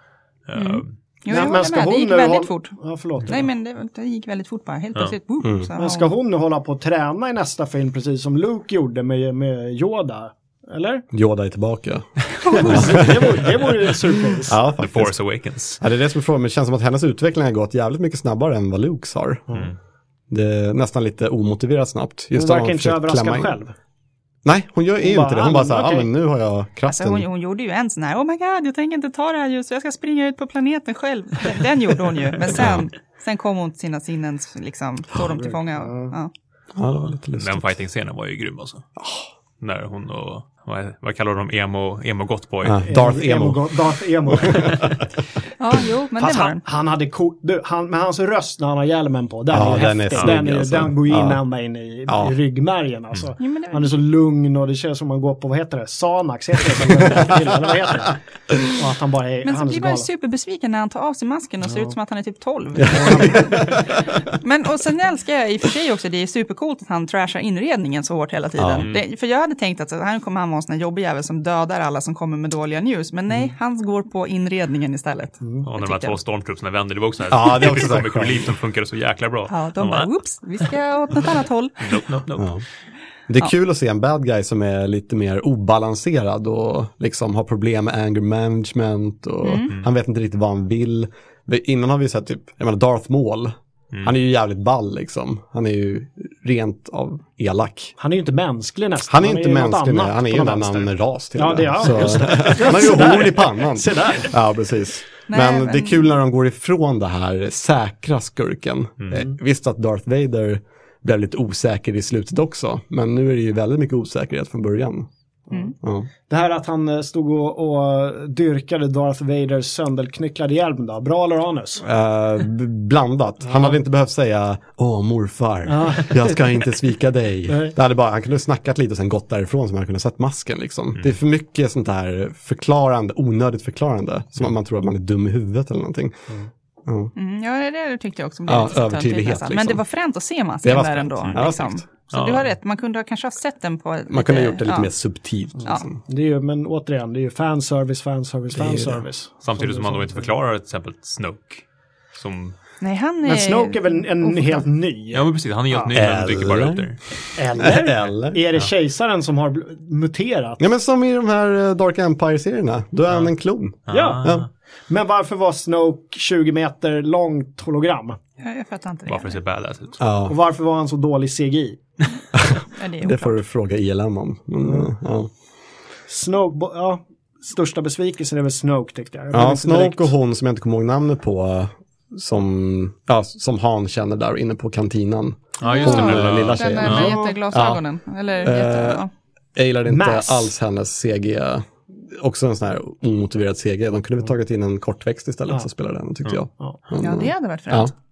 Eh, Jo, jag men ska med, det hon gick nu väldigt hålla- fort. Ja, förlåt. Nej, men det, det gick väldigt fort bara. Helt Ja. plötsligt. Whoop, Mm. så, Men ska hon nu hålla på att träna i nästa film precis som Luke gjorde med, med Yoda? Eller? Yoda är tillbaka. det vore, det vore en surprise. Ja, The. Force Awakens. Ja, det är det som är frågan, men det känns som att hennes utveckling har gått jävligt mycket snabbare än vad Lukes har. Mm. Det är nästan lite omotiverat snabbt. Hon Just att verkar inte överraskad själv. Nej, hon gör, är ju Hon inte bara, det. Hon ah, bara så här, okej. men nu har jag Alltså kraften. hon, hon gjorde ju en sån här, oh my god, jag tänker inte ta det här just, jag ska springa ut på planeten själv. Den, den gjorde hon ju, men sen, sen kom hon till sina sinnens, liksom, tog dem till fånga. Och, ja. Ja, det var lite lustigt. Den fighting-scenen var ju grym alltså. När hon och, vad, vad kallar de, emo, emo gottboy? Ja, Darth Emo. Darth Emo. ja, jo, men Fast det var han, han hade co- du, han, med hans röst när han har hjälmen på, den Ja, är den är häftig. snygg, den, är, alltså. den går in Ja. ända in i, Ja. i ryggmärgen alltså. Jo, men det- Han är så lugn och det känns som man går på, vad heter det, Sanax heter det, eller vad heter det? Och att han bara är, Men så han är blir man ju superbesviken när han tar av sig masken och ser ut som att han är typ 12. Men och sen älskar jag i och för sig också, det är supercoolt att han trashar inredningen så hårt hela tiden. Det, för jag hade tänkt att så, här kommer han vara en sån här jobbig jävel som dödar alla som kommer med dåliga news. Men nej, han går på inredningen istället. Och när de här två stormtroopsarna vände, det var också Ja, också så här comic relief som funkade så jäkla bra. Ja, de bara, bara, oops, vi ska åt något annat håll. nope, nope, nope. Ja. Det är kul att se en bad guy som är lite mer obalanserad och liksom har problem med anger management och Mm. han vet inte riktigt vad han vill. Vi- Innan har vi sett typ, jag menar Darth Maul. Mm. Han är ju jävligt ball liksom. Han är ju rent av elak. Han är ju inte mänsklig nästan. Han är ju inte något mänsklig, nej. han är ju en annan ras till Ja, det är han, Så- just det. Han har ju horn i pannan. Se där. Ja, precis. Nej, men, men- det är kul när de går ifrån det här säkra skurken. Eh, visst att Darth Vader blev lite osäker i slutet också, men nu är det ju väldigt mycket osäkerhet från början. Ja. Det här att han eh, stod och, och dyrkade Darth Vaders sönderknycklade hjälm då, bra eller anus? B- blandat. Han hade inte behövt säga Åh morfar, Ja. jag ska inte svika dig. Det hade bara, han kunde snackat lite och sen gått därifrån så man kunde sett masken liksom. Det är för mycket sånt här förklarande, onödigt förklarande. Som att man tror att man är dum i huvudet eller någonting. Ja. Mm, ja, det, det tyckte jag också. blev Ja, lite övertydlighet, nästan. Men liksom. det var fränt att se masken där fränt. ändå. Ja, liksom. Så Ja. du har rätt, man kunde ha kanske ha sett den på Man kunde ha gjort det lite ja. mer subtilt. Ja. Liksom. Det är ju, men återigen, det är ju fanservice, fanservice, fanservice. Samtidigt som man då inte förklarar till exempel Snoke. Som, Nej, han är... Men Snoke är väl en ofta. helt ny? ja men precis, han är helt ny men dyker bara upp där. Eller? Eller? Är det kejsaren som har muterat? Ja men som i de här eh, Dark Empire-serierna, då är han en klon. Ja. Men varför var Snoke 20 meter långt hologram? Ja, jag fattar inte det. Bara för att se badass ut. Ja, Och varför var han så dålig CGI? Ja, det det får du fråga ILM om. Men, eh, ja. Snoke, ja, största besvikelsen är väl Snoke tyckte jag. jag Ja, Snoke direkt- och hon som jag inte kommer ihåg namnet på, som, ja, som Han känner där inne på kantinan. Ja, just det. Hon, den den lilla Den tjejen. där med Ja. jätteglasögonen. Eller jätte, Eh, ja. Jag gillar inte Mass. alls hennes CG. Också en sån här omotiverad CG. De kunde väl tagit in en kortväxt istället Ja. som spelar den, tyckte jag. Ja. Men, ja, det hade varit ja. fränt. Ja.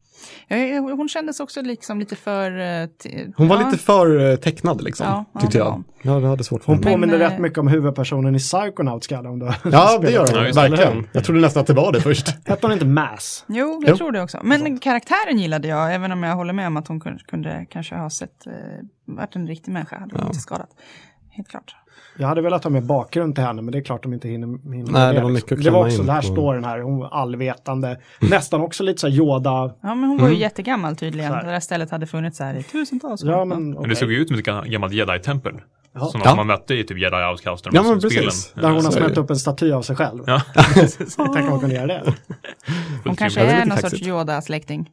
Hon kändes också liksom lite för... eh, Hon var ja. lite för eh, tecknad liksom, Ja, ja, tyckte jag. hon. Ja, det hade svårt för Hon påminner rätt eh, mycket om huvudpersonen i Psychonaut ska om du Ja, det gör Ja, hon, verkligen. Jag trodde nästan att det var det först. Hette hon inte Mass? Jo, jag Jo. tror det också. Men karaktären gillade jag, även om jag håller med om att hon kunde, kunde kanske ha sett, eh, varit en riktig människa, hade hon inte skadat. Helt klart. Jag hade velat ha mer bakgrund till henne men det är klart de inte hinner. hinner Nej, med det var liksom. mycket att Det var också, in där på. står den här, hon var allvetande. Nästan också lite så här Yoda. Ja, men hon var ju jättegammal tydligen. Det där stället hade funnits här i tusentals år. Ja men Men okej. det såg ju ut som ett ga- gammalt jedi-tempel. Ja. Som Ja. man mötte i typ Jedi Outcast. Ja, men precis. Spelen. Där hon har smält upp en staty av sig själv. Ja. Tänk om man kunde göra det. Hon kanske är någon sorts Yoda-släkting.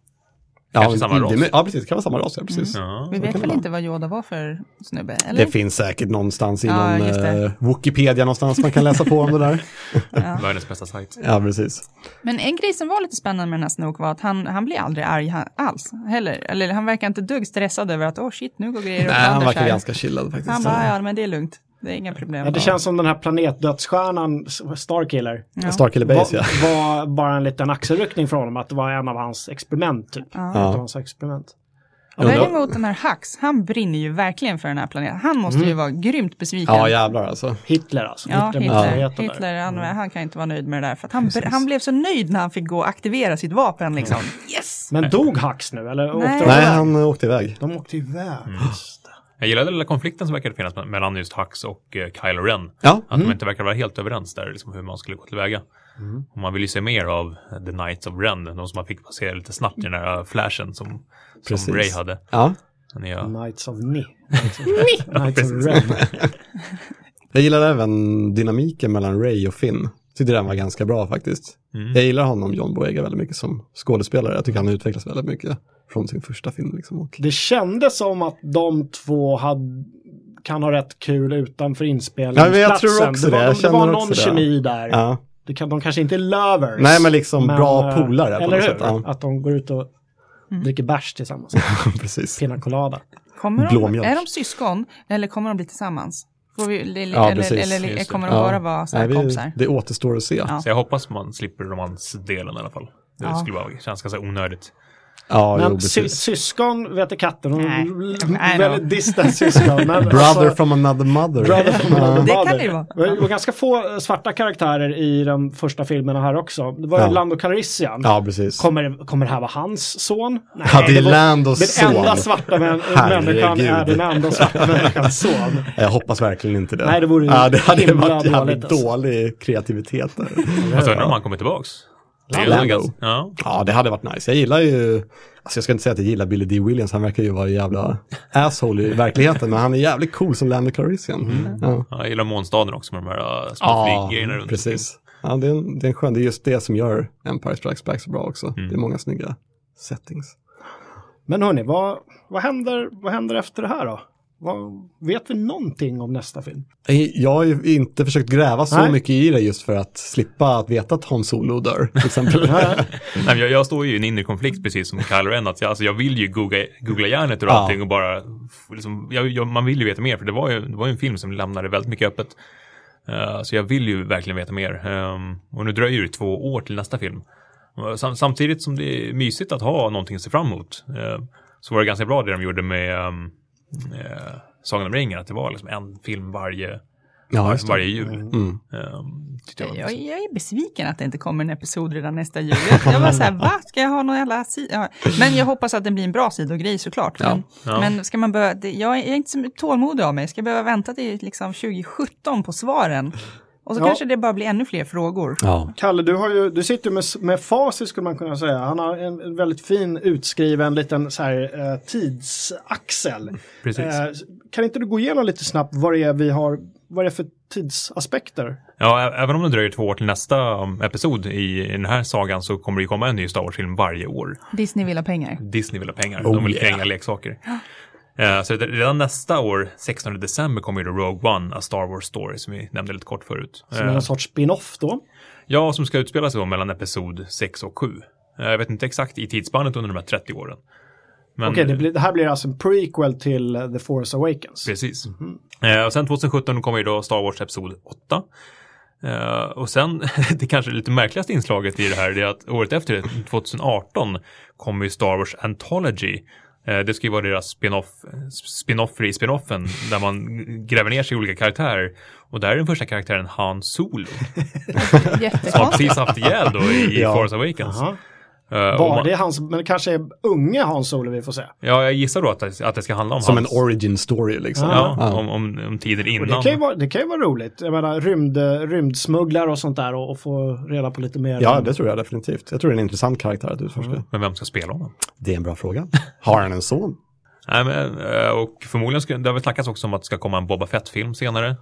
Kanske samma ras. Ja, precis. Det kan vara samma ras, ja, precis. Ja. Vi vet väl inte vad Yoda var för snubbe? Eller? Det finns säkert någonstans i Ja, någon eh, Wikipedia någonstans man kan läsa på om det där. Världens bästa sajt. Ja, precis. Men en grej som var lite spännande med den här Snoke var att han, han blir aldrig arg alls heller. Eller han verkar inte dugg stressad över att åh oh, shit, nu går grejer åt Nej, han verkar här. ganska chillad faktiskt. Han bara, ja men det är lugnt. Det är inga problem. Ja, det känns som den här planetdödsstjärnan Starkiller. Ja. Starkiller Var, Base, ja. var bara en liten axelryckning från honom att det var en av hans experiment typ. Ja. Av hans experiment. Däremot den här Hux, han brinner ju verkligen för den här planeten. Han måste ju vara grymt besviken. Ja, jävlar alltså. Hitler alltså. Ja, Hitler. där. Hitler han, han kan inte vara nöjd med det där. För att han, han blev så nöjd när han fick gå och aktivera sitt vapen liksom. Yes! Men dog Hux nu eller? Åkte Nej. Nej, han åkte iväg. De åkte iväg. Just det. Jag gillade den lilla konflikten som verkade finnas mellan just Hux och eh, Kylo Ren. Ja, Att de inte verkar vara helt överens där, liksom hur man skulle gå tillväga. Och man vill ju se mer av The Knights of Ren, de som man fick passera lite snabbt i den där flashen som, som. Ray hade. ja. Nya, Knights of Ni. Knights of Ren. Jag gillar även dynamiken mellan Ray och Finn. Tyckte den var ganska bra faktiskt. Mm. Jag gillar honom, John Boyega, väldigt mycket som skådespelare. Jag tycker han har utvecklats väldigt mycket från sin första film. Liksom. Det kändes som att de två hade, kan ha rätt kul utanför Ja, inspelningsplatsen. men jag tror också det. det. Var, Jag det var någon också det. kemi där. ja. Det kan, de kanske inte är lovers. Nej, men liksom bra eh, polare på Eller något hur? sätt. Ja. Att de går ut och Mm. dricker bärs tillsammans. Precis. Pina colada. Kommer de, är de syskon eller kommer de bli tillsammans? Får vi, eller, Ja, eller, eller det. kommer de Ja. bara vara så här Nej, kompisar? vi, det återstår att se. Så jag hoppas man slipper romansdelen i alla fall. Det Ja. skulle vara, känns ganska första filmerna här också. Det var ju Ja. Lando Calrissian. Ja, precis. Kommer, kommer det här vara hans son? Nej, Ja, det är var- Landos Den son. enda svarta män, människan är den enda svarta människans son. Jag hoppas verkligen inte det. Nej, det vore ja, det hade varit jävligt dåligt, alltså. dålig kreativitet där. Jag undrar om han kommer tillbaks. Det Lando. Ja, Ja, det hade varit nice. Jag gillar ju, alltså jag ska inte säga att jag gillar Billy D. Williams, han verkar ju vara en jävla asshole i verkligheten, men han är jävligt cool som Lando Calrissian. Ja, jag gillar månstaden också med de här uh, små ja flyggrejerna runt. precis. Ja, det är, en, det är en skön, det är just det som gör Empire Strikes Back så bra också. Mm. Det är många snygga settings. Men hörni, vad, vad, händer, vad händer efter det här då? Vad, vet vi någonting om nästa film? Jag har ju inte försökt gräva så Nej. mycket i det just för att slippa att veta att Han Solo dör, till exempel. Nej, jag, jag står ju i en inre konflikt precis som Kylo Ren. Att jag, alltså, jag vill ju googla, googla hjärnet ur Ja. allting och bara, liksom, jag, jag, man vill ju veta mer för det var ju, det var ju en film som lämnade väldigt mycket öppet. Eh, så jag vill ju verkligen veta mer. Ehm, och nu dröjer det två år till nästa film. Sam, samtidigt som det är mysigt att ha någonting att se fram emot eh, så var det ganska bra det de gjorde med um, eh, Sagan om ringen, att det var liksom en film varje, Ja, varje jul. Mm. Tyckte jag Jag, jag är besviken att det inte kommer en episod redan nästa jul. Jag, jag var så här, va? Ska jag ha någon jävla? Ja. Men jag hoppas att det blir en bra sidogrej såklart. Men, Ja. men ska man börja, det, jag, är, jag är inte så tålmodig av mig. Ska jag behöva vänta till liksom 2017 på svaren? Och så Ja. kanske det bara blir ännu fler frågor. Ja. Kalle, du, har ju, du sitter ju med, med facit skulle man kunna säga. Han har en, väldigt fin utskriven liten så här, eh, tidsaxel. Precis. Eh, kan inte du gå igenom lite snabbt vad det är vi har, vad det är för tidsaspekter? Ja, även om det dröjer två år till nästa um, episod i, i den här sagan så kommer det ju komma en ny Star Wars-film varje år. Disney vill ha pengar. Disney vill ha pengar, Oh, de vill yeah. kränga leksaker. Eh, så det- redan nästa år, 16 december, kommer ju då Rogue One, A Star Wars Story, som vi nämnde lite kort förut. Som Eh, en sorts spin-off då. ja, som ska utspela sig då mellan episod 6 och 7. Eh, jag vet inte exakt i tidsspannet under de här 30 åren. Okej, det, blir- det här blir alltså en prequel till eh, The Force Awakens. Precis. Eh, och sen 2017 kommer ju då Star Wars Episod 8. Eh, och sen, det kanske lite märkligaste inslaget i det här, det är att året efter, 2018, kommer ju Star Wars Anthology. Eh, det ska ju vara deras spin-off, spin-offer i spin-offen, där man gräver ner sig i olika karaktärer. Och där är den första karaktären Han Solo, som har precis haft ihjäl då i, Ja. Force Awakens. Jaha. Eh, Var man- det hans, men kanske är unge Hans Solo vi får se. Ja, jag gissar då att det, att det ska handla om Som hans... en origin story liksom. Ja, Ja. Om, om, om tiden Och innan. det kan, ju vara, det kan ju vara roligt. Jag menar rymd, rymdsmugglare och sånt där och, och få reda på lite mer. Ja, om- det tror jag definitivt. Jag tror det är en intressant karaktär att utforska. Men vem ska spela honom? Det är en bra fråga. Har han en son? Nej, men, eh, och förmodligen ska, det har väl snackats också om att det ska komma en Boba Fett-film senare. Eh,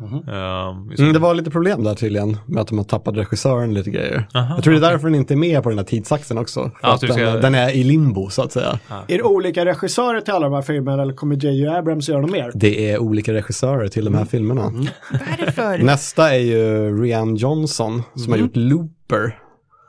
vi ska- Mm, det var lite problem där tydligen med att de har tappat regissören lite grejer. Aha, jag tror det är därför den inte är med på den här tidsaxeln också. Du den, ska- den är i limbo så att säga. Är det olika regissörer till alla de här filmerna eller kommer J.J. Abrams göra något mer? Det är olika regissörer till de här filmerna. Varför? Nästa är ju Rian Johnson som har gjort Looper.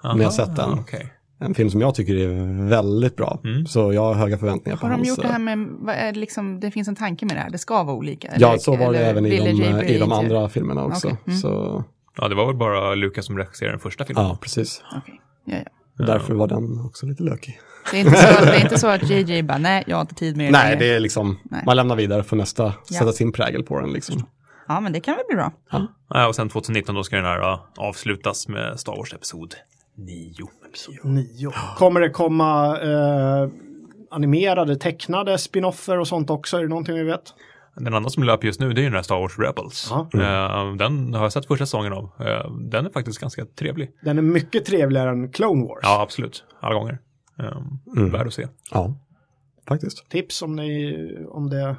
Om ni har sett den. Okej. En film som jag tycker är väldigt bra. Så jag har höga förväntningar på Har de hans... gjort det här eh, med, vad är det liksom, det finns en tanke med det här, det ska vara olika? Ja, eller- så var det även i de, J.B. i de andra filmerna också. Okej, mm. Så Ja, det var väl bara Lucas som regisserade den första filmen. ja, precis. Okej, ja, ja. Därför var den också lite lökig. Det är, inte så, det är inte så att JJ bara, nej, jag har inte tid med det Nej, längre." det är liksom, Nej. man lämnar vidare för nästa, Ja. sätta sin prägel på den liksom. Ja, men det kan väl bli bra. Ja, och sen 2019 då ska den här avslutas med Star Wars Episod 9. Nio. Kommer det komma eh, animerade, tecknade spinoffer och sånt också? Är det någonting vi vet? Den andra som löper just nu det är den här Star Wars Rebels. Eh, den har jag sett första säsongen av. Eh, den är faktiskt ganska trevlig. Den är mycket trevligare än Clone Wars. Ja, absolut. Alla gånger. Um, Värd att se. Ja, faktiskt. Tips om, ni, om det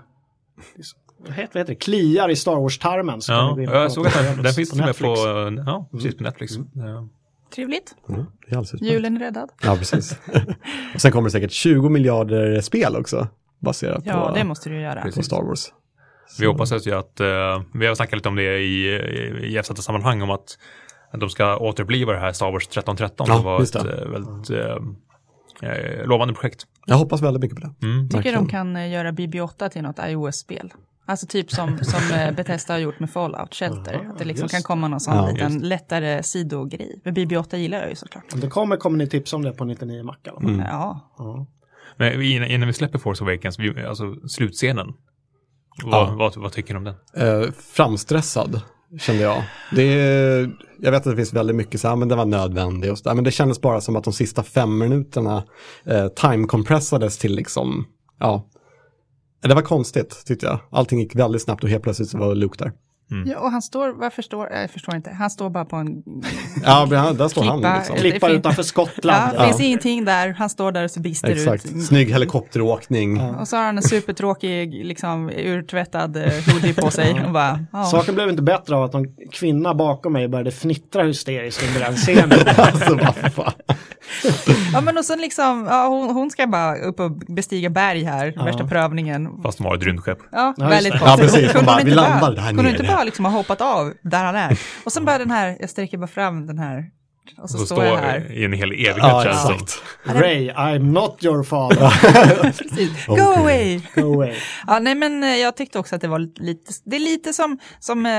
vad heter, vad heter det, kliar i Star Wars-tarmen. så kan Ja, jag såg att den, på den finns med Netflix. på, ja, precis på Netflix. Ja. Trevligt. Mm, det är alldeles utmärkt. Julen är räddad. Ja, precis. och sen kommer det säkert 20 miljarder spel också, baserat Ja, på, det måste du göra. på Star Wars. Vi hoppas ju att, eh, vi har snackat lite om det i, i, i FZ-sammanhang om att de ska återuppliva det här Star Wars 1313. Ja, det var ett det. eh, väldigt eh, lovande projekt. Jag hoppas väldigt mycket på det. Mm. tycker Verkligen. de kan göra BB8 till något iOS-spel. Alltså typ som, som eh, Bethesda har gjort med Fallout Shelter. Att det liksom just kan komma någon sån Ja, liten lättare sidogrej. Men BB8 gillar jag ju såklart. Om det kommer kommer ni tipsa om det på 99 Mac. Mm. Ja, Ja. Men innan, innan vi släpper Force Awakens, vi, alltså slutscenen. Ja. Vad, vad, vad tycker du om den? Eh, framstressad, kände jag. Det är, jag vet att det finns väldigt mycket så här, men den var nödvändig och så där, men det kändes bara som att de sista fem minuterna eh, time-compressades till liksom, ja, det var konstigt tyckte jag. Allting gick väldigt snabbt och helt plötsligt så var Luke där. ja och han står, varför står, jag förstår inte, han står bara på en Ja, men han- där står han Klippa, liksom. Det Klippa fin- utanför Skottland. Ja, finns ingenting där, han står där och så bister Exakt, ut. snygg helikopteråkning. Och så har han en supertråkig, liksom urtvättad eh, hoodie på sig. Och bara, ja. Saken blev inte bättre av att någon kvinna bakom mig började fnittra hysteriskt under den scenen. alltså vad fan. Ja, men och sen liksom, ja, hon, hon ska bara upp och bestiga berg här, värsta prövningen. Fast de har ett rymdskepp. Ja, Ja, väldigt konstigt. Ja, precis. Kunde De bara, hon vi inte landar bara- där Kunde hon inte nere. bara liksom ha hoppat av där han är? Och sen bara den här, jag sträcker bara fram den här, och så Och står jag här. i en hel evighet Ja, känns det som. exakt. Ray, I'm not your father. Go Okej. away! Go away. Ja, nej men eh, jag tyckte också att det var lite, det är lite som, som eh,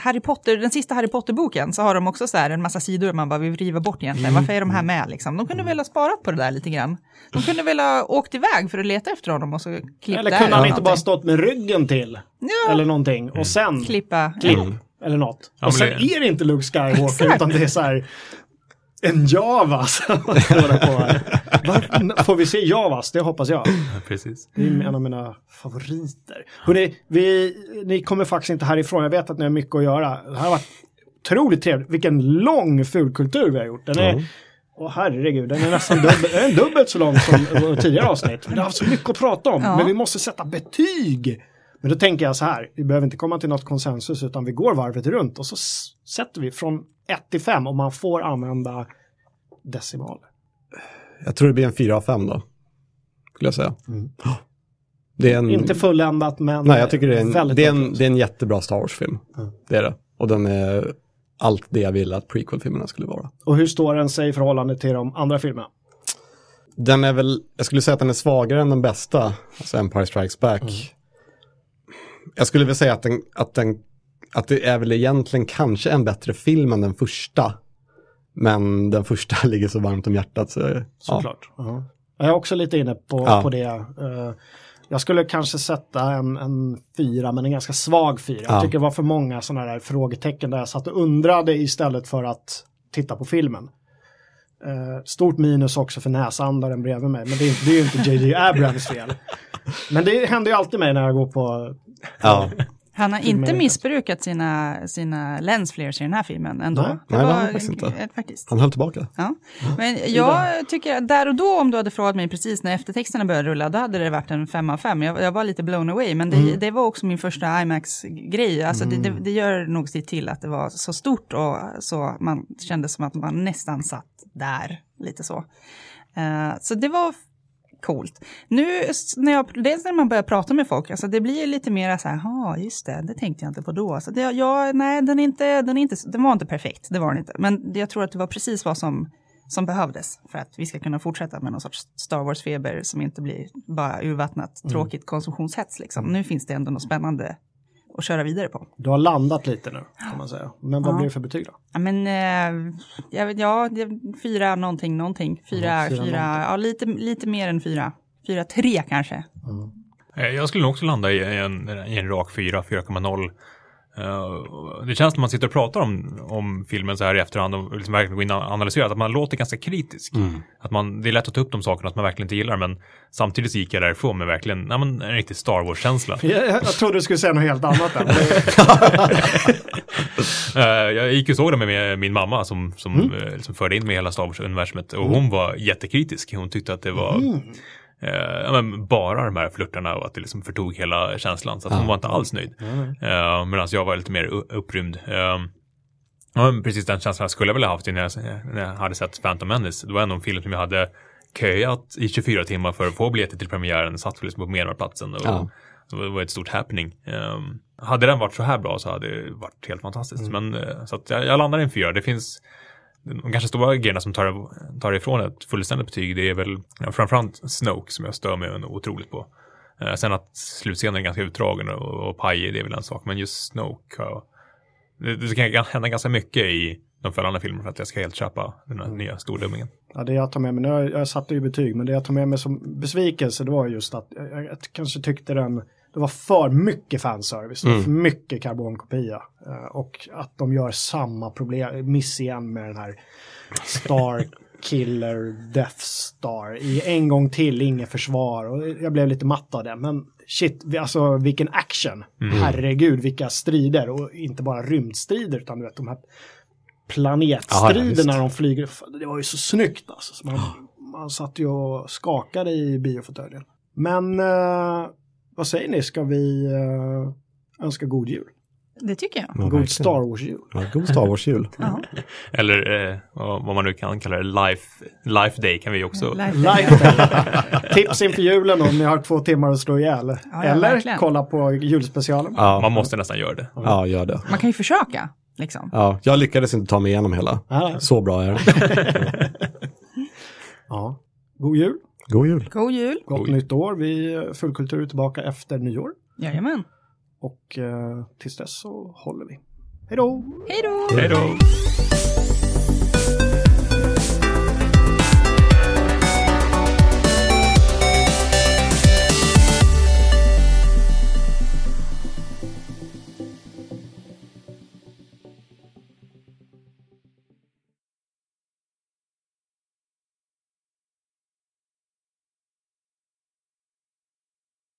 Harry Potter, den sista Harry Potter-boken, så har de också så här en massa sidor man bara vill riva bort egentligen. Varför är de här med liksom? De kunde väl ha sparat på det där lite grann. De kunde väl ha åkt iväg för att leta efter honom och så klippt Eller kunde han inte bara stått med ryggen till? Ja. Eller någonting. Och sen klippa? klipp. Mm. Eller något. Ja, och sen det- är det inte Luke Skywalker utan det är så här en Java som man står där på. Var, får vi se Javas? Det hoppas jag. Ja, Precis. Det är en av mina favoriter. Hörrni, vi, ni kommer faktiskt inte härifrån. Jag vet att ni har mycket att göra. Det här har varit otroligt trevligt. Vilken lång fulkultur vi har gjort. Den är, Ja. åh herregud, den är nästan är dubbelt så lång som tidigare avsnitt. Men det har haft så mycket att prata om. Ja. Men vi måste sätta betyg. Men då tänker jag så här, vi behöver inte komma till något konsensus utan vi går varvet runt och så sätter vi från 1 till 5 och man får använda decimaler. Jag tror det blir en 4 av 5 då. Skulle jag säga. Mm. Det är en, Inte fulländat men nej, jag tycker det är en, väldigt det är en, det är en jättebra Star Wars-film. Mm. Det är det. Och den är allt det jag ville att prequel-filmerna skulle vara. Och hur står den sig i förhållande till de andra filmerna? Den är väl, jag skulle säga att den är svagare än den bästa, alltså Empire Strikes Back. Mm. Jag skulle väl säga att den, att den, att det är väl egentligen kanske en bättre film än den första. Men den första ligger så varmt om hjärtat så. Såklart. Ja. Jag är också lite inne på, Ja. på det. Eh, jag skulle kanske sätta en, en fyra, men en ganska svag fyra. Ja. Jag tycker det var för många sådana där frågetecken där jag satt och undrade istället för att titta på filmen. Eh, stort minus också för näsandaren bredvid mig, men det är, det är ju inte JJ Abrams fel. Men det händer ju alltid mig när jag går på... ja. Han har inte missbrukat sina, sina lens flares i den här filmen ändå. Nej. Det Nej, var, han faktiskt inte. faktiskt. Han höll tillbaka. Ja. Men jag tycker där och då om du hade frågat mig precis när eftertexterna började rulla, då hade det varit en fem av fem. Jag, jag var lite blown away, men det, Mm. det var också min första IMAX-grej. Alltså det, det, det gör nog sitt till att det var så stort och så man kände som att man nästan satt där, lite så. Eh, så det var coolt. Nu när jag, dels när man börjar prata med folk, alltså det blir lite mer så här, ja just det, det tänkte jag inte på då. Så det, ja, nej, den, är inte, den, är inte, den var inte perfekt, det var den inte. Men jag tror att det var precis vad som, som behövdes för att vi ska kunna fortsätta med någon sorts Star Wars-feber som inte blir bara urvattnat, tråkigt konsumtionshets. Liksom. Nu finns det ändå något spännande att köra vidare på. Du har landat lite nu, kan man säga. Men vad Ja. blir det för betyg då? Ja, men eh, jag vet, ja, det, fyra någonting, någonting. Fyra, Ja, fyra, fyra ja, lite, lite mer än fyra. Fyra, tre kanske. Eh, Jag skulle nog också landa i en, i en rak 4, 4,0. Eh, det känns när man sitter och pratar om, om filmen så här i efterhand och liksom verkligen går in och analyserar att man låter ganska kritisk. Att man, det är lätt att ta upp de sakerna som man verkligen inte gillar men samtidigt så gick jag därifrån med verkligen nej, men en riktig Star Wars-känsla. Jag, jag, trodde du skulle säga något helt annat där. Eh, jag gick och såg det med min- mamma som, som eh, liksom förde in mig i hela Star Wars-universumet och hon var jättekritisk. Hon tyckte att det var eh, bara de här flörtarna och att det liksom förtog hela känslan. Så att Ja. hon var inte alls nöjd. Mm. Uh, Medan jag var lite mer upprymd. Eh, ja, precis den känslan skulle jag väl ha haft när jag, när jag hade sett Phantom Menace. Det var ändå en film som jag hade köat i 24 timmar för att få biljetter till premiären. Satt liksom på Medborgarplatsen och Ja. det var ett stort happening. Um, hade den varit så här bra så hade det varit helt fantastiskt. Men eh, så att jag, jag landar i en fyra. Det finns de kanske stora grejerna som tar, tar ifrån ett fullständigt betyg. Det är väl ja, framförallt Snoke som jag stör mig otroligt på. Eh, sen att slutscenen är ganska utdragen och, och pajig, det är väl en sak. Men just Snoke har... Det, det kan hända ganska mycket i de följande filmerna för att jag ska helt köpa den här nya stordummingen. Ja, det jag tar med mig, nu jag, jag satte ju betyg, men det jag tar med mig som besvikelse det var just att jag, jag kanske tyckte den, det var för mycket fanservice, var för mycket karbonkopia. Eh, och att de gör samma problem, miss igen med den här Star Killer Death Star i en gång till, inget försvar. Och jag blev lite matt av det, men shit, alltså vilken action. Herregud, vilka strider och inte bara rymdstrider utan du vet de här planetstriderna ja, de flyger. Det var ju så snyggt alltså. Så man, man satt ju och skakade i biofåtöljen. Men eh, vad säger ni, ska vi eh, önska god jul? Det tycker jag. Ja, god. Star Wars-jul. Ja, god Star Wars-jul. Ja. Eller eh, vad man nu kan kalla det, Life, life Day kan vi också. Life- Life Tips inför julen om ni har två timmar att slå ihjäl. ja, Eller verkligen. kolla på julspecialen. Ja, Man måste nästan göra det. ja, gör det. Man kan ju försöka. Liksom. Ja, jag lyckades inte ta mig igenom hela. Ja, Så bra är det. ja. God jul, God jul. God jul. gott Oj. nytt år. Vi är fullkultur är tillbaka efter nyår. Jajamän. Och eh, tills dess så håller vi. Hej då! Hej då! Hej då!